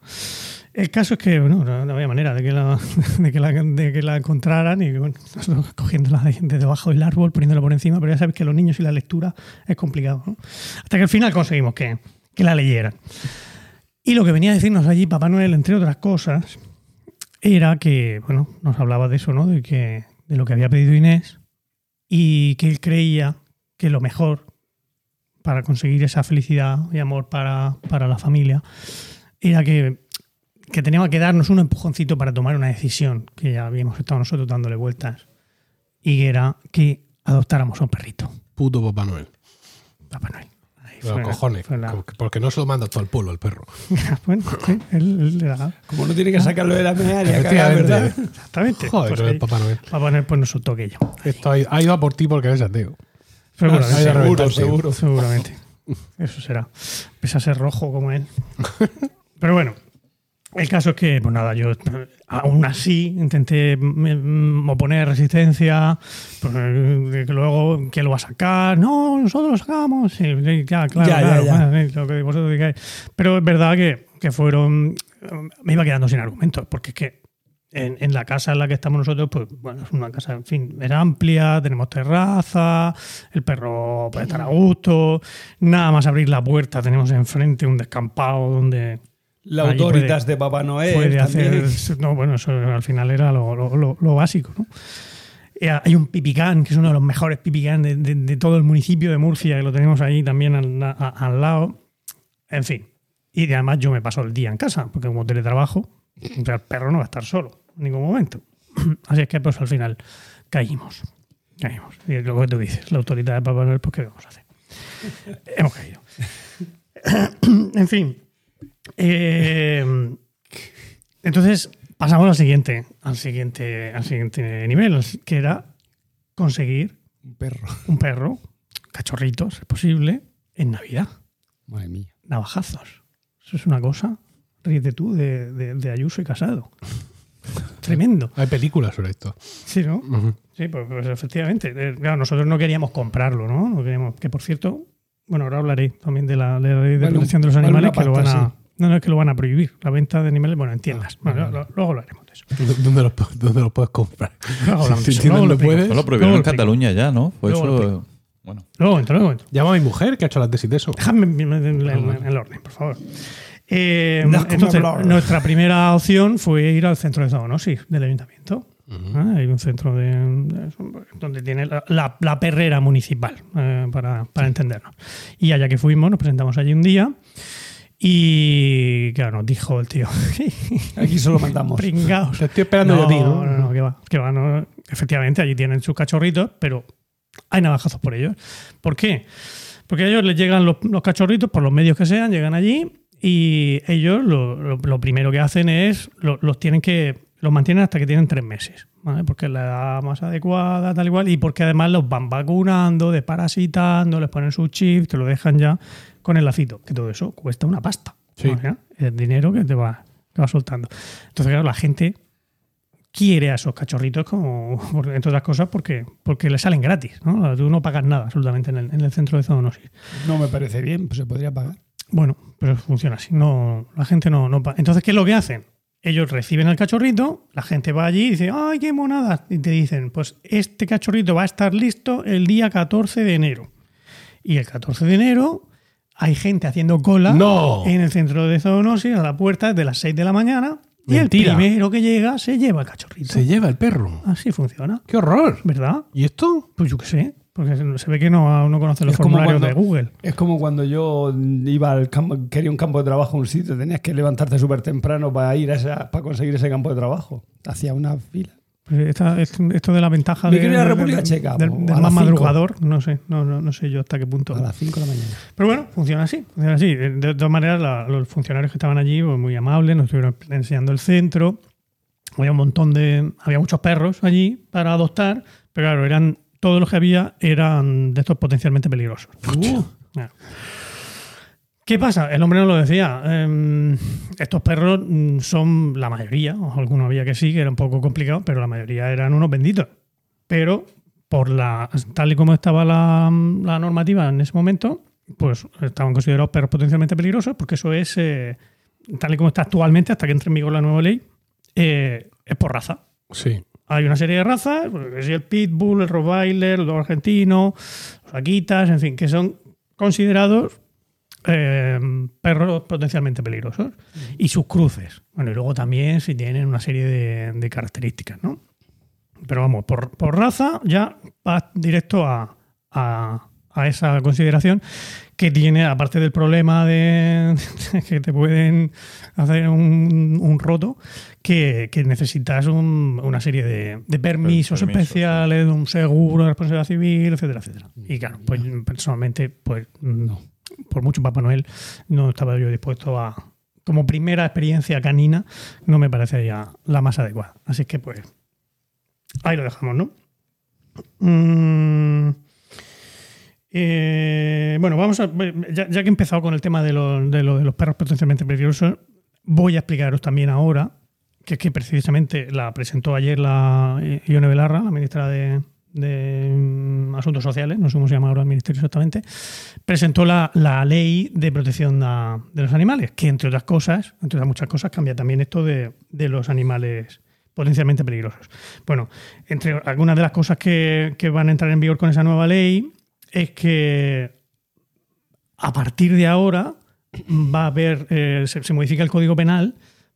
El caso es que bueno, no, no había manera de que, la, de, que la, de que la encontraran y bueno, nosotros cogiéndola de, de debajo del árbol, poniéndola por encima, pero ya sabes que los niños y la lectura es complicado. ¿no? Hasta que al final conseguimos que, que la leyeran. Y lo que venía a decirnos allí Papá Noel, entre otras cosas, era que, bueno, nos hablaba de eso, ¿no? De, que, de lo que había pedido Inés y que él creía que lo mejor para conseguir esa felicidad y amor para, para la familia era que, que teníamos que darnos un empujoncito para tomar una decisión que ya habíamos estado nosotros dándole vueltas y que era que adoptáramos a un perrito, Puto Papá Noel. Papá Noel. Ahí Los cojones. la- Porque no se lo manda todo el pueblo, el perro. bueno, sí, él- él le da- Como no tiene que sacarlo de la media, ¿verdad? Exactamente. Joder, Pues con el ahí- Papá Noel. Papá Noel pues nos soltó aquello. Esto ha ido, ha ido a por ti porque eres ateo. Seguramente. Ahí de Seguro, reventarse. seguro. Seguramente. Eso será. Pese a ser rojo como él. Pero bueno, el caso es que, pues nada, yo eh, aún así intenté mm, mm, oponer resistencia, pues, eh, que luego, ¿quién lo va a sacar? No, nosotros lo sacamos. Sí, ya, claro, Ya, claro, ya. bueno, sí, lo que vosotros digáis. Pero es verdad que, que fueron. Me iba quedando sin argumentos, porque es que en, en la casa en la que estamos nosotros, pues bueno, es una casa, en fin, es amplia, tenemos terraza, el perro puede estar a gusto, nada más abrir la puerta tenemos enfrente un descampado donde La puede- de Papá Noel. puede hacer... No, bueno, eso al final era lo, lo- lo- lo básico, ¿no? Eh, Hay un pipicán, que es uno de los mejores pipicán de, de- de todo el municipio de Murcia, que lo tenemos ahí también al, a- al lado. En fin. Y además yo me paso el día en casa, porque como teletrabajo, el perro no va a estar solo en ningún momento. Así es que pues al final caímos. Caímos. Y es lo que tú dices, la autoridad de Papá Noel, pues ¿qué vamos a hacer? Hemos caído. en fin. Eh, entonces pasamos al siguiente, al siguiente, al siguiente nivel, que era conseguir Un perro. un perro, cachorritos, si es posible, en Navidad. Madre mía. Navajazos. Eso es una cosa, ríete tú, de, de- de Ayuso y Casado. Tremendo. Hay películas sobre esto. Sí, ¿no? Sí, pues, pues efectivamente. Eh, Claro, nosotros no queríamos comprarlo, ¿no? No queríamos, que por cierto, bueno, ahora hablaré también de la ley de Vale, protección de los vale animales, que lo van a. No, no, es que lo van a prohibir. La venta de animales, bueno, en tiendas. Ah, Bueno, lo- luego lo haremos de eso. ¿Dónde los, dónde los puedes comprar? Luego hablamos Si luego no lo puedes. Eso lo prohibieron en. Cataluña ya, ¿no? Fue Luego eso. explico. Bueno, Luego entro, luego entro. Llama a mi mujer que ha hecho la tesis de eso. Déjame en, en- en- en el orden, por favor. Eh, entonces, nuestra primera opción fue ir al centro de zoonosis del ayuntamiento. Ah, hay un centro de, de- donde tiene la, la- la perrera municipal, eh, para, para entendernos. Y allá que fuimos, nos presentamos allí un día y, claro, nos dijo el tío, Aquí solo mandamos. pringaos. Te estoy esperando yo a ti, ¿no? No, no, que va, que va, no. Efectivamente, allí tienen sus cachorritos, pero hay navajazos por ellos. ¿Por qué? Porque a ellos les llegan los, los cachorritos, por los medios que sean, llegan allí y ellos lo, lo- lo primero que hacen es, lo- los tienen que, los mantienen hasta que tienen tres meses, ¿vale? Porque es la edad más adecuada, tal y cual, y porque además los van vacunando, desparasitando, les ponen su chip, te lo dejan ya con el lacito, que todo eso cuesta una pasta. El dinero que te va, que va soltando. Entonces, claro, la gente quiere a esos cachorritos, como, entre otras cosas, porque, porque le salen gratis. ¿no? Tú no pagas nada absolutamente en el, en el centro de zoonosis. No me parece bien, pues se podría pagar. Bueno, pero funciona así. No, la gente no, no paga. Entonces, ¿qué es lo que hacen? Ellos reciben al cachorrito, la gente va allí y dice, ¡ay, qué monada! Y te dicen, pues este cachorrito va a estar listo el día 14 de enero. Y el 14 de enero hay gente haciendo cola ¡No! en el centro de zoonosis a la puerta desde las 6 de la mañana. Y el primero que llega se lleva el cachorrito. Se lleva el perro. Así funciona, ¡Qué horror! ¿verdad? ¿Y esto? Pues yo qué sé, porque se ve que no, no conoce los Es formularios de Google. Es como cuando yo iba al campo, quería un campo de trabajo a un sitio, tenías que levantarte súper temprano para ir a esa, para conseguir ese campo de trabajo. Hacía una fila. Esta- es- esto de la ventaja de, quiero ir a del- República del- Checa, del, del más madrugador, no sé, no, no, no sé yo hasta qué punto. A las 5 de la mañana. Pero bueno, funciona así, funciona así. De, de todas maneras, la- los funcionarios que estaban allí, pues, muy amables, nos estuvieron enseñando el centro. Había un montón de. Había muchos perros allí para adoptar, pero claro, eran. Todos los que había eran de estos potencialmente peligrosos. Claro. ¿Qué pasa? El hombre no lo decía. Em, estos perros mm, son la mayoría, o algunos había que sí, que era un poco complicado, pero la mayoría eran unos benditos. Pero por la tal y como estaba la, la normativa en ese momento, pues estaban considerados perros potencialmente peligrosos, porque eso es, eh, tal y como está actualmente, hasta que entre en vigor la nueva ley, eh, es por raza. Sí. Hay una serie de razas, pues, el Pitbull, el Rottweiler, el Lobo argentino, los Akitas, en fin, que son considerados eh, perros potencialmente peligrosos. Y sus cruces. Bueno, y luego también si tienen una serie de, de características, ¿no? Pero vamos, por, por raza ya vas directo a, a- a esa consideración que tiene, aparte del problema de que te pueden hacer un, un roto, que, que necesitas un- una serie de, de permisos, Permisos, especiales, un seguro de responsabilidad civil, etcétera, etcétera. Y claro, pues personalmente, pues no. Por mucho Papá Noel, no estaba yo dispuesto a, como primera experiencia canina, no me parece ya la más adecuada. Así que pues ahí lo dejamos, ¿no? Mm, eh, bueno, vamos a. Ya, que he empezado con el tema de, los- de, los- de los perros potencialmente peligrosos, voy a explicaros también ahora, que es que precisamente la presentó ayer la Ione Belarra, la ministra de, de, mm, Asuntos Sociales, no sé cómo se llama ahora el ministerio exactamente, presentó la, la ley de protección de los animales, que entre otras cosas, entre otras muchas cosas, cambia también esto de, de los animales potencialmente peligrosos. Bueno, entre algunas de las cosas que, que van a entrar en vigor con esa nueva ley es que a partir de ahora va a haber, eh, se, modifica el Código Penal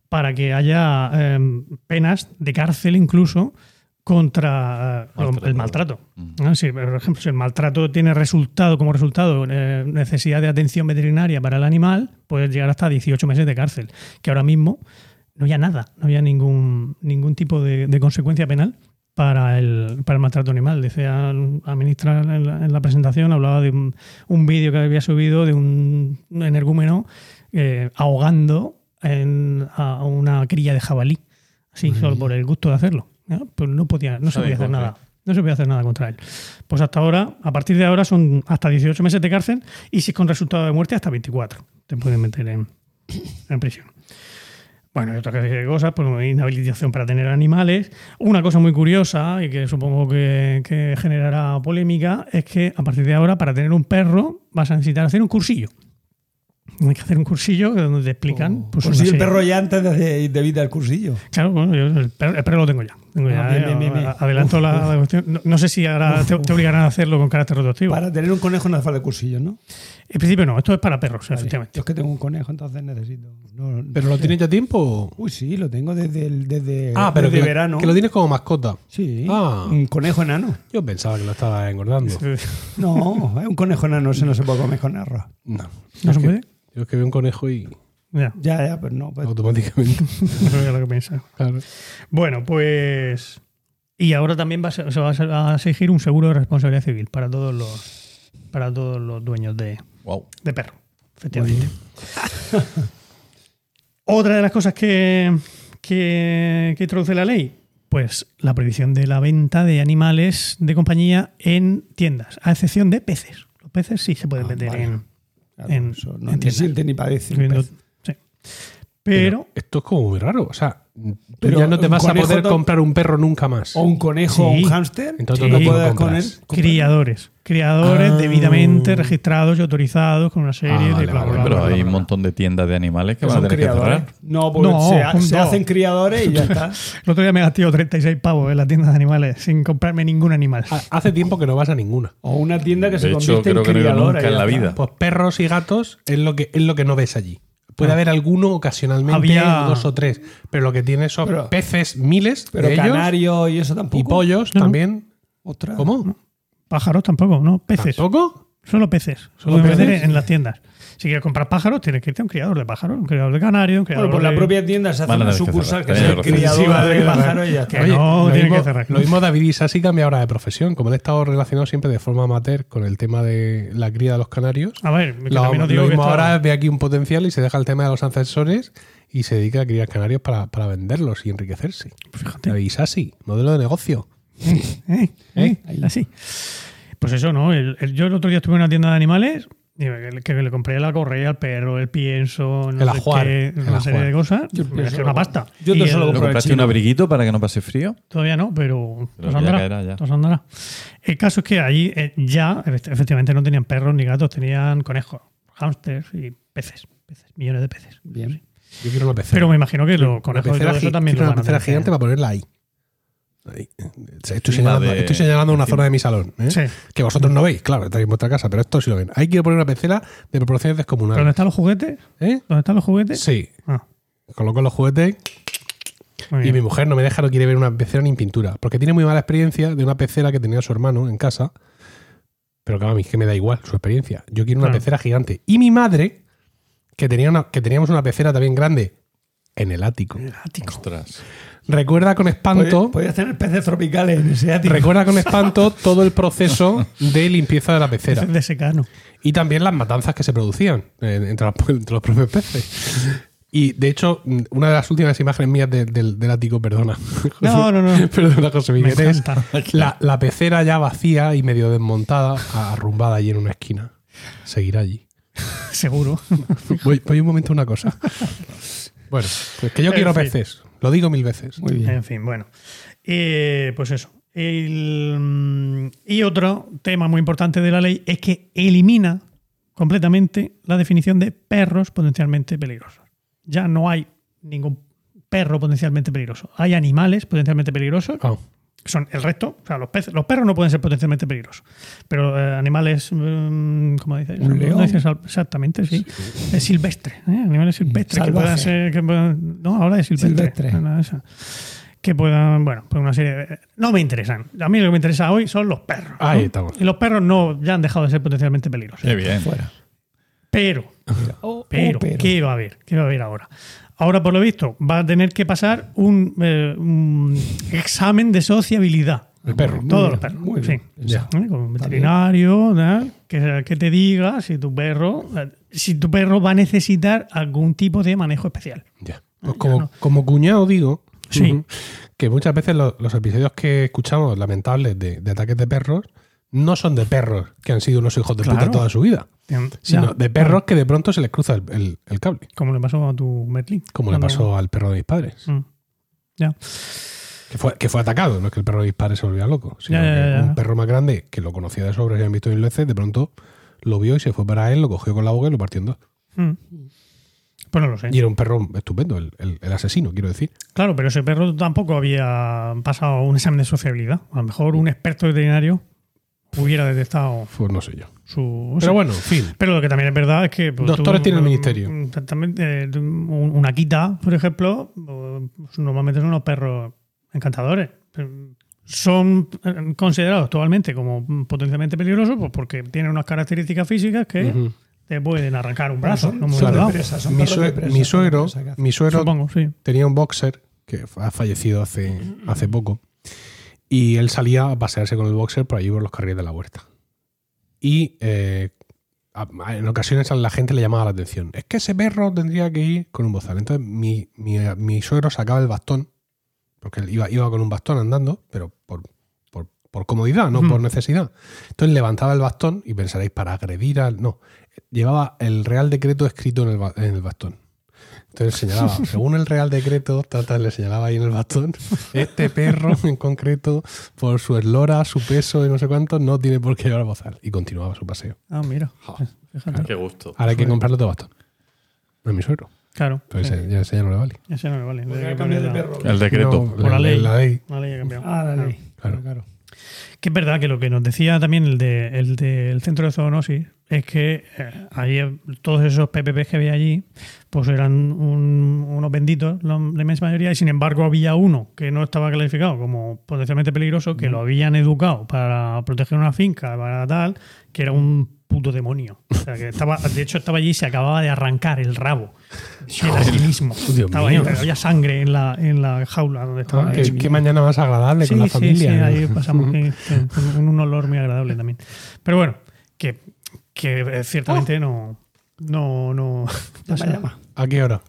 para que haya eh, penas de cárcel incluso contra eh, Maltrato. el maltrato. ¿no? Si, por ejemplo, si el maltrato tiene resultado como resultado eh, necesidad de atención veterinaria para el animal, puede llegar hasta 18 meses de cárcel, que ahora mismo no había nada, no había ningún, ningún tipo de, de consecuencia penal para el, para el maltrato animal. Decía la ministra en la, en la presentación, hablaba de un, un vídeo que había subido de un energúmeno eh, ahogando en- a una cría de jabalí, así, solo por el gusto de hacerlo. ¿No? Pues no, podía, no se podía hacer nada. No se podía hacer nada contra él. Pues hasta ahora, a partir de ahora, son hasta 18 meses de cárcel y si es con resultado de muerte, hasta 24. Te pueden meter en, en prisión. Bueno, y otra serie de cosas, pues inhabilitación para tener animales. Una cosa muy curiosa y que supongo que, que generará polémica es que a partir de ahora, para tener un perro, vas a necesitar hacer un cursillo. Hay que hacer un cursillo donde te explican. Pues una si el perro ya antes de, de vida el cursillo. Claro, bueno, yo el perro, el perro lo tengo ya. Bien, bien, bien, bien. Adelanto la, la cuestión. No, no sé si ahora te, te obligarán a hacerlo con carácter retroactivo. Para tener un conejo no hace falta cursillos, ¿no? En principio no, esto es para perros, Vale. efectivamente. Yo es que tengo un conejo, entonces necesito. no- ¿Pero lo tienes ya tiempo? Uy, sí, lo tengo desde, el- desde, Ah, pero desde que, verano. que lo tienes como mascota. Sí, Ah. un conejo enano. Yo pensaba que lo estaba engordando. No, es un conejo enano, ese no se puede comer con arroz. No. ¿No Es se puede? Yo es que veo un conejo y Ya, Ya, ya, pero no. pues- automáticamente. no sabía lo que. Claro. Bueno, pues. Y ahora también va a ser- se va a exigir un seguro de responsabilidad civil para todos los para todos los dueños de, Wow. de perro, efectivamente. Otra de las cosas que, que, que introduce la ley, pues la prohibición de la venta de animales de compañía en tiendas, a excepción de peces. Los peces sí se pueden Ah, vender vale. en, Claro, en- eso no en ni tiendas. siente ni padece. un Viendo- pez. Pero, esto es como muy raro. O sea, tú ya no te vas a poder to- comprar un perro nunca más. O un conejo o un hámster. Entonces, Sí. no ¿dónde lo puedes con él. comprar- criadores. Criadores Ah. debidamente registrados y autorizados con una serie Ah, de vale, bla, vale, bla, Pero bla, hay bla, un montón de tiendas de animales que van a son tener que criadores. cerrar. No, porque No, se, ha- punto. se hacen criadores y ya está. El otro día me gasté yo 36 pavos en la tienda de animales sin comprarme ningún animal. Ha- Hace tiempo que no vas a ninguna. O una tienda que se hecho, convierte creo en que no criadora. nunca y en la vida. Pues perros y gatos es lo que, es lo que no ves allí. Puede Ah. haber alguno ocasionalmente, Había- dos o tres, pero lo que tienes son Pero- peces, miles Pero de ellos, y eso tampoco. y pollos No, no. también. Ostras. ¿Cómo? Pájaros tampoco, ¿no? Peces. ¿Tampoco? Solo peces. ¿Solo peces? en las tiendas. Si quieres comprar pájaros, tienes que irte a un criador de pájaros, un criador de canario, un criador Bueno, por la de- propia tienda se hace una sucursal que sea criadora de pájaros y ya está. Que no, lo tiene mismo, que cerrar. lo mismo David Isasi cambia ahora de profesión. Como él ha estado relacionado siempre de forma amateur con el tema de la cría de los canarios, A ver, que lo, también os lo digo que mismo ahora ve aquí un potencial y se deja el tema de los ancestores y se dedica a criar canarios para, para venderlos y enriquecerse. Fíjate. David Isasi, modelo de negocio. Eh, eh, así. Pues eso, ¿no? El- el- yo el otro día estuve en una tienda de animales que, que le compré la correa al perro, el pienso, no El sé qué, el una serie ajuar. de cosas. Yo me una pasta. yo te solo el- ¿Lo el compraste un abriguito para que no pase frío? Todavía no, pero, Pero nos ya andará. caerá, ya. nos andará. El caso es que allí eh, ya, efect- efectivamente, no tenían perros ni gatos, tenían conejos, hámsters y peces. peces millones de peces. Bien. Yo quiero una pecera. Pero me imagino que los Una conejos y pecera, todo eso también lo una van a pecera tener que- gigante para ponerla ahí. Ahí. Estoy, Encima señalando, de- estoy señalando una encima- zona de mi salón. ¿eh? Sí. Que vosotros no veis, claro, estáis en vuestra casa, pero esto sí lo ven. Ahí quiero poner una pecera de proporciones ¿Pero descomunales. dónde están los juguetes? ¿Eh? ¿Dónde están los juguetes? Sí. Ah, Coloco los juguetes y mi mujer no me deja, no quiere ver una pecera ni en pintura. Porque tiene muy mala experiencia de una pecera que tenía su hermano en casa. Pero claro, a mí es que me da igual su experiencia. Yo quiero una Claro. pecera gigante. Y mi madre, que, tenía una, que teníamos una pecera también grande en el ático. Ostras. Recuerda con espanto. Podías tener peces tropicales en ese ático. Recuerda con espanto todo el proceso de limpieza de la pecera. De secano. Y también las matanzas que se producían eh, entre, los, entre los propios peces. Y de hecho, una de las últimas imágenes mías de- del- del ático, perdona. No, no, no. perdona, José Me Miguel. Es encanta. la, la pecera ya vacía y medio desmontada, arrumbada allí en una esquina. Seguirá allí. Seguro. Voy, voy un momento a una cosa. Bueno, pues que yo En quiero fin. peces. Lo digo mil veces. Muy bien. En fin, bueno. Eh, pues eso. El, mm, y otro tema muy importante de la ley es que elimina completamente la definición de perros potencialmente peligrosos. Ya no hay ningún perro potencialmente peligroso. Hay animales potencialmente peligrosos. Ah, Son el resto. O sea, los, peces, los perros no pueden ser potencialmente peligrosos. Pero eh, animales, mm, ¿cómo dices? Un león. No dices exactamente, sí. Es silvestre. ¿eh? Animales silvestres que puedan ser. que puedan- no, ahora es silvestre. Silvestre. No, no. Que puedan, bueno, pues una serie. de- no me interesan. A mí lo que me interesa hoy son los perros. ¿no? Ahí estamos. Y los perros no ya han dejado de ser potencialmente peligrosos. Qué bien. Fuera. Pero, Oh, pero, oh, pero. ¿qué va a haber? ¿Qué va a haber ahora? Ahora, por lo visto, va a tener que pasar un, eh, un examen de sociabilidad. el perro. Todos los perros. muy sí. bien. Ya. ¿Eh? Con un veterinario, ¿no? que, que te diga si tu perro eh, si tu perro va a necesitar algún tipo de manejo especial. Ya. Pues ya como, no. como cuñado digo Sí. que muchas veces los, los episodios que escuchamos lamentables de, de ataques de perros no son de perros que han sido unos hijos de puta toda su vida, sino Ya. de perros que de pronto se les cruza el, el- el cable, Como le pasó a tu Merlin. como le pasó al perro de mis padres, Mm. Ya. que fue, que fue atacado, no es que el perro de mis padres se volvía loco, sino Ya, ya, que ya. un perro más grande que lo conocía de sobra y habían visto mil veces, de pronto lo vio y se fue para él, lo cogió con la boca y lo partió en dos. Mm. Pues no lo sé. Y era un perro estupendo, el, el- el asesino, quiero decir. Claro, pero ese perro tampoco había pasado un examen de sociabilidad. A lo mejor un experto veterinario hubiera detectado Pues no sé yo. su. Pero bueno, en fin. Pero lo que también es verdad es que. pues, Doctores tú, tiene el ministerio. También, eh, un- una quita, por ejemplo, pues, normalmente son unos perros encantadores. Son eh, considerados actualmente como potencialmente peligrosos pues porque tienen unas características físicas que te pueden arrancar un brazo. son- presa, son Mi, presa, suegro, mi suegro Supongo, sí. tenía un boxer que ha fallecido hace, hace poco. Y él salía a pasearse con el boxer por allí por los carriles de la huerta. Y eh, en ocasiones a la gente le llamaba la atención. Es que ese perro tendría que ir con un bozal. Entonces mi, mi, mi suegro sacaba el bastón, porque él iba, iba con un bastón andando, pero por, por, por comodidad, no por necesidad. Entonces levantaba el bastón y pensaréis, para agredir al... No, llevaba el Real Decreto escrito en el, en el bastón. Entonces señalaba, según el Real Decreto, tata, le señalaba ahí en el bastón, este perro en concreto, por su eslora, su peso y no sé cuánto, no tiene por qué llevar bozal. Y continuaba su paseo. Ah, mira. Fíjate. Qué gusto. Ahora hay que comprarle otro bastón. No es mi suegro. Claro. Pero sí. ese, ya, ese ya no le vale. Ese no me vale. Que de perro. El decreto. No, Por la ley. La ley. La ley ha cambiado. Ah, la ley. Claro. claro. Que es verdad que lo que nos decía también el, de, el del centro de zoonosis es que eh, ahí eh, todos esos PPPs que había allí pues eran un- unos benditos, la, la inmensa mayoría, y sin embargo había uno que no estaba clasificado como potencialmente peligroso, que lo habían educado para proteger una finca, para tal, que era un puto demonio. O sea, que estaba, de hecho estaba allí y se acababa de arrancar el rabo. Era el mismo. Dios Estaba mío. ahí, había sangre en la, en la jaula donde estaba. Ah, qué, mañana más agradable con la familia. Sí, ¿no? ahí pasamos con un olor muy agradable también. Pero bueno, que, que eh, ciertamente no. No, no. Llama, llama. ¿A qué hora?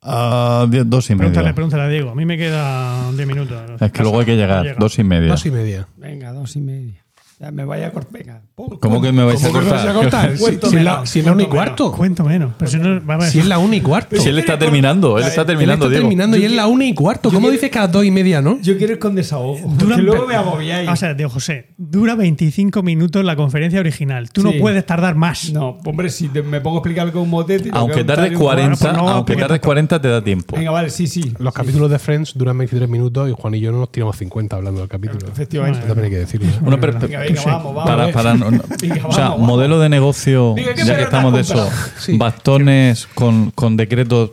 Diez- dos y Pregúntale, media. pregúntale a Diego. A mí me quedan 10 minutos. Es que luego hay que llegar. Llega. Dos y media. Dos y media. Venga, dos y media. Ya me vaya a cortar. Venga. pum, ¿Cómo que me vais a ¿Cómo que me a cortar? cortar? Si, si es la, si es la una y cuarto. Cuento menos. Pero si no, va a ver. Si es la una y cuarto. Si él está terminando, él está Él terminando, está Diego. terminando y es la una y cuarto. ¿Cómo dices que a las dos y media, no? Yo quiero ir con desahogo. Dura- Porque luego me agobiáis. O sea, Diego José, dura 25 minutos la conferencia original. Tú no Sí. puedes tardar más. no, hombre, si te- me pongo a explicar con un motete. Aunque que tardes contar un- 40, pues no, aunque tardes tanto. 40 te da tiempo. Venga, vale, sí, sí. Los capítulos de Friends duran 23 minutos y Juan y yo no nos tiramos 50 hablando del capítulo. Efectivamente. Eso también hay que decirlo. Bueno, pero- Venga, venga, vamos, vamos. Para, para, no- no- Venga, o sea, vamos, modelo de negocio, Venga, ¿qué ya que estamos de eso? Sí. bastones con, con decretos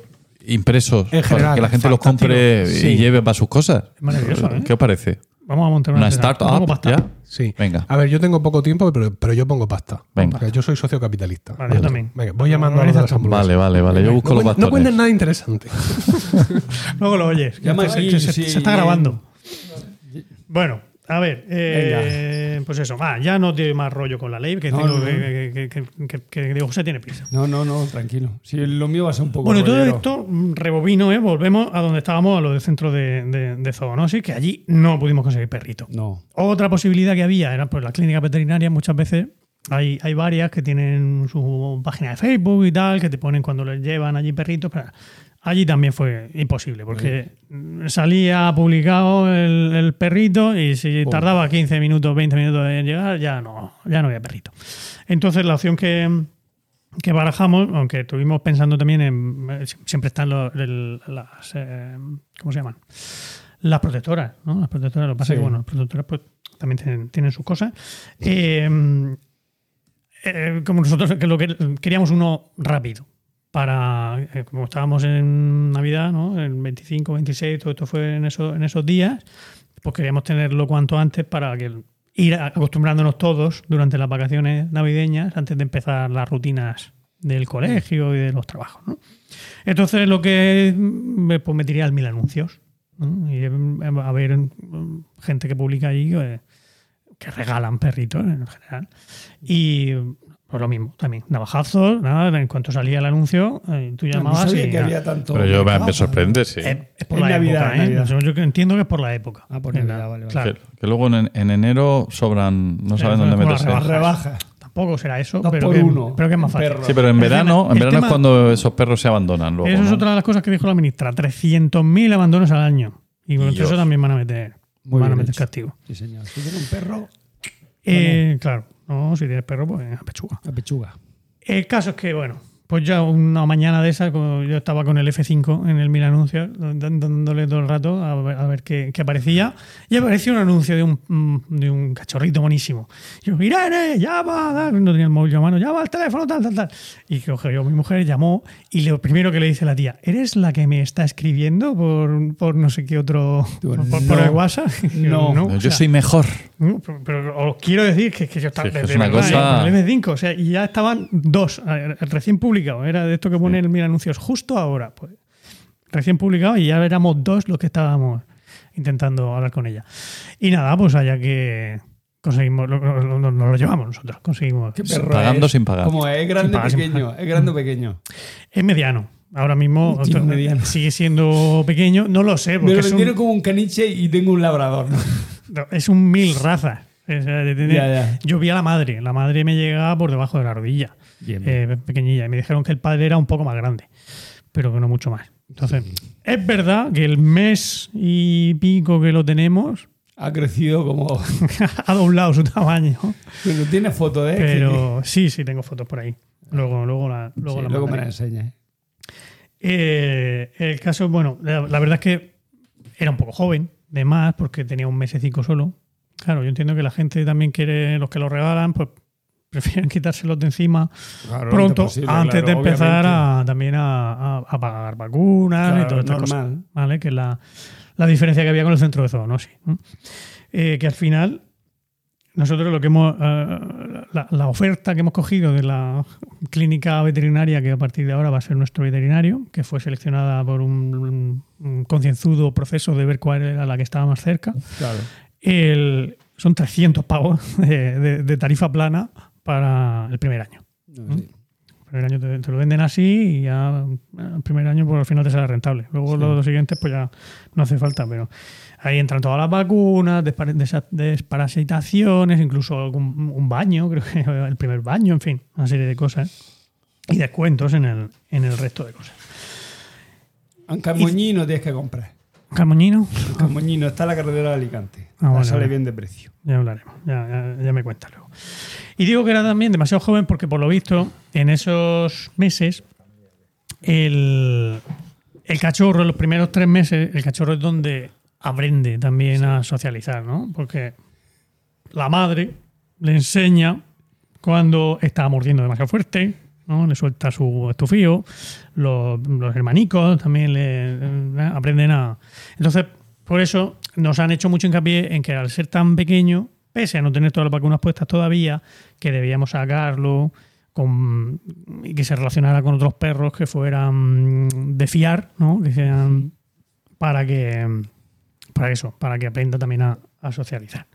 impresos En para que la gente los compre Sí. y lleve para sus cosas. Es maravilloso, ¿eh? ¿Qué os parece? Vamos a montar una, ¿Una startup? Pasta. ¿Ya? Sí. Venga. A ver, yo tengo poco tiempo, pero, pero yo pongo pasta. Venga. Porque yo soy socio capitalista. Vale, yo también. Venga, voy llamando a los de las hamburguesas. Vale, vale, vale. Yo busco no, los cuen- no bastones. cuentes nada interesante. Luego lo oyes. que Llama se, aquí, que se- sí, se está grabando. Bueno, a ver. eh, pues eso. Ya no tiene más rollo con la ley, que, No, tengo no, no. que, que, que- que- que Diego José tiene prisa. No, no, no, tranquilo. Si lo mío va a ser un poco. Bueno, todo esto, mm, rebobino, ¿eh? volvemos a donde estábamos, a lo del centro de, de, de zoonosis, que allí no pudimos conseguir perrito. No. Otra posibilidad que había era pues las clínicas veterinarias muchas veces. Hay, hay varias que tienen su página de Facebook y tal, que te ponen cuando les llevan allí perritos. Pero allí también fue imposible, porque salía publicado el, el perrito y si tardaba 15 minutos, 20 minutos en llegar, ya no, ya no había perrito. Entonces la opción que, que barajamos, aunque estuvimos pensando también en. eh, Siempre están los, el- las. eh, ¿Cómo se llaman? Las protectoras, ¿no? Las protectoras, lo que pasa es Sí. que, bueno, las protectoras pues, también tienen, tienen sus cosas. Eh, eh, como nosotros que lo que queríamos uno rápido. Para, eh, como estábamos en Navidad, ¿no? El 25, 26, todo esto fue en, eso, en esos días, pues queríamos tenerlo cuanto antes para que ir acostumbrándonos todos durante las vacaciones navideñas antes de empezar las rutinas del colegio y de los trabajos. ¿no? Entonces lo que me, pues, me tiré al mil anuncios. ¿no? Y eh, a ver gente que publica allí que, que regalan perritos en general. Y pues lo mismo, también. Navajazos, nada, en cuanto salía el anuncio, eh, tú No llamabas sabía y que había tanto. Pero yo me, me sorprende, sí. Eh, es por En la Navidad, época, ¿eh? Navidad. Yo entiendo que es por la época. Ah, por Navidad, la- vale, vale. Claro. Que, que luego en, en enero sobran, no saben dónde meterse. las Rebaja. Tampoco será eso, Dos pero, por que, uno, pero que es más fácil. perro. Sí, pero en verano, en verano es tema- cuando esos perros se abandonan. Luego, Eso es ¿no? otra de las cosas que dijo la ministra. 300.000 abandonos al año. Y con eso también van a meter, Muy van a meter hecho. castigo. Sí, señor. Si tiene un perro, Eh, claro, no, si tienes perro, pues a pechuga. a pechuga. El caso es que, bueno, pues ya una mañana de esa, como yo estaba con el F5 en el mil anuncios, dándole todo el rato a ver, a ver qué, qué aparecía, y apareció un anuncio de un, mm, de un cachorrito buenísimo. Y yo, Irene, llama, no tenía el móvil a mano, llama al teléfono, tal, tal, tal. Y cogió mi mujer, llamó, y lo primero que le dice la tía, ¿eres la que me está escribiendo por, por no sé qué otro, por, por- por el No. WhatsApp? Yo, No. yo sea, soy mejor. No, pero, pero os quiero decir que, que yo estaba Sí, que de- es una verdad, cosa- ¿eh? el F5, o sea, y ya estaban dos, eh, recién publicado, era de esto que pone el mil anuncios justo ahora, pues recién publicado y ya éramos dos los que estábamos intentando hablar con ella. Y nada, pues allá que conseguimos, lo- lo- lo- nos lo llevamos nosotros, conseguimos. ¿Qué perro Pagando es? sin pagar. ¿Cómo es? ¿Es grande pagar, pequeño? ¿Es grande o pequeño? Es mediano. Ahora mismo Tío, mediano. sigue siendo pequeño, no lo sé, Me lo es un, vendieron como un caniche y tengo un labrador. ¿no? No, es un mil razas. O sea, de tener- Ya, ya. Yo vi a la madre, la madre me llegaba por debajo de la rodilla. Bien, eh, pequeñilla. Y me dijeron que el padre era un poco más grande, pero que no mucho más. Entonces, es verdad que el mes y pico que lo tenemos Ha crecido como. ha doblado su tamaño. Pero tiene foto de. Pero sí, sí, tengo fotos por ahí. Luego, luego la, luego Luego, la luego me la enseñas. Eh, el caso, bueno, la, la verdad es que era un poco joven, de más, porque tenía un mesecico solo. Claro, yo entiendo que la gente también quiere, los que lo regalan, pues prefieren quitárselos de encima Claro, pronto, antes posible, antes claro, de empezar a, también a, a- a pagar vacunas y todas estas cosas. ¿vale? Que es la, la diferencia que había con el centro de zoonosis. ¿no? Eh, que al final, nosotros lo que hemos. eh, la, la oferta que hemos cogido de la clínica veterinaria, que a partir de ahora va a ser nuestro veterinario, que fue seleccionada por un, un concienzudo proceso de ver cuál era la que estaba más cerca, Claro. el- son 300 pavos de, de- de tarifa plana para el primer año. No, sí. El primer año te, te lo venden así y ya el primer año pues, al final te sale rentable. Luego los, los siguientes pues ya no hace falta, pero ahí entran todas las vacunas, desparasitaciones, incluso un baño, creo que el primer baño, en fin, una serie de cosas. Y descuentos en el, en el resto de cosas. Aunque moñino tienes que comprar. Camoñino, Aunque moñino está en la carretera de Alicante. Ah, bueno, sale bien de precio. ya hablaremos, ya, ya- ya me cuentas luego. Y digo que era también demasiado joven porque por lo visto en esos meses el, el cachorro, en los primeros tres meses, el cachorro es donde aprende también a socializar, ¿no? Porque la madre le enseña cuando está mordiendo demasiado fuerte, ¿no? Le suelta su estufío, los, los hermanicos también le eh, aprenden a... Entonces, por eso nos han hecho mucho hincapié en que al ser tan pequeño, pese a no tener todas las vacunas puestas todavía, que debíamos sacarlo con, y que se relacionara con otros perros que fueran de fiar, ¿no? Que sean para que para eso, para que aprenda también a, a socializar.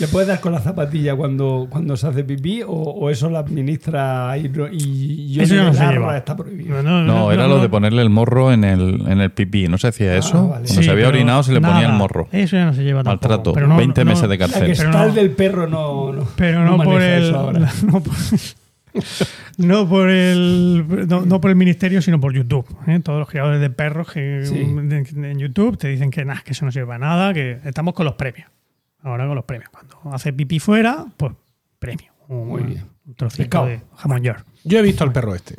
¿Le puedes dar con la zapatilla cuando, cuando se hace pipí o, o eso la administra y, no- y yo Eso ya no se lleva. está prohibido? No, era lo de ponerle el morro en el, en el pipí. ¿No se hacía eso? vale. Cuando Sí, se había orinado se le ponía nada, el morro. Eso ya no se lleva tampoco. Maltrato. Pero no- 20 no- meses de La cárcel. que está no- el del perro no, no, Pero no, por maneja el. eso ahora. No por, no por el. No, no por el ministerio, sino por YouTube. ¿eh? Todos los creadores de perros que Sí. en YouTube te dicen que, nah, que eso no sirve para nada, que estamos con los premios. Ahora con los premios. Cuando hace pipí fuera, pues premio. Un, Muy bien. Un trocito de jamón york. Yo he visto al perro este.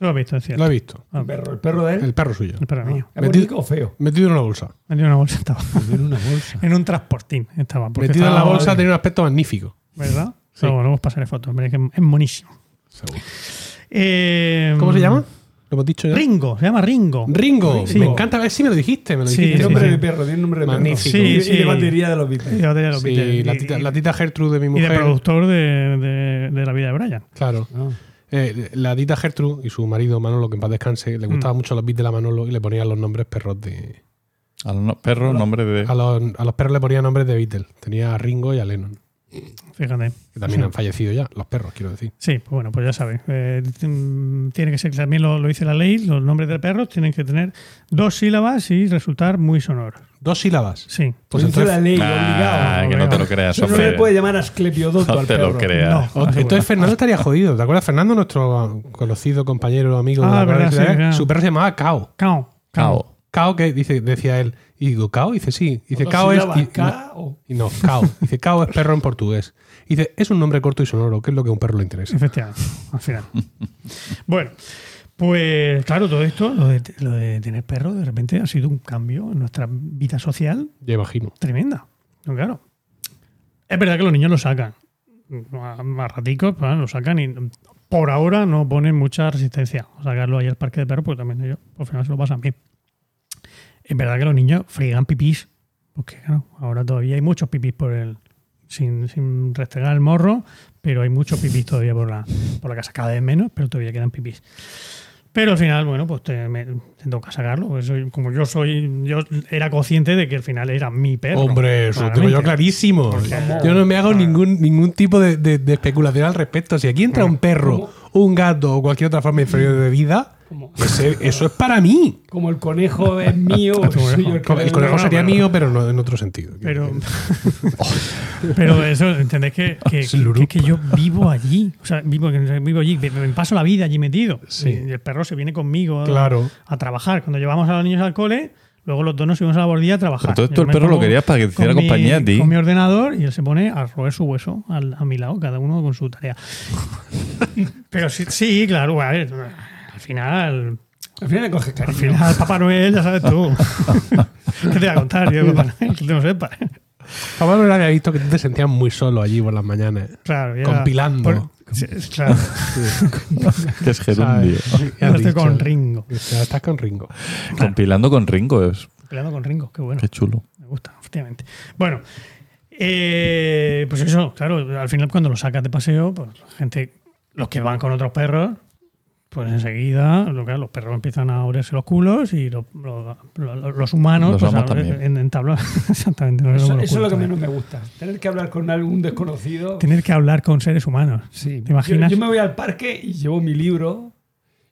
Lo has visto, es cierto. Lo he visto. Ah, El perro, el perro de él. El perro suyo. el perro mío. ¿Es Metido- o feo? Metido en una bolsa. Metido en una bolsa estaba. En una bolsa. en un transportín estaba. Metido en la bolsa tenía un aspecto magnífico. ¿Verdad? Sí. Luego, luego os pasaré fotos. Que es monísimo. Seguro. Eh, ¿Cómo se llama? ¿Lo hemos dicho ya? Ringo, se llama Ringo. Ringo. Sí. Me encanta. A ver si me lo dijiste. Me lo Sí, dijiste. Sí, nombre sí. de perro, tiene nombre de perro. Magnífico. Sí, y, de batería de los Beatles. Y de los Sí, Beatles. la tita, y- la tita Gertrude de mi y de mujer. productor de, de- de la vida de Brian. Claro. Ah. Eh, la tita Gertrude y su marido Manolo, que en paz descanse, le Mm. gustaban mucho los beats de la Manolo y le ponían los nombres perros de. A los no- perros, nombre de. A los, a los perros le ponían nombres de Beatles. Tenía a Ringo y a Lennon, Fíjate. que también han fallecido ya, los perros, quiero decir. Sí, pues bueno, pues ya sabes. eh, mm, tiene que ser, también lo, lo dice la ley, los nombres de perros tienen que tener dos sílabas y resultar muy sonoros. Dos sílabas. Sí. Pues dice entonces- la ley, Ah, obligado. que no te lo creas, Eso no le hombre. puede llamar asclepiodoto No al te perro. lo creas. No. O- Ah, Entonces Fernando estaría jodido. ¿Te acuerdas? Fernando, nuestro conocido compañero, amigo de Ah, la verdad, radio, sí, claro. su perro se llamaba Cao. Cao. Cao. Cao, que dice, decía él. Y digo, Cao, dice sí. Dice, Cao es. Y, K o- y no, Cao. Dice, Cao es perro en portugués. Dice, es un nombre corto y sonoro, que es lo que a un perro le interesa. Efectivamente, al final. bueno, Pues claro, todo esto, lo de, lo de tener perro, de repente ha sido un cambio en nuestra vida social Ya imagino. tremenda. No, claro. Es verdad que los niños lo sacan. A, a raticos, pues, lo sacan y por ahora no ponen mucha resistencia a sacarlo ahí al parque de perros, porque también ellos al final se lo pasan bien. Es verdad que los niños friegan pipís, porque claro, ahora todavía hay muchos pipís por el. Sin, sin restregar el morro, pero hay muchos pipís todavía por la, por la casa, cada vez menos, pero todavía quedan pipís. Pero al final, bueno, pues te, me, te toca sacarlo. soy- como yo soy, yo era consciente de que al final era mi perro. Hombre, eso lo tengo yo claramente. clarísimo. Yo no me hago ningún, ningún tipo de, de- de especulación al respecto. Si aquí entra un perro, un gato o cualquier otra forma inferior de vida, eso es para mí. Como el conejo es mío, soy yo el que El le- conejo sería mío, pero no en otro sentido. Pero, pero eso, ¿entendés? Que, que, Es que- que yo vivo allí. O sea, vivo, vivo allí. Me paso la vida allí metido. Sí. Y el perro se viene conmigo a- Claro. a, trabajar. Cuando llevamos a los niños al cole, luego los dos nos subimos a la bordilla a trabajar. Pero todo esto el perro lo querías para que te hiciera con mi- compañía a ti. Con mi ordenador y él se pone a roer su hueso al- a mi lado, cada uno con su tarea. Pero sí, sí, claro, a ver, al final Al final le coges al cariño. final, Papá Noel, ya sabes tú. ¿Qué te voy a contar yo, Papá Noel? Que tú no sepas. Papá no había visto que tú te sentías muy solo allí por las mañanas. Claro, ya- Compilando. por- sí, claro, Que es gerundio. Ya estoy con Ringo. Ya estás con Ringo. Compilando con Ringo es. Peleando con Ringo, qué bueno. Qué chulo. Me gusta, efectivamente. Bueno, eh, pues eso, claro, al final cuando lo sacas de paseo, pues la gente, los que van con otros perros, pues enseguida lo que- los perros empiezan a olerse los culos y los, humanos Los pues, en, entablar exactamente. nos Eso, eso es lo que menos me gusta. Tener que hablar con algún desconocido. Tener que hablar con seres humanos. Sí. ¿Te imaginas? Yo, yo me voy al parque y llevo mi libro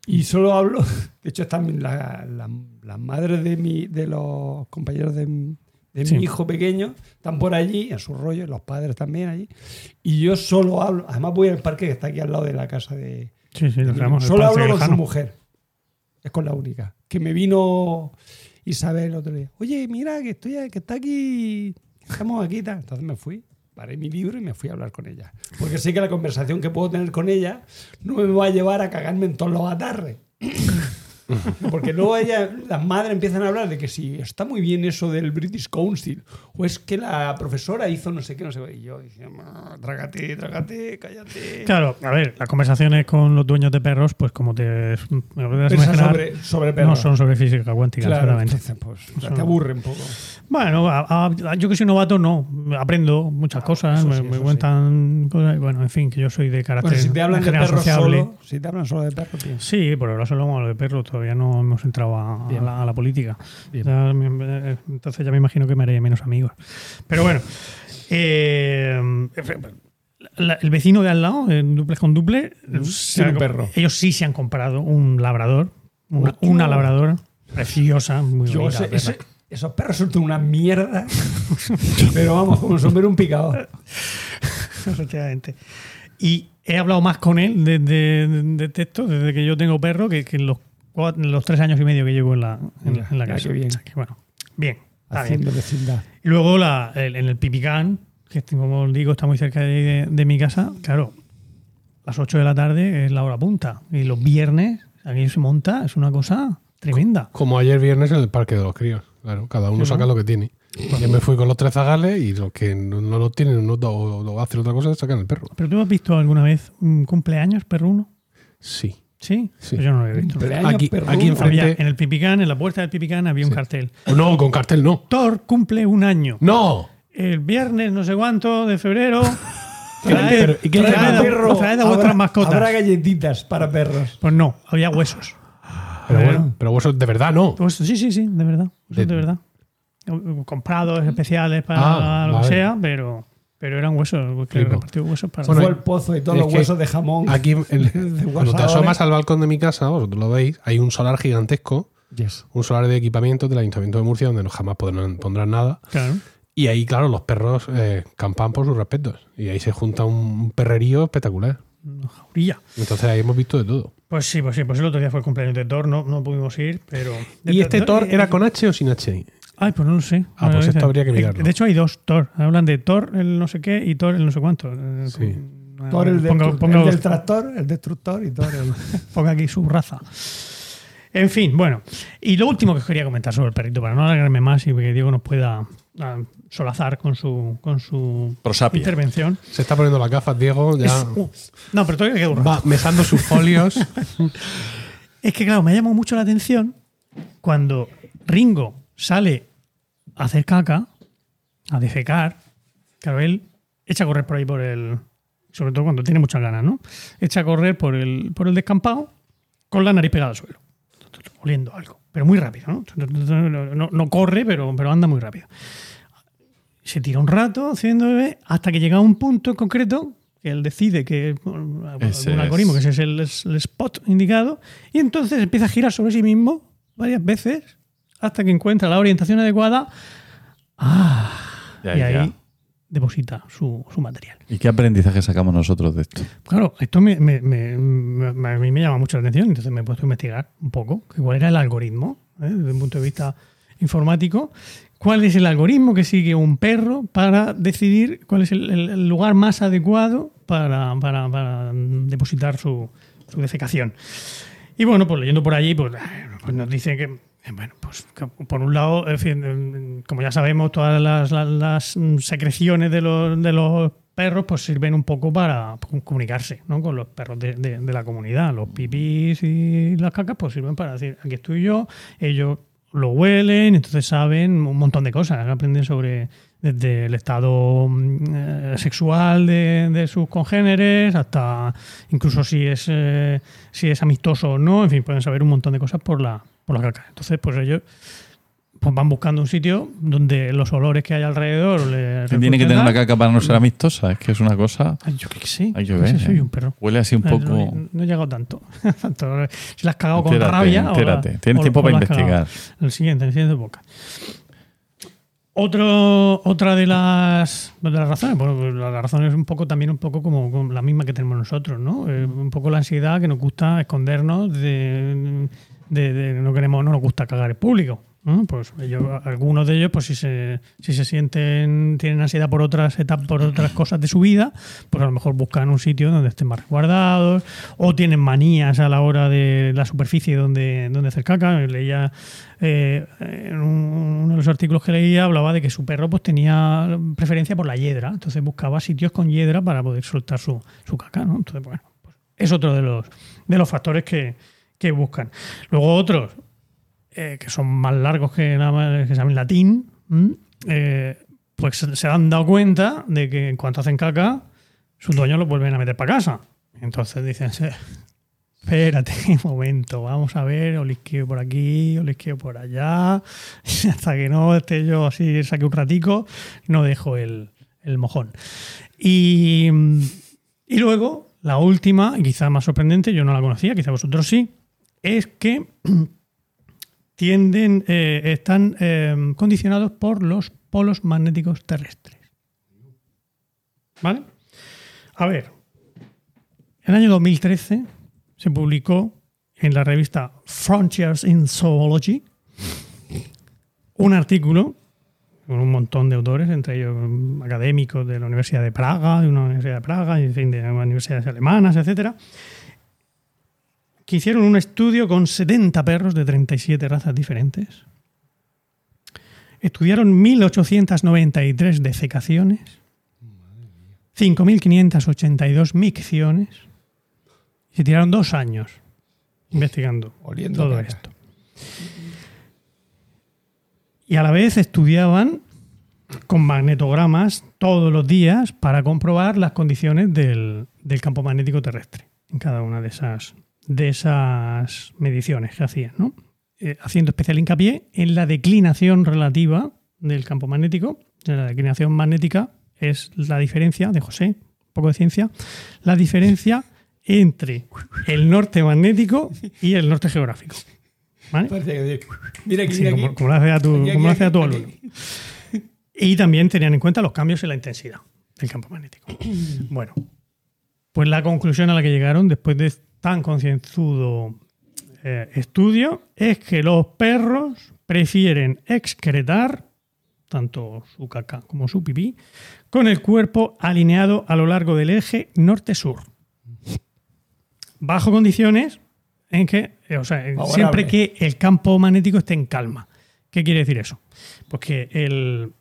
y solo hablo. De hecho, están la- la- las madres de, mi, de los compañeros de, de Sí. mi hijo pequeño, están por allí, en su rollo, los padres también allí. Y yo solo hablo. Además, voy al parque que está aquí al lado de la casa de. Sí, sí, solo hablo con su mujer. Es con la única. Que me vino Isabel el otro día. Oye, mira, que estoy que está aquí. Estamos aquí tal. Entonces me fui, paré mi libro y me fui a hablar con ella. Porque sé que la conversación que puedo tener con ella no me va a llevar a cagarme en todos los atarres. Porque luego ella, las madres empiezan a hablar de que si está muy bien eso del British Council, o es que la profesora hizo no sé qué, no sé qué. Y yo dije, "Ma, trágate, trágate, cállate. Claro, a ver, las conversaciones con los dueños de perros, pues como te imaginar, sobre, sobre perros. no son sobre física cuántica, Claro, seguramente. entonces, pues, o sea, te aburre un poco. Bueno, a- a- yo que soy novato, no. Aprendo muchas cosas, me, cuentan cosas. Bueno, en fin, que yo soy de carácter Bueno, si te hablan de perros sociable. solo, si te hablan solo de perros. Sí, por ahora solo hablamos de perros, todavía no hemos entrado a, la, a la política. Ya entonces ya me imagino que me haré menos amigos. Pero bueno, eh, la- el vecino de al lado, en duples con duple, ha- un perro. ellos sí se han comprado un labrador, una, labradora preciosa, muy Yo bonita. ese- esos perros son una mierda. pero vamos, como sombrero un picado. Efectivamente. Y he hablado más con él desde de, de texto, desde que yo tengo perro, que, que los, cuatro- los tres años y medio que llevo en la, en, Mira, en la casa. qué bien. O sea que, bueno, bien. está bien. Haciendo vecindad. Y luego la, el- en el Pipicán, que como digo está muy cerca de, de mi casa, claro, las 8 de la tarde es la hora punta. Y los viernes, aquí se monta, es una cosa tremenda. Como ayer viernes en el Parque de los Críos. Claro, cada uno Sí, saca ¿no? lo que tiene. Yo me fui con los tres zagales y los que no, no lo tienen no, o, o hacen otra cosa sacan el perro. ¿Pero tú has visto alguna vez un cumpleaños perruno? Sí. ¿Sí? Sí. Pues yo no lo he visto. Aquí- aquí enfrente- Había- en el Pipicán, en la puerta del Pipicán, había un cartel. O no, con cartel no. Thor cumple un año. ¡No! El viernes no sé cuánto de febrero. Traed, ¿y qué traed perro, traed a habrá- vuestras mascotas. Habrá galletitas para perros. Pues no, había huesos. Pero Claro. bueno, pero vosotros de verdad no. Pues sí, sí, sí, de verdad. De- De, de verdad. Comprados especiales para Ah, lo que sea, pero, pero eran huesos. Que repartió huesos para. Bueno, Fue el pozo y todos los huesos de jamón. Aquí, De cuando te asomas al balcón de mi casa, vosotros lo veis, hay un solar gigantesco, Yes. un solar de equipamiento del Ayuntamiento de Murcia donde no jamás podrán, pondrán nada. Claro. Y ahí, claro, los perros eh, campan por sus respetos. Y ahí se junta un perrerío espectacular. Una. Entonces ahí hemos visto de todo. Pues sí, pues sí, pues el otro día fue el cumpleaños de Thor, no, no pudimos ir, pero. ¿Y este Thor eh, era con H o sin H? Ay, pues no lo sé. Ah, pues Eh, esto habría que mirarlo. De hecho, hay dos Thor. Hablan de Thor el no sé qué y Thor el no sé cuánto. Eh, Sí. Thor el, Ponga- el del tractor, el destructor y Thor el... ponga aquí su raza. En fin, bueno. Y lo último que os quería comentar sobre el perrito, para no alargarme más y que Diego nos pueda ah, solazar con su, con su Prosapia. intervención. Se está poniendo las gafas, Diego. Ya Es- uh, no, pero todavía queda va mejando sus folios. Es que, claro, me ha llamado mucho la atención cuando Ringo sale a hacer caca, a defecar. Claro, él echa a correr por ahí por el. Sobre todo cuando tiene muchas ganas, ¿no? Echa a correr por el, por el descampado con la nariz pegada al suelo. Oliendo algo. Pero muy rápido, ¿no? No, corre, pero, pero anda muy rápido. Se tira un rato haciendo bebé hasta que llega a un punto en concreto que él decide que Ese algún es. algoritmo, que ese es el, es el spot indicado, y entonces empieza a girar sobre sí mismo varias veces hasta que encuentra la orientación adecuada Ya, y ya. ahí deposita su, su material. ¿Y qué aprendizaje sacamos nosotros de esto? Claro, esto me, me- me- me- a mí me llama mucho la atención, entonces me he puesto a investigar un poco que cuál era el algoritmo, ¿eh? desde un punto de vista informático, cuál es el algoritmo que sigue un perro para decidir cuál es el, lugar más adecuado para, para- para depositar su, su defecación. Y bueno, pues leyendo por allí, pues, pues nos dice que, bueno, pues por un lado, eh, como ya sabemos, todas las, secreciones de los, perros pues sirven un poco para comunicarse ¿no? con los perros de, la comunidad. Los pipis y las cacas pues sirven para decir, aquí estoy yo, ellos lo huelen, entonces saben un montón de cosas, aprenden sobre desde el estado mm, eh, sexual de, de sus congéneres hasta incluso si es eh, si es amistoso o no, en fin, pueden saber un montón de cosas por la por la caca. Entonces, pues ellos pues van buscando un sitio donde los olores que hay alrededor le ¿Quién tiene que tener dar. caca para no ser amistosa? Es que es una cosa. Ay, yo que ver, sé, soy un perro. Huele así un poco. No, no he llegado tanto. tanto. Si la has cagado con Entérate, rabia. o la- entérate. Tienes o- tiempo o para la investigar. El siguiente, el siguiente boca. Otro, otra de las, de las razones, bueno, pues la razón es un poco también un poco como, como la misma que tenemos nosotros, ¿no? Eh, un poco la ansiedad que nos gusta escondernos de, de- de- no queremos, no nos gusta cagar en público. Pues ellos, algunos de ellos, pues si se, si se sienten, tienen ansiedad por otras etapas, por otras cosas de su vida, pues a lo mejor buscan un sitio donde estén más resguardados, o tienen manías a la hora de la superficie donde, donde hacer caca. Leía eh, en un- uno de los artículos que leía hablaba de que su perro pues tenía preferencia por la hiedra, entonces buscaba sitios con hiedra para poder soltar su, su caca, ¿no? Entonces, bueno, pues es otro de los, de los factores que, que buscan. Luego otros, eh, que son más largos que, nada más, que llaman latín, eh, pues se han dado cuenta de que en cuanto hacen caca, sus dueños los vuelven a meter para casa. Entonces dicen, "Sí, espérate un momento, vamos a ver, olisqueo por aquí, olisqueo por allá, hasta que no esté yo así, saque un ratico, no dejo el, el mojón. Y, y luego, la última, quizá más sorprendente, yo no la conocía, quizá vosotros sí, es que tienden, eh, están eh, condicionados por los polos magnéticos terrestres. ¿Vale? A ver, en el año 2013 se publicó en la revista Frontiers in Zoology un artículo con un montón de autores, entre ellos académicos de la Universidad de Praga, de una Universidad de Praga, en fin, de universidades alemanas, etcétera, que hicieron un estudio con 70 perros de 37 razas diferentes. Estudiaron 1.893 defecaciones, 5.582 micciones y se tiraron dos años investigando Oliendo todo caca. esto. Y a la vez estudiaban con magnetogramas todos los días para comprobar las condiciones del, del campo magnético terrestre en cada una de esas, de esas mediciones que hacían, ¿no? Eh, haciendo especial hincapié en la declinación relativa del campo magnético. La declinación magnética es la diferencia, de José, un poco de ciencia, la diferencia entre el norte magnético y el norte geográfico. ¿Vale? Que- Mira aquí, Sí, mira aquí. como, lo hace a tu, Aquí, como lo aquí, hace a tu aquí. alumno. Y también tenían en cuenta los cambios en la intensidad del campo magnético. Bueno, pues la conclusión a la que llegaron después de tan concienzudo eh, estudio es que los perros prefieren excretar tanto su caca como su pipí, con el cuerpo alineado a lo largo del eje norte-sur. Bajo condiciones en que, eh, o sea, Favorable. siempre que el campo magnético esté en calma. ¿Qué quiere decir eso? Pues que el,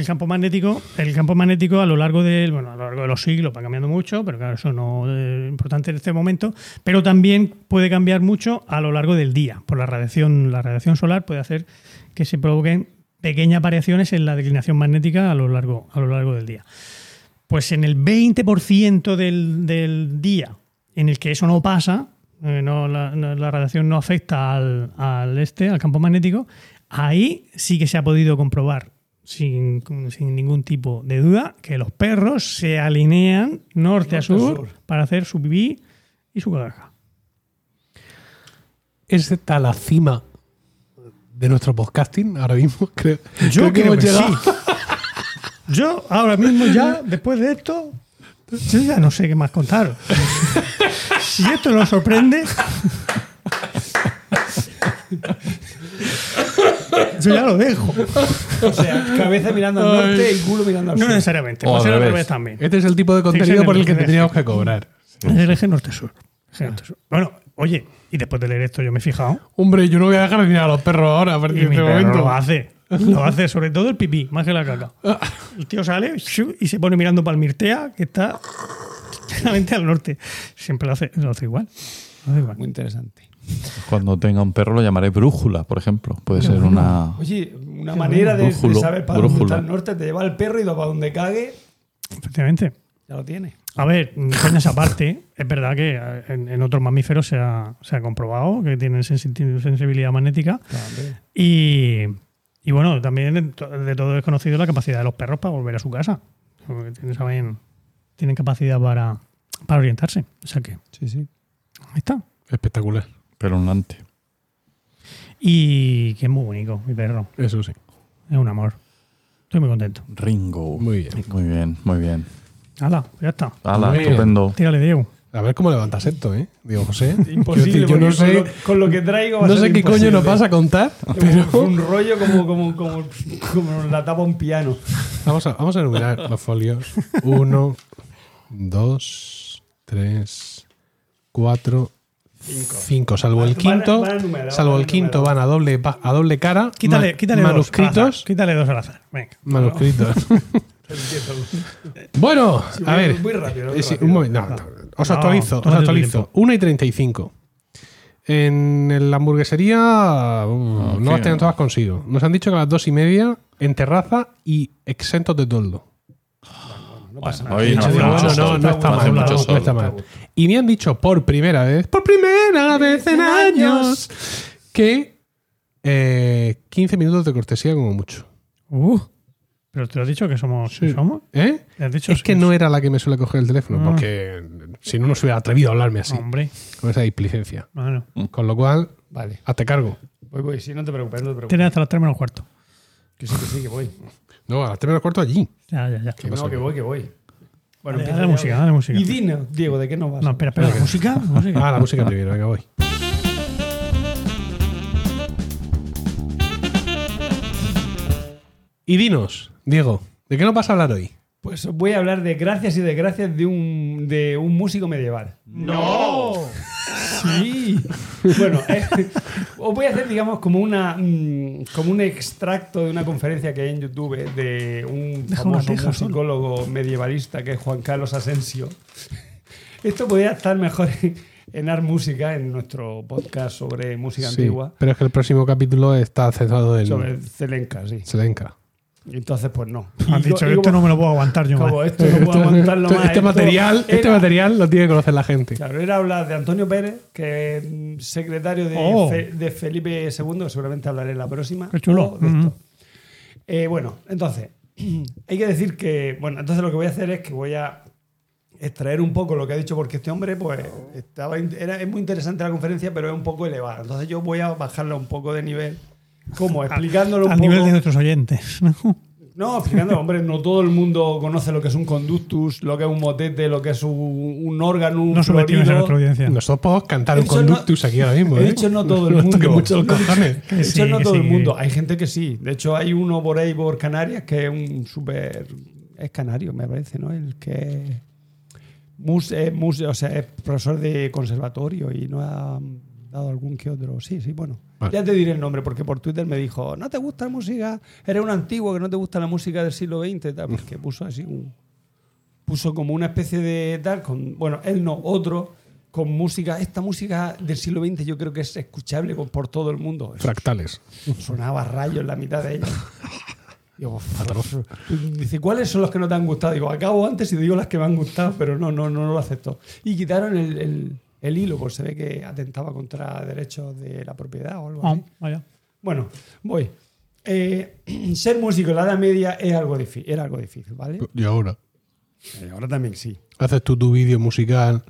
el campo magnético, el campo magnético a lo largo del, bueno, a lo largo de los siglos va cambiando mucho, pero claro, eso no es importante en este momento, pero también puede cambiar mucho a lo largo del día, por la radiación, la radiación solar puede hacer que se provoquen pequeñas variaciones en la declinación magnética a lo largo, a lo largo del día. Pues en el 20% del, del día en el que eso no pasa, eh, la, la radiación no afecta al, al este, al campo magnético, ahí sí que se ha podido comprobar sin, sin ningún tipo de duda que los perros se alinean norte, a sur, sur. para hacer su pipí y su cagaja. ¿Es esta la cima de nuestro podcasting ahora mismo? Creo, Yo creo, hemos que llegado. sí. Yo ahora mismo ya, después de esto, yo ya no sé qué más contar. si esto nos sorprende, yo ya lo dejo. O sea, cabeza mirando al norte y culo mirando al No sur. necesariamente, O puede ser al revés. también. Este es el tipo de contenido sí, por el que sí. que cobrar. Es el eje norte-sur. Bueno, oye, y después de leer esto yo me he fijado. Hombre, yo no voy a dejar de mirar a los perros ahora a partir Y de este momento. lo hace. Lo hace sobre todo el pipí, más que la caca. El tío sale y se pone mirando para el Mirtea, que está claramente al norte. Siempre lo hace, lo hace igual. Lo hace igual. Muy interesante. Cuando tenga un perro lo llamaré brújula, por ejemplo. Puede ser una. Oye, una manera de, de Brújulo, saber para dónde está el norte, te lleva el perro y para donde cague, Efectivamente. ya lo tiene. A ver, coñas aparte, es verdad que eh, en, en otros mamíferos se ha, se ha comprobado que tienen sensi- sensibilidad magnética. Y, y bueno, también de to- de todo es conocido la capacidad de los perros para volver a su casa. Porque tienen, saben- tienen capacidad para, para orientarse. O sea que Sí, sí. ahí está. Espectacular. Pelonante. Y que es muy bonito, mi perro. Eso sí. Es un amor. Estoy muy contento. Ringo. Muy bien. Muy bien, muy bien. Hala, ya está. Hala, Muy bien. estupendo. Tírale, Diego. A ver cómo levantas esto, ¿eh? Digo, José. Imposible. Yo no porque sé, Con lo, con lo que traigo va a no ser sé qué coño imposible. nos vas a contar, Pero... pero Un rollo como, como, como, como la tapa un piano. vamos a, vamos a enumerar los folios. Uno, dos, tres, cuatro, cinco. Salvo el Van a- quinto, van a enumerar, salvo el quinto van a doble, a doble cara. Quítale, ma- quítale dos. al azar. manuscritos. Quítale dos al azar. Venga. Manuscritos. bueno, a muy- ver. muy rápido, muy Eh, rápido. un momento. no, no, os No, actualizo, os actualizo. tiempo. 1 y 35. En la hamburguesería uh, no las tienen todas consigo. Nos han dicho que a las dos y media en terraza y exentos de toldo. No pasa nada. hoy no digo, bueno, no, no está mal, mucho no, sol. no está mal. Y me han dicho por primera vez, por primera vez en años, que eh, 15 minutos de cortesía como mucho. Uh, pero te lo has dicho que somos. que somos. ¿Eh? ¿Le has dicho Es que no era la que me suele coger el teléfono, Ah. porque si no, no se hubiera atrevido a hablarme así, Hombre. con esa displicencia. Bueno. Con lo cual, Vale. hazte cargo. Voy, voy. Sí, no te preocupes, no te preocupes. Tienes hasta las 3 menos cuarto. Que sí, que sí, que voy. No, a las 3 menos cuarto allí. Ya, ya, ya. Que no, que voy, que voy. Bueno, Dale, empieza dale música, dale música. Y dinos, Diego, ¿de qué nos vas? No, espera, espera. ¿La música? ¿La música? Ah, la música primero, venga, voy. Y dinos, Diego, ¿de qué nos vas a hablar hoy? Pues voy a hablar de gracias y desgracias de un, de un músico medieval. ¡No! Sí. bueno, eh, os voy a hacer, digamos, como, una, mm, como un extracto de una conferencia que hay en YouTube de un Deja famoso teja solo. musicólogo medievalista que es Juan Carlos Asensio. Esto podría estar mejor en, Art Música, en nuestro podcast sobre música Sí, antigua, pero es que el próximo capítulo está centrado en sobre Zelenka, sí. Selenka. Entonces, pues no. Has Y dicho, esto como- no me lo puedo aguantar yo como más. esto no puedo aguantarlo Este- más. este, material, este material lo tiene que conocer la gente. Claro, era hablar de Antonio Pérez, que es mm, secretario de, Oh. Fe- de Felipe II, que seguramente hablaré en la próxima. Qué chulo. de esto. Eh, bueno, entonces, hay que decir que, bueno, entonces lo que voy a hacer es que voy a extraer un poco lo que ha dicho, porque este hombre, pues, estaba, era, es muy interesante la conferencia, pero es un poco elevada. Entonces yo voy a bajarla un poco de nivel, como explicándolo un Al poco. nivel de nuestros oyentes. ¿no? Explicando, hombre, no todo el mundo conoce lo que es un conductus, lo que es un motete, lo que es un, un órgano, un No subestimes a nuestra audiencia. Nosotros podemos cantar un dicho no- conductus aquí ahora mismo. ¿eh? dicho no todo el mundo. mucho los cojones. De hecho, sí, no todo el mundo. Hay gente que sí. De hecho, hay uno por ahí, por Canarias, que es un súper. Es canario, me parece, ¿no? El que. mus- es mus- o sea, es profesor de conservatorio y no ha dado algún que otro. Sí, sí, bueno. Vale. Ya te diré el nombre, porque por Twitter me dijo: ¿No te gusta la música? Eres un antiguo que no te gusta la música del siglo XX, tal, porque puso así un. Puso como una especie de tal, con, bueno, él no, otro, con música. Esta música del siglo XX yo creo que es escuchable por, todo el mundo. Fractales. Sonaba rayo en la mitad de ella. Digo, Dice, ¿cuáles son los que no te han gustado? Digo, acabo antes y digo las que me han gustado, pero no, no, no, lo acepto. Y quitaron el, el- el hilo, pues se ve que atentaba contra derechos de la propiedad o algo Ah, así. vaya. Bueno, voy. Eh, ser músico en la Edad Media es algo difí- era algo difícil, ¿vale? Y ahora. Eh, ahora también sí. Haces tú tu vídeo musical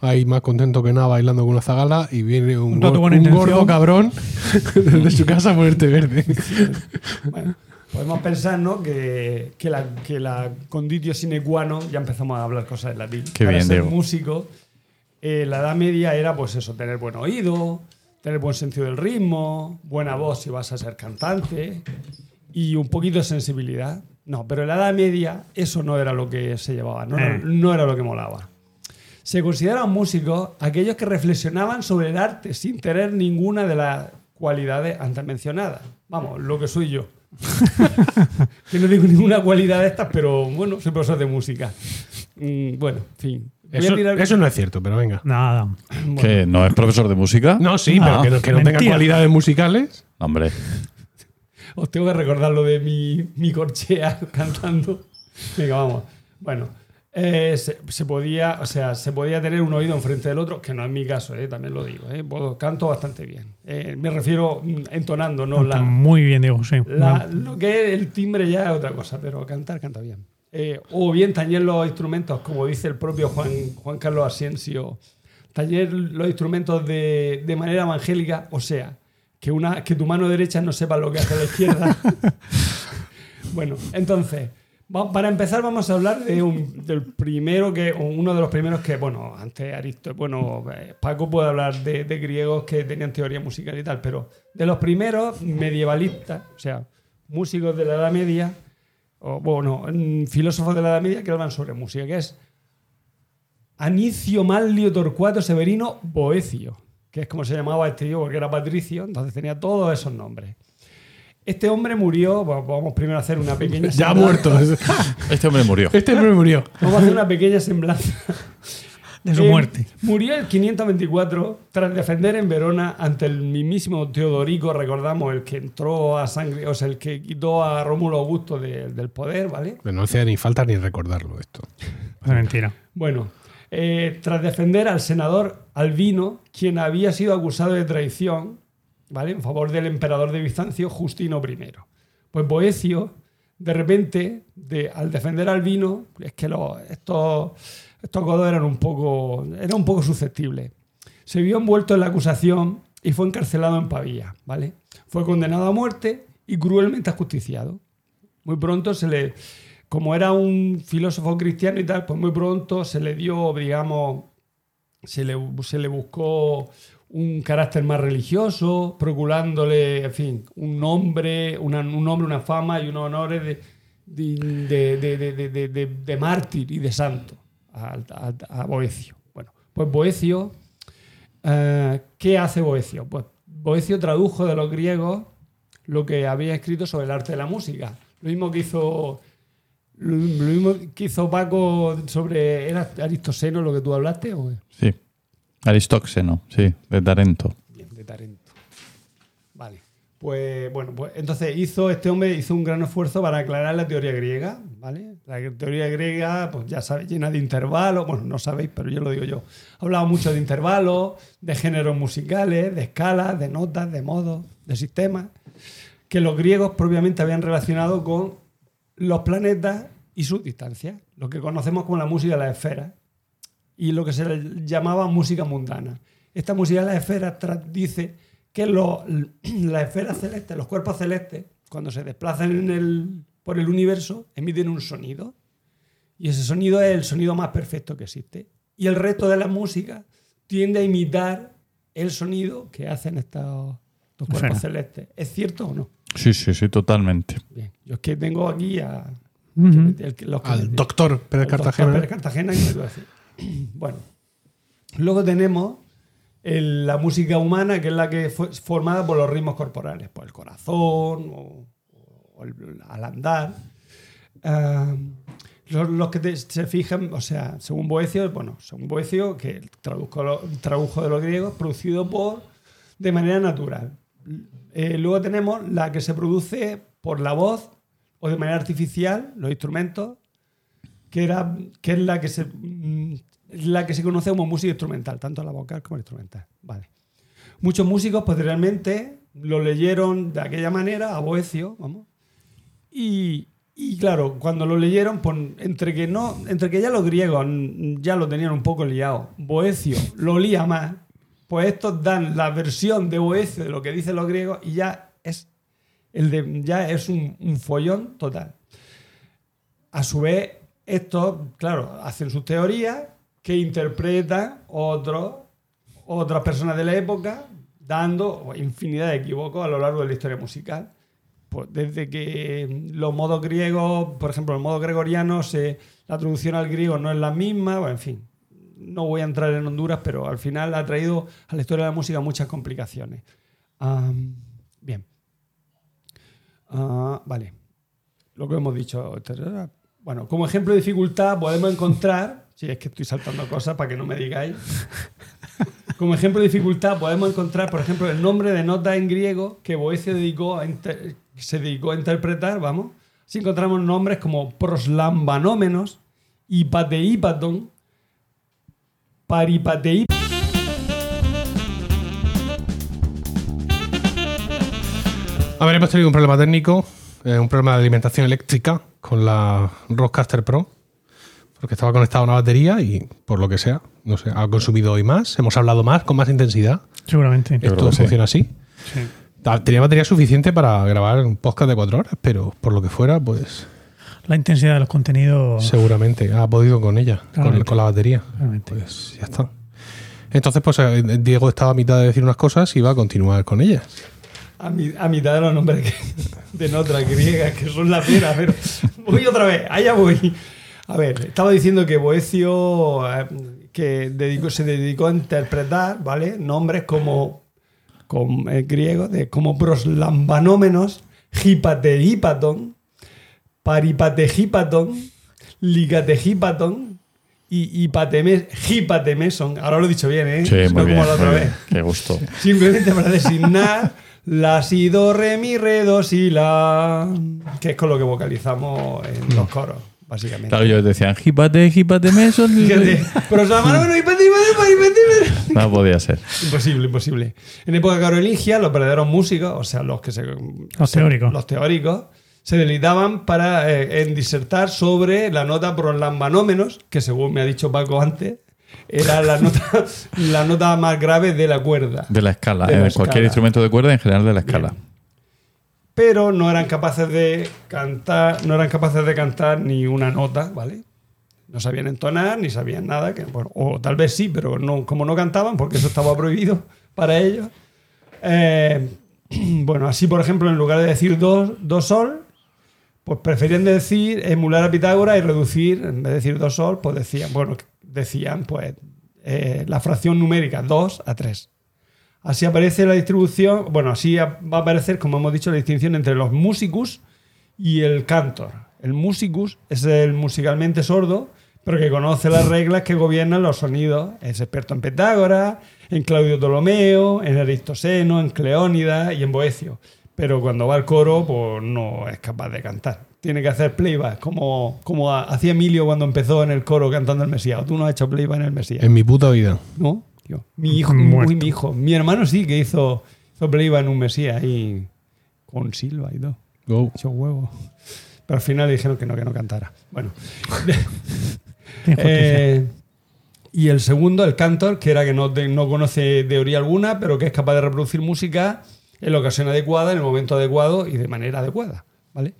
ahí más contento que nada bailando con una zagala y viene un, Un un gordo cabrón desde su casa a ponerte verde. Bueno, podemos pensar ¿no? que, que la, que la conditio sine qua non, ya empezamos a hablar cosas en latín. Qué Para bien, ser Diego. músico, eh, la edad media era pues eso, tener buen oído, tener buen sentido del ritmo, buena voz si vas a ser cantante y un poquito de sensibilidad. No, pero en la edad media eso no era lo que se llevaba, no, era, Eh. no era lo que molaba. Se consideran músicos aquellos que reflexionaban sobre el arte sin tener ninguna de las cualidades antes mencionadas. Vamos, lo que soy yo. que no tengo ninguna cualidad de estas, pero bueno, soy profesor de música. Mm, bueno, en fin. Eso, tirar- eso no es cierto, pero venga. Nada. ¿Que no es profesor de música? No, sí, Ah, pero que no, que no tenga cualidades musicales. Hombre, Os tengo que recordar lo de mi, mi corchea cantando. Venga, vamos. Bueno, eh, se, se podía, o sea, se podía tener un oído enfrente del otro, que no es mi caso, eh, también lo digo. eh, puedo- canto bastante bien. Eh, me refiero mm, entonando, no la, Muy bien, Diego, sí. la- lo que es el timbre ya es otra cosa, pero cantar, canta bien. Eh, o bien tañer los instrumentos, como dice el propio Juan, Juan Carlos Asensio, tañer los instrumentos de, de manera evangélica, o sea, que, una, que tu mano derecha no sepa lo que hace la izquierda. bueno, entonces, para empezar vamos a hablar de un, del primero que, uno de los primeros que, bueno, antes Aristo, bueno, eh, Paco puede hablar de, de griegos que tenían teoría musical y tal, pero de los primeros medievalistas, o sea, músicos de la Edad Media, o bueno, mm, filósofos de la Edad Media que hablan sobre música, que es Anicio Manlio Torcuato Severino Boecio, que es como se llamaba este tío porque era patricio, entonces tenía todos esos nombres. Este hombre murió, bueno, vamos primero a hacer una pequeña Ya ha muerto. este hombre murió. Este hombre murió. Vamos a hacer una pequeña semblanza. De su Eh, muerte. Murió el 524 tras defender en Verona ante el mismísimo Teodorico, recordamos, el que entró a sangre, o sea, el que quitó a Rómulo Augusto de- del poder, ¿vale? No hace ni falta ni recordarlo esto. Es mentira. Bueno, eh, tras defender al senador Albino, quien había sido acusado de traición, ¿vale? En favor del emperador de Bizancio, Justino I. Pues Boecio, de repente, de- al defender a Albino, es que los- estos, estos godos eran un poco, era un poco susceptibles. Se vio envuelto en la acusación y fue encarcelado en Pavía, ¿vale? Fue condenado a muerte y cruelmente ajusticiado. Muy pronto se le, como era un filósofo cristiano y tal, pues muy pronto se le dio, digamos, se le, se le buscó un carácter más religioso, procurándole, en fin, un nombre, una- un nombre, una fama y unos honores de- de- de- de mártir y de santo a, a- Boecio. Bueno, pues Boecio, eh, ¿qué hace Boecio? Pues Boecio tradujo de los griegos lo que había escrito sobre el arte de la música. Lo mismo que hizo, lo, mismo que hizo Paco sobre. ¿Era Aristoseno lo que tú hablaste? ¿o? Sí. Aristóxeno, sí, de Tarento. Pues bueno, pues entonces hizo este hombre hizo un gran esfuerzo para aclarar la teoría griega, ¿vale? La teoría griega, pues ya sabéis, llena de intervalos, bueno, no sabéis, pero yo lo digo yo. Hablaba mucho de intervalos, de géneros musicales, de escalas, de notas, de modos, de sistemas, que los griegos propiamente habían relacionado con los planetas y sus distancias, lo que conocemos como la música de las esferas y lo que se llamaba música mundana. Esta música de las esferas dice que lo- las esferas celestes, los cuerpos celestes, cuando se desplazan en el, por el universo emiten un sonido. Y ese sonido es el sonido más perfecto que existe. Y el resto de la música tiende a imitar el sonido que hacen estos, estos cuerpos celestes. ¿Es cierto o no? Sí, sí, sí, totalmente. Bien. Yo es que tengo aquí a, el los Al doctor Pérez doctor Cartagena. Pérez Cartagena, que me lo va a decir. Bueno, luego tenemos el- la música humana, que es la que fue formada por los ritmos corporales, por el corazón o, o el- al andar. Ah, los, los que te- se fijan, o sea, según Boecio, bueno, según Boecio, que tradujo, lo- tradujo de los griegos, producido por de manera natural. Eh, luego tenemos la que se produce por la voz o de manera artificial, los instrumentos, que, era, que es la que, se, mm, la que se conoce como música instrumental, tanto la vocal como la instrumental. Vale. Muchos músicos posteriormente lo leyeron de aquella manera, a Boecio, vamos, y, y claro, cuando lo leyeron, pues, entre, que no, entre que ya los griegos ya lo tenían un poco liado, Boecio lo lía más, pues estos dan la versión de Boecio de lo que dicen los griegos y ya es, el de, ya es un, un follón total. A su vez, estos, claro, hacen sus teorías que interpretan otros, otras personas de la época, dando infinidad de equívocos a lo largo de la historia musical. Pues desde que los modos griegos, por ejemplo, el modo gregoriano, se, la traducción al griego no es la misma, bueno, en fin. No voy a entrar en Honduras, pero al final ha traído a la historia de la música muchas complicaciones. Am, bien. Ah, vale. Lo que hemos dicho. Bueno, como ejemplo de dificultad podemos encontrar, si es que estoy saltando cosas para que no me digáis, como ejemplo de dificultad podemos encontrar, por ejemplo, el nombre de nota en griego que Boecio se dedicó a interpretar, vamos. Si encontramos nombres como proslambanómenos, hipateípaton, paripateí A ver, hemos tenido un problema técnico, eh, un problema de alimentación eléctrica con la Rodecaster Pro, porque estaba conectada a una batería y por lo que sea, no sé, ha consumido hoy más, hemos hablado más, con más intensidad. Seguramente. Esto que sí. funciona así. Sí. Tenía batería suficiente para grabar un podcast de cuatro horas, pero por lo que fuera, pues La intensidad de los contenidos. seguramente ha podido con ella, con, con la batería. Claramente. Pues ya está. Entonces, pues eh, Diego estaba a mitad de decir unas cosas y va a continuar con ellas. a, mi- a mitad de los nombres que- de notas griegas, que son la pena, pero voy otra vez, allá voy. A ver, estaba diciendo que Boecio eh, que dedicó- se dedicó a interpretar, ¿vale? Nombres como, como eh, griegos, de, como proslambanómenos, hipateípaton, paripatejípaton, ligatejípaton y hipateme- hipatemeson. Ahora lo he dicho bien, ¿eh? Sí, No muy bien. como la otra muy vez. bien. Qué gusto. Simplemente para designar la, si, do, re, mi, re, do, si, la. Que es con lo que vocalizamos en los coros, básicamente. Claro, ellos decían, hípate, hípate, meso. Pero se hipati, hipati. No podía ser. Imposible, imposible. En época carolingia, los verdaderos músicos, o sea, los que se. Los teóricos. Los teóricos, se deleitaban para, eh, en disertar sobre la nota proslambanómenos, que según me ha dicho Paco antes, era la nota, la nota más grave de la cuerda. De la escala. De la en escala. cualquier instrumento de cuerda, en general de la escala. Pero no eran capaces de cantar, no eran capaces de cantar ni una nota, ¿vale? No sabían entonar, ni sabían nada, que, bueno, o tal vez sí, pero no, como no cantaban, porque eso estaba prohibido para ellos. eh, bueno, así por ejemplo, en lugar de decir do, do sol, pues preferían decir, emular a Pitágoras y reducir, en vez de decir do sol, pues decían, bueno, decían pues eh, la fracción numérica 2 a 3. Así aparece la distribución, bueno, así va a aparecer, como hemos dicho, la distinción entre los musicus y el cantor. El musicus es el musicalmente sordo, pero que conoce las reglas que gobiernan los sonidos. Es experto en Pitágoras, en Claudio Ptolomeo, en Aristoseno, en Cleónida y en Boecio. Pero cuando va al coro, pues no es capaz de cantar. Tiene que hacer playback, como, como ha- hacía Emilio cuando empezó en el coro cantando el Mesías. Tú no has hecho playback en el Mesías. En mi puta vida. ¿No? Tío. Mi hijo, Muerto. uy, mi hijo. Mi hermano sí que hizo, hizo en un Mesías ahí con Silva y todo. Go. Hecho huevo. Pero al final le dijeron que no, que no cantara. Bueno. Eh, y el segundo, el cantor, que era que no, no conoce teoría alguna, pero que es capaz de reproducir música en la ocasión adecuada, en el momento adecuado y de manera adecuada. ¿vale?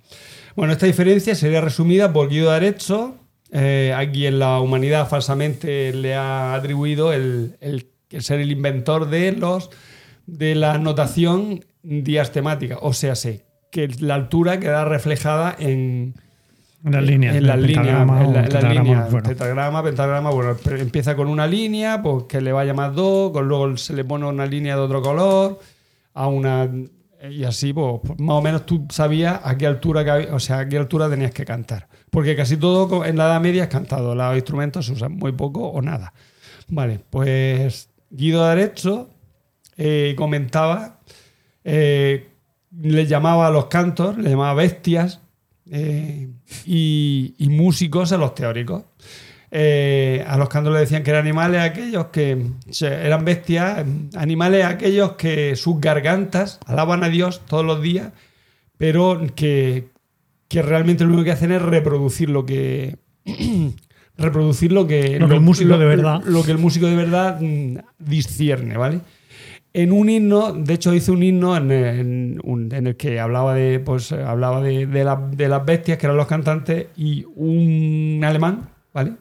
Bueno, esta diferencia sería resumida por Guido Arezzo, eh, a quien la humanidad falsamente le ha atribuido el, el- el ser el inventor de los de la notación diastemática, o sea, sé que la altura queda reflejada en, las líneas. en las líneas, pentagrama en la- tetragrama, líneas, bueno. pentagrama, bueno, empieza con una línea, pues que le vaya más dos, con luego se le pone una línea de otro color, a una y así, pues, más o menos tú sabías a qué altura, o sea, a qué altura tenías que cantar, porque casi todo en la Edad Media es cantado, los instrumentos se usan muy poco o nada. Vale, pues Guido de Arezzo eh, comentaba, eh, le llamaba a los cantos, le llamaba bestias eh, y, y músicos a los teóricos. A los cantos le decían que eran animales aquellos que eran bestias, animales aquellos que sus gargantas alaban a Dios todos los días, pero que, que realmente lo único que hacen es reproducir lo que reproducir lo que Lo que el músico de verdad. lo que el músico de verdad mm, discierne, ¿vale? En un himno, de hecho hice un himno en, en en el que hablaba de, pues, hablaba de, de la- de las bestias, que eran los cantantes, y un alemán, ¿vale?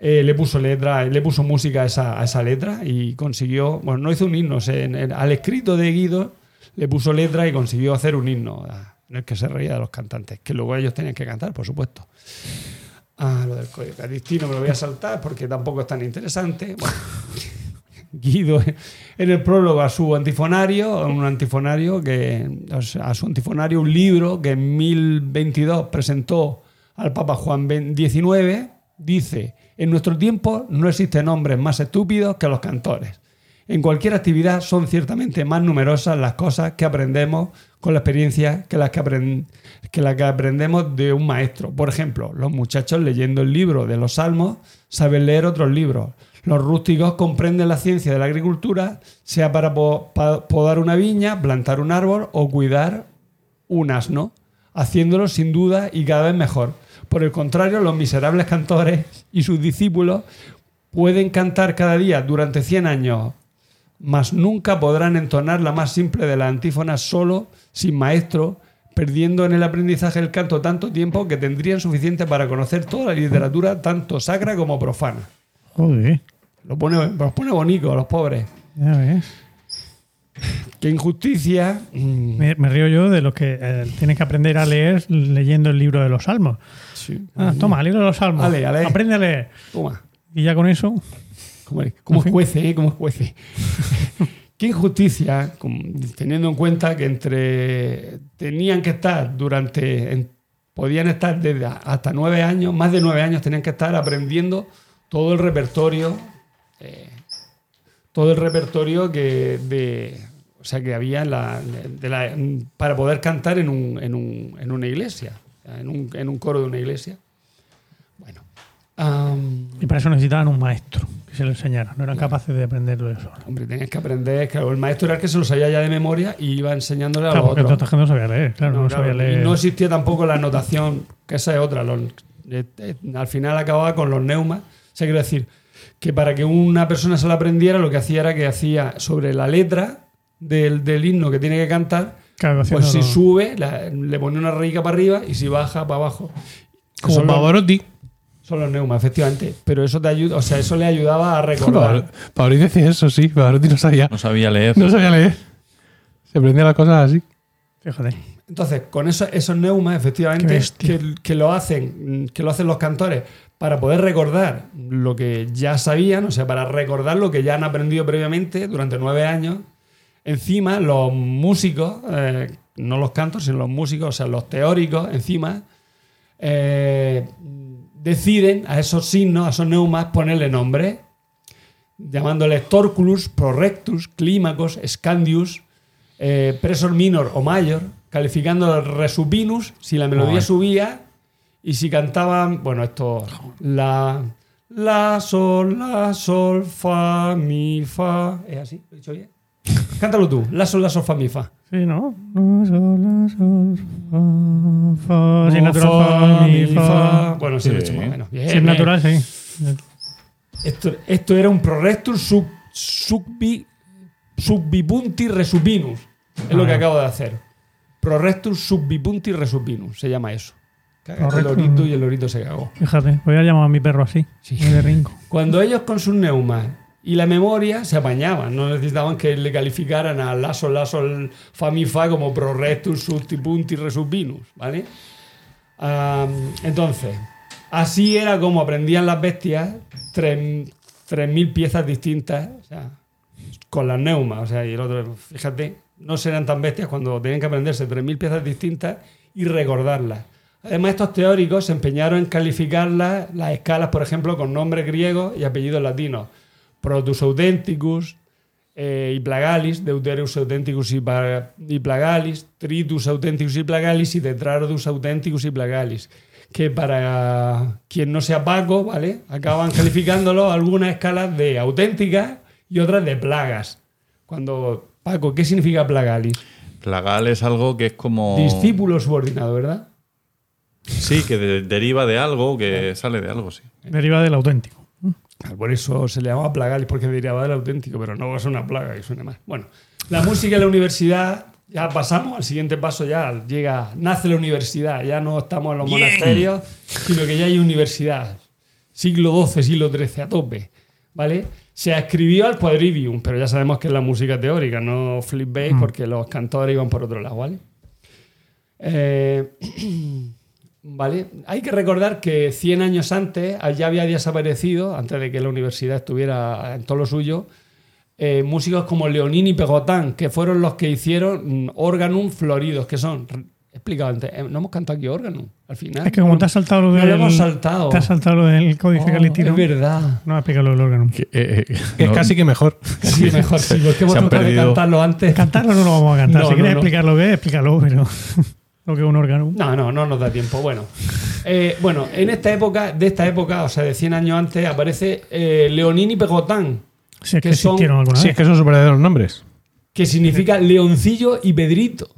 Eh, le puso letra, le puso música a esa, a esa letra y consiguió, bueno, no hizo un himno, se- en- al escrito de Guido le puso letra y consiguió hacer un himno en que se reía de los cantantes, que luego ellos tenían que cantar, por supuesto. Ah, lo del código catistino me lo voy a saltar porque tampoco es tan interesante. Bueno, Guido en el prólogo a su antifonario, un antifonario que a su antifonario un libro que en 1022 presentó al Papa Juan XIX, dice, en nuestro tiempo no existen hombres más estúpidos que los cantores. En cualquier actividad son ciertamente más numerosas las cosas que aprendemos con la experiencia que las que, que las que aprendemos de un maestro. Por ejemplo, los muchachos leyendo el libro de los salmos saben leer otros libros. Los rústicos comprenden la ciencia de la agricultura, sea para po- pa- podar una viña, plantar un árbol o cuidar un asno, haciéndolo sin duda y cada vez mejor. Por el contrario, los miserables cantores y sus discípulos pueden cantar cada día durante 100 años, mas nunca podrán entonar la más simple de las antífonas solo, sin maestro, perdiendo en el aprendizaje el canto tanto tiempo que tendrían suficiente para conocer toda la literatura, tanto sacra como profana. Joder, Lo pone, los pone bonito a los pobres. ya ves. Qué injusticia. mm, Me, me río yo de los que eh, tienen que aprender a leer leyendo el libro de los salmos. sí. Ah, toma, libro de los salmos. Ale, ale. Aprende a leer. Toma. Y ya con eso, En fin. juece, ¿eh? Como juece. Qué injusticia, teniendo en cuenta que entre tenían que estar durante, en- podían estar desde hasta nueve años, más de nueve años tenían que estar aprendiendo todo el repertorio, eh, todo el repertorio que de, o sea, que había la, de la- para poder cantar en, un, en, un- en una iglesia, en un, en un coro de una iglesia. Bueno. am, y para eso necesitaban un maestro que se lo enseñara. No eran capaces de aprenderlo de eso. Hombre, tenías que aprender, claro, el maestro era el que se lo sabía ya de memoria y iba enseñándole a Claro, los porque otros. toda esta gente no sabía leer. Claro, no, No, claro, sabía leer. Y no existía tampoco la notación, que esa es otra. los- eh, eh, al final acababa con los neumas. O sea, quiero decir que para que una persona se lo aprendiera, lo que hacía era que hacía sobre la letra del, del himno que tiene que cantar, Claro, pues si sube, la- le pone una rayica para arriba y si baja para abajo. Como Pavarotti. Son los neumas, efectivamente. Pero eso te ayuda, o sea, eso le ayudaba a recordar. Pavarotti decía eso, sí. Pavarotti no sabía. No sabía leer. No sabía leer. Se aprendía las cosas así. Fíjate. Entonces, con eso- esos neumas, efectivamente, que lo hacen, que lo hacen los cantores para poder recordar lo que ya sabían, o sea, para recordar lo que ya han aprendido previamente durante nueve años. Encima, los músicos, eh, no los cantos, sino los músicos, o sea, los teóricos, encima, eh, deciden a esos signos, a esos neumas, ponerle nombre, llamándoles Torculus, Prorectus, Clímacos, Scandius, eh, Presor Minor o Mayor, calificando Resupinus si la melodía Ay. subía y si cantaban, bueno, esto, la, la, sol, la, sol, fa, mi, fa. ¿Es así? ¿Lo he dicho bien? Cántalo tú, la, sol, la, sol, fa, mi, fa. Sí, ¿no? La, sol, la, sol, fa, fa. Si natural, fa, mi, fa. Bueno, sí, lo he hecho más o menos. Bien, Si es bien. natural, sí. Esto, esto era un prorectus sub, subbi, subbipunti resupinus. Es lo que acabo de hacer. Prorectus subbipunti resubinus, se llama eso. Cágate el lorito y el lorito se cagó. Fíjate, voy a llamar a mi perro así. Sí. de rinco. Cuando ellos con sus neumas y la memoria se apañaban, no necesitaban que le calificaran a laso, laso, famifa como prorectus, subtipunti, resubinus, ¿vale? Ah, entonces, así era como aprendían las bestias tres- 3.000 piezas distintas, o sea, con las neumas, o sea, y el otro, fíjate, no serán tan bestias cuando tenían que aprenderse 3.000 piezas distintas y recordarlas. Además, estos teóricos se empeñaron en calificarlas, las escalas, por ejemplo, con nombres griegos y apellidos latinos. Protus Authenticus, eh, y Plagalis, Deuterus Authenticus y, Plagalis, Tritus Authenticus y Plagalis y Tetrardus Authenticus y Plagalis. Que para quien no sea Paco, ¿vale? Acaban calificándolo algunas escalas de auténticas y otras de plagas. Cuando, Paco, ¿qué significa Plagalis? Plagal es algo que es como. Discípulo subordinado, ¿verdad? Sí, que de- deriva de algo, que sale de algo, sí. Deriva del auténtico. Por eso se le llamaba Plagalis, porque derivaba del auténtico, pero no es una plaga que suene más. Bueno, la música en la universidad, ya pasamos al siguiente paso, ya llega, nace la universidad, ya no estamos en los monasterios, sino que ya hay universidad. Siglo XII, siglo XIII, a tope, ¿vale? Se escribió al quadrivium, pero ya sabemos que es la música teórica, no flip bass, porque los cantores iban por otro lado, ¿vale? Eh, Vale, hay que recordar que 100 años antes ya había desaparecido, antes de que la universidad estuviera en todo lo suyo, eh, músicos como Leonini y Pegotán, que fueron los que hicieron Organum Floridos, que son, explicado antes, eh, no hemos cantado aquí Organum, al final. Es que como te has saltado lo No del. lo hemos saltado. Te has saltado lo del códice Oh, calitino. es verdad. No has explicado lo del órgano. Que, eh, eh, Que es no- casi que mejor. Sí, mejor sí, porque hemos tratado de perdido. cantarlo antes. Cantarlo no lo vamos a cantar. No, si no, quieres no. explicar lo que es, explícalo, pero lo que es un órgano. No, no, no nos da tiempo. Bueno, Eh, bueno, en esta época, de esta época, o sea, de 100 años antes, aparece eh, Leonini y Pegotán, Si es que, que son- existieron alguna Sí, vez. es que son sus verdaderos nombres. que significa Leoncillo y Pedrito.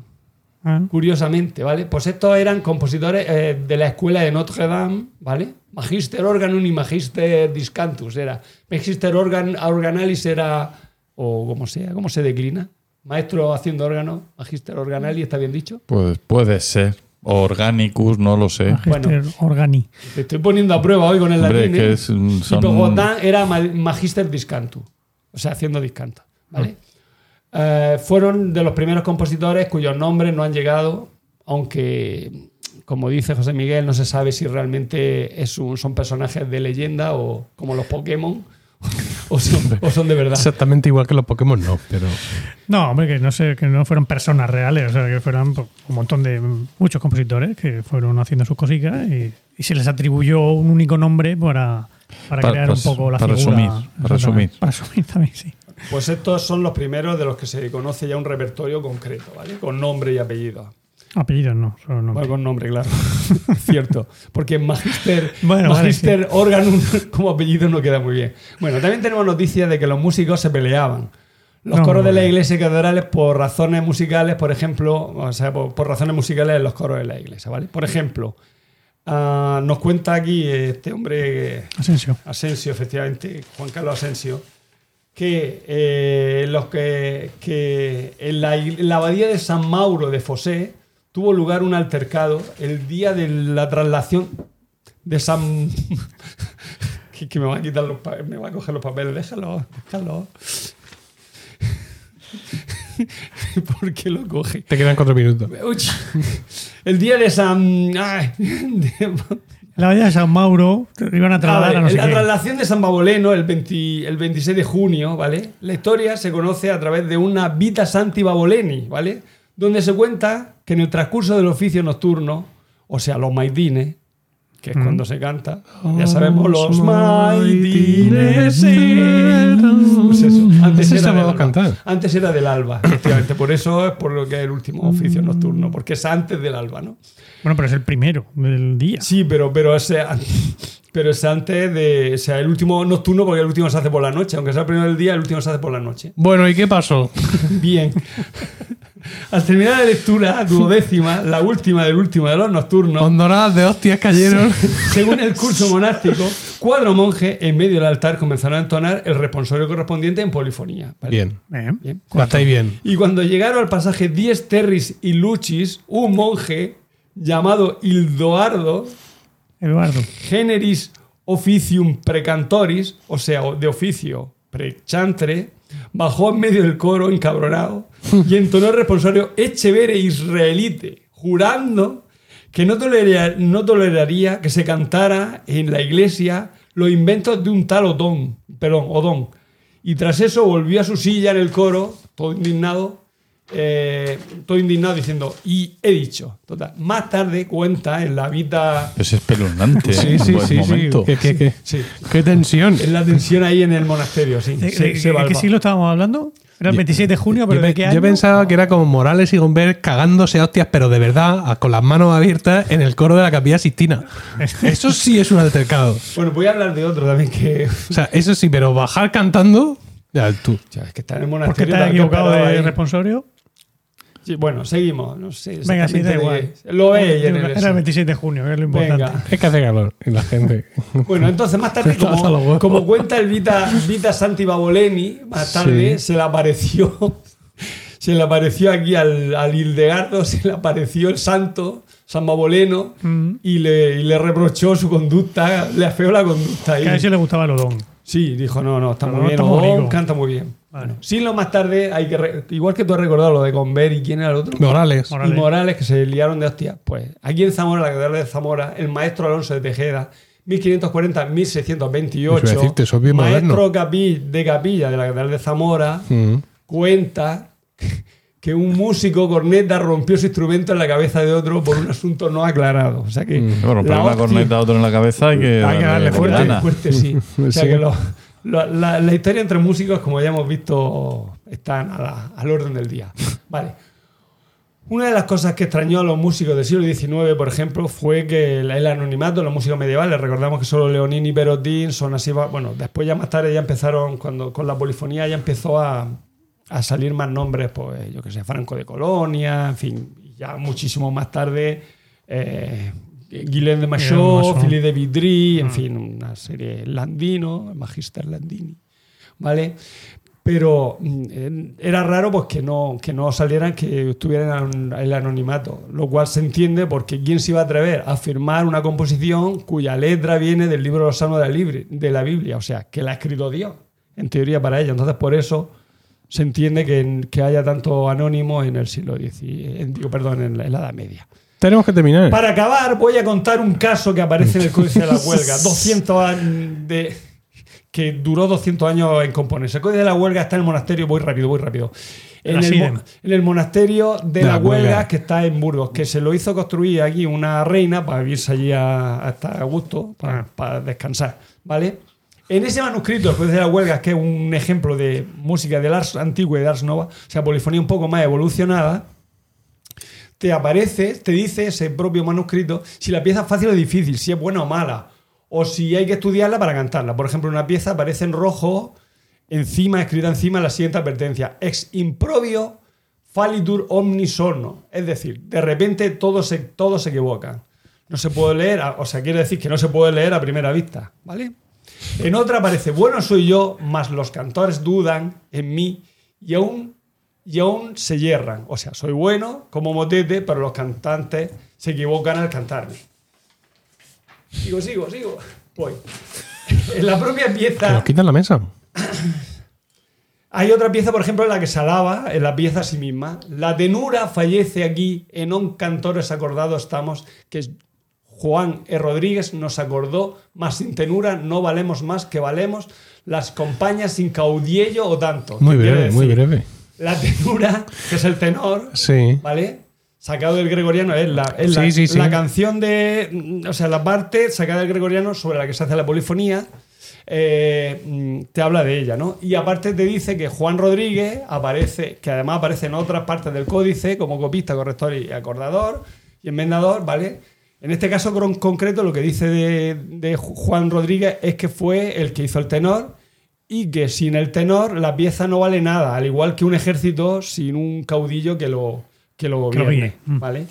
Ah, curiosamente, ¿vale? Pues estos eran compositores eh, de la escuela de Notre Dame, ¿vale? Magister Organum y Magister Discantus era. Magister organ, Organalis era, o como sea, ¿cómo se declina? Maestro haciendo órgano, Magister Organalis, ¿está bien dicho? Pues puede ser. Organicus, no lo sé. Magister Organi. Te estoy poniendo a prueba hoy con el Hombre, latín, que ¿eh? es, mm, Y son- Pogotán era ma- Magister Discantus, o sea, haciendo discanto, ¿vale? Eh, fueron de los primeros compositores cuyos nombres no han llegado, aunque, como dice José Miguel, no se sabe si realmente es un- son personajes de leyenda o como los Pokémon o son, o son de verdad. Exactamente igual que los Pokémon, no, pero. No, hombre, que no sé, que no fueron personas reales, o sea, que fueran pues, un montón de muchos compositores que fueron haciendo sus cositas y, y se les atribuyó un único nombre para, para Pa- crear para- un poco la para figura. resumir, para resumir. Para resumir también, sí. Pues estos son los primeros de los que se conoce ya un repertorio concreto, ¿vale? Con nombre y apellido. Apellidos no, solo nombre. Bueno, con nombre, claro. Cierto. Porque Magister, Bueno, vale, Magister Organum como apellido no queda muy bien. Bueno, también tenemos noticias de que los músicos se peleaban. Los No, coros de la iglesia y catedrales por razones musicales, por ejemplo, o sea, por, por razones musicales en los coros de la iglesia, ¿vale? Por ejemplo, ah, nos cuenta aquí este hombre Asensio. Asensio, efectivamente, Juan Carlos Asensio, que, eh, los que, que en, la, en la abadía de San Mauro de Fosé tuvo lugar un altercado el día de la traslación de San... que, que me va a quitar los pa- me va a coger los papeles, déjalo, déjalo. ¿Por qué lo coge? Te quedan cuatro minutos. Uy, el día de San... ay, de- La bahía de San Mauro iban a Ah, trasladar vale, a no sé la qué. traslación de San Baboleno, el, 20 el 26 de junio, ¿vale? La historia se conoce a través de una Vita Santi Baboleni, ¿vale? Donde se cuenta que en el transcurso del oficio nocturno, o sea, los maitines, que es cuando se canta, ya sabemos, los maitines eran- Pues eso, antes era, del alba. cantar. antes era del alba, efectivamente. Por eso es por lo que es el último oficio nocturno, porque es antes del alba, ¿no? Bueno, pero es el primero del día. Sí, pero, pero, ese, pero es antes de. O sea, el último nocturno, porque el último se hace por la noche. Aunque sea el primero del día, el último se hace por la noche. Bueno, ¿y qué pasó? Bien. Al terminar la lectura duodécima, la última del último de los nocturnos, Hondoradas de hostias cayeron. según el curso monástico, cuatro monjes en medio del altar comenzaron a entonar el responsorio correspondiente en polifonía. ¿vale? Bien. Bien. Bien. Estáis bien. Y cuando llegaron al pasaje Dies Terris y Lucis, un monje llamado Hildoardo, Eduardo. generis officium precantoris, o sea, de oficio prechantre, bajó en medio del coro encabronado y entonó el responsorio Echevere israelite, jurando que no toleraría, que se cantara en la iglesia los inventos de un tal Odón, perdón, Odón. Y tras eso volvió a su silla en el coro, todo indignado, eh, todo indignado diciendo, y he dicho, total. Más tarde cuenta en la vida Es espeluznante. Sí, sí, sí, sí. momento. ¿Qué, qué, qué? Sí. Qué tensión. Es la tensión ahí en el monasterio, sí. ¿De, Se- de- se de valva. qué siglo estábamos hablando? Era el 27 de junio, pero yo, ¿de qué yo año? pensaba que era como Morales y Gomber cagándose a hostias, pero de verdad, con las manos abiertas en el coro de la capilla Sistina. Eso sí es un altercado. Bueno, voy a hablar de otro también que. O sea, eso sí, pero bajar cantando. Ya, tú. Ya, es que está en el ¿Por qué monasterio. tal que equivocado de ahí. responsorio? Sí, bueno, seguimos. No sé. Venga, sí, da igual. Lo el. Era el 27 de junio, que es lo importante. Venga. Es que hace calor y la gente. Bueno, entonces más tarde, como, cuenta el Vita, Vita Santi Baboleni, más tarde Sí. se le apareció. Se le apareció aquí al, al Hildegardo, se le apareció el santo, San Baboleno, Mm. y, le, y le reprochó su conducta, le afeó la conducta. Que a si le gustaba el odón. Sí, dijo, no, no, está muy no, bien, está muy Odón rico. canta muy bien. Vale. Sin lo más tarde, hay que re- igual que tú has recordado lo de Conver y quién era el otro. Morales. Morales. Y Morales, que se liaron de hostia. Pues aquí en Zamora, la catedral de Zamora, el maestro Alonso de Tejeda, 1540-1628, Eso iba a decirte, eso es bien maestro de capilla de la catedral de Zamora, Mm. cuenta que un músico corneta rompió su instrumento en la cabeza de otro por un asunto no aclarado. O sea que Bueno, la hostia- corneta a otro en la cabeza hay que, Hay que darle fuerte, fuerte, sí. O sea que lo- lo- la, la historia entre músicos, como ya hemos visto, están a la- al orden del día. Vale. Una de las cosas que extrañó a los músicos del siglo XIX, por ejemplo, fue que el, el anonimato de los músicos medievales, recordamos que solo Leonini y Perotín son así, bueno, después ya más tarde ya empezaron, cuando con la polifonía ya empezó a, a salir más nombres, pues yo que sé, Franco de Colonia, en fin, ya muchísimo más tarde, eh, Guillaume de Machaut. Philippe de Vitry, en fin, una serie Landino, el Magister Landini, ¿vale? Pero mm, eh, era raro pues que no, que no salieran, que estuvieran en el anonimato, lo cual se entiende porque ¿quién se iba a atrever a firmar una composición cuya letra viene del libro de los salmos de la, Libri- de la Biblia? O sea, que la ha escrito Dios, en teoría para ella. Entonces, por eso se entiende que, que haya tanto anónimo en el siglo X, en- digo, perdón, en la, en la Edad Media. Tenemos que terminar. Para acabar, voy a contar un caso que aparece en el Códice de la Huelga. 200 años de que duró 200 años en componerse. El Códice de la Huelga está en el monasterio, voy rápido, voy rápido. En el, en monasterio de, De la, la huelga, Huelga. que está en Burgos, que se lo hizo construir aquí una reina para vivirse allí a, a estar a gusto, para, para descansar, ¿vale? En ese manuscrito, Códice de la Huelga, que es un ejemplo de música del ars antiguo y de ars nova, o sea, polifonía un poco más evolucionada, te aparece, te dice ese propio manuscrito si la pieza es fácil o difícil, si es buena o mala, o si hay que estudiarla para cantarla. Por ejemplo, una pieza aparece en rojo, encima, escrita encima, la siguiente advertencia: ex improbio falitur omni sorno. Es decir, de repente todos se, todos se equivocan. No se puede leer, o sea, quiere decir que no se puede leer a primera vista, ¿vale? En otra aparece, bueno soy yo, mas los cantores dudan en mí y aún, y aún se yerran. O sea, soy bueno como motete, pero los cantantes se equivocan al cantarme. Sigo, sigo, sigo. Voy. En la propia pieza nos quitan la mesa. hay otra pieza, por ejemplo, en la que se alaba, en la pieza a sí misma. La tenura fallece aquí, en un cantores acordado estamos, que Juan E. Rodríguez nos acordó, más sin tenura no valemos más que valemos las compañías sin caudiello o tanto. Muy ¿Qué quiere breve, muy breve. La tenura, que es el tenor, Sí. ¿vale? Sacado del gregoriano, es la, es la, Sí, sí, sí. la canción de. O sea, la parte sacada del gregoriano sobre la que se hace la polifonía. eh, te habla de ella, ¿no? Y aparte te dice que Juan Rodríguez aparece, que además aparece en otras partes del códice como copista, corrector y acordador y enmendador, ¿vale? En este caso con concreto lo que dice de, de Juan Rodríguez es que fue el que hizo el tenor y que sin el tenor la pieza no vale nada, al igual que un ejército sin un caudillo que lo, que lo Que. Mm. ¿vale?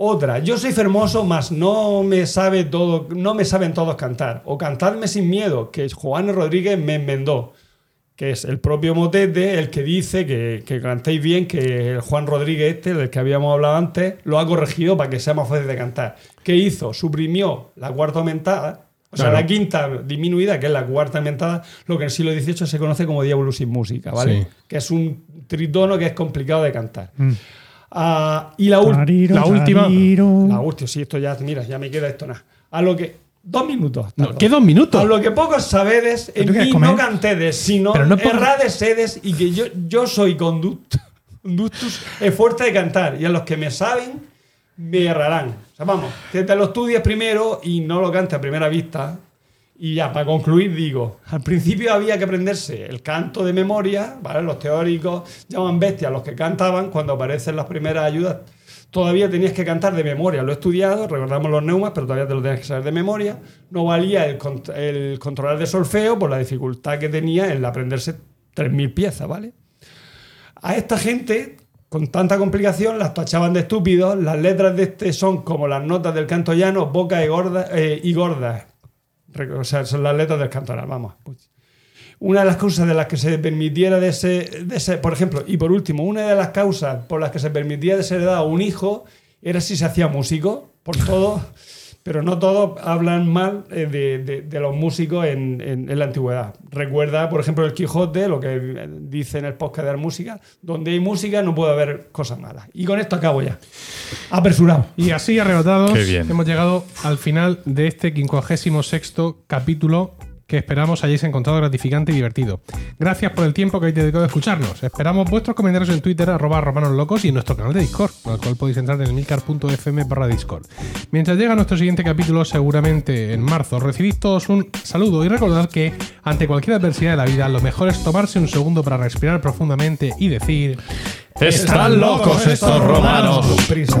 Otra, yo soy fermoso, mas no me sabe todo, no me saben todos cantar. O cantadme sin miedo, que Juan Rodríguez me enmendó, que es el propio motete el que dice que, que cantéis bien, que el Juan Rodríguez este, del que habíamos hablado antes, lo ha corregido para que sea más fácil de cantar. ¿Qué hizo? Suprimió la cuarta aumentada, o sea, la quinta disminuida, que es la cuarta aumentada, lo que en el siglo XVIII se conoce como diablo sin música, ¿vale? Sí. Que es un tritono que es complicado de cantar. Ah, y la, Tariro, la última- tariro. la última, sí, esto ya, mira, ya me queda esto nada. A lo que. Dos minutos. No. ¿Qué dos minutos? A lo que pocos sabedes, ¿Pero en mí comer? no cantedes, sino Pero no por- errades sedes y que yo, yo soy conduct, conductus es fuerte de cantar y a los que me saben me errarán. O sea, vamos, que te lo estudies primero y no lo cantes a primera vista. Y ya, para concluir, digo, al principio había que aprenderse el canto de memoria, ¿vale? Los teóricos llaman bestias los que cantaban cuando aparecen las primeras ayudas. Todavía tenías que cantar de memoria, lo he estudiado, recordamos los neumas, pero todavía te lo tenías que saber de memoria. No valía el, cont- el controlar de solfeo por la dificultad que tenía en aprenderse 3.000 piezas, ¿vale? A esta gente, con tanta complicación, las tachaban de estúpidos. Las letras de este son como las notas del canto llano, bocas y, eh, y gordas. Re- O sea, son las letras del cantoral, vamos. Una de las causas de las que se permitiera de ese, de ese- por ejemplo, y por último, una de las causas por las que se permitía desheredar a un hijo era si se hacía músico, por todo, pero no todos hablan mal eh, de, de- de los músicos en, en- en la antigüedad. Recuerda, por ejemplo, el Quijote, lo que dice en el podcast de la música, donde hay música no puede haber cosas malas. Y con esto acabo ya. Apresurado. Y así arrebatados, hemos llegado al final de este 56 capítulo que esperamos hayáis encontrado gratificante y divertido. Gracias por el tiempo que habéis dedicado a escucharnos. Esperamos vuestros comentarios en Twitter, arroba romanoslocos y en nuestro canal de Discord, al cual podéis entrar en milcar.fm barra Discord. Mientras llega nuestro siguiente capítulo, seguramente en marzo, recibid todos un saludo y recordad que ante cualquier adversidad de la vida, lo mejor es tomarse un segundo para respirar profundamente y decir... Están locos estos romanos. Prisa.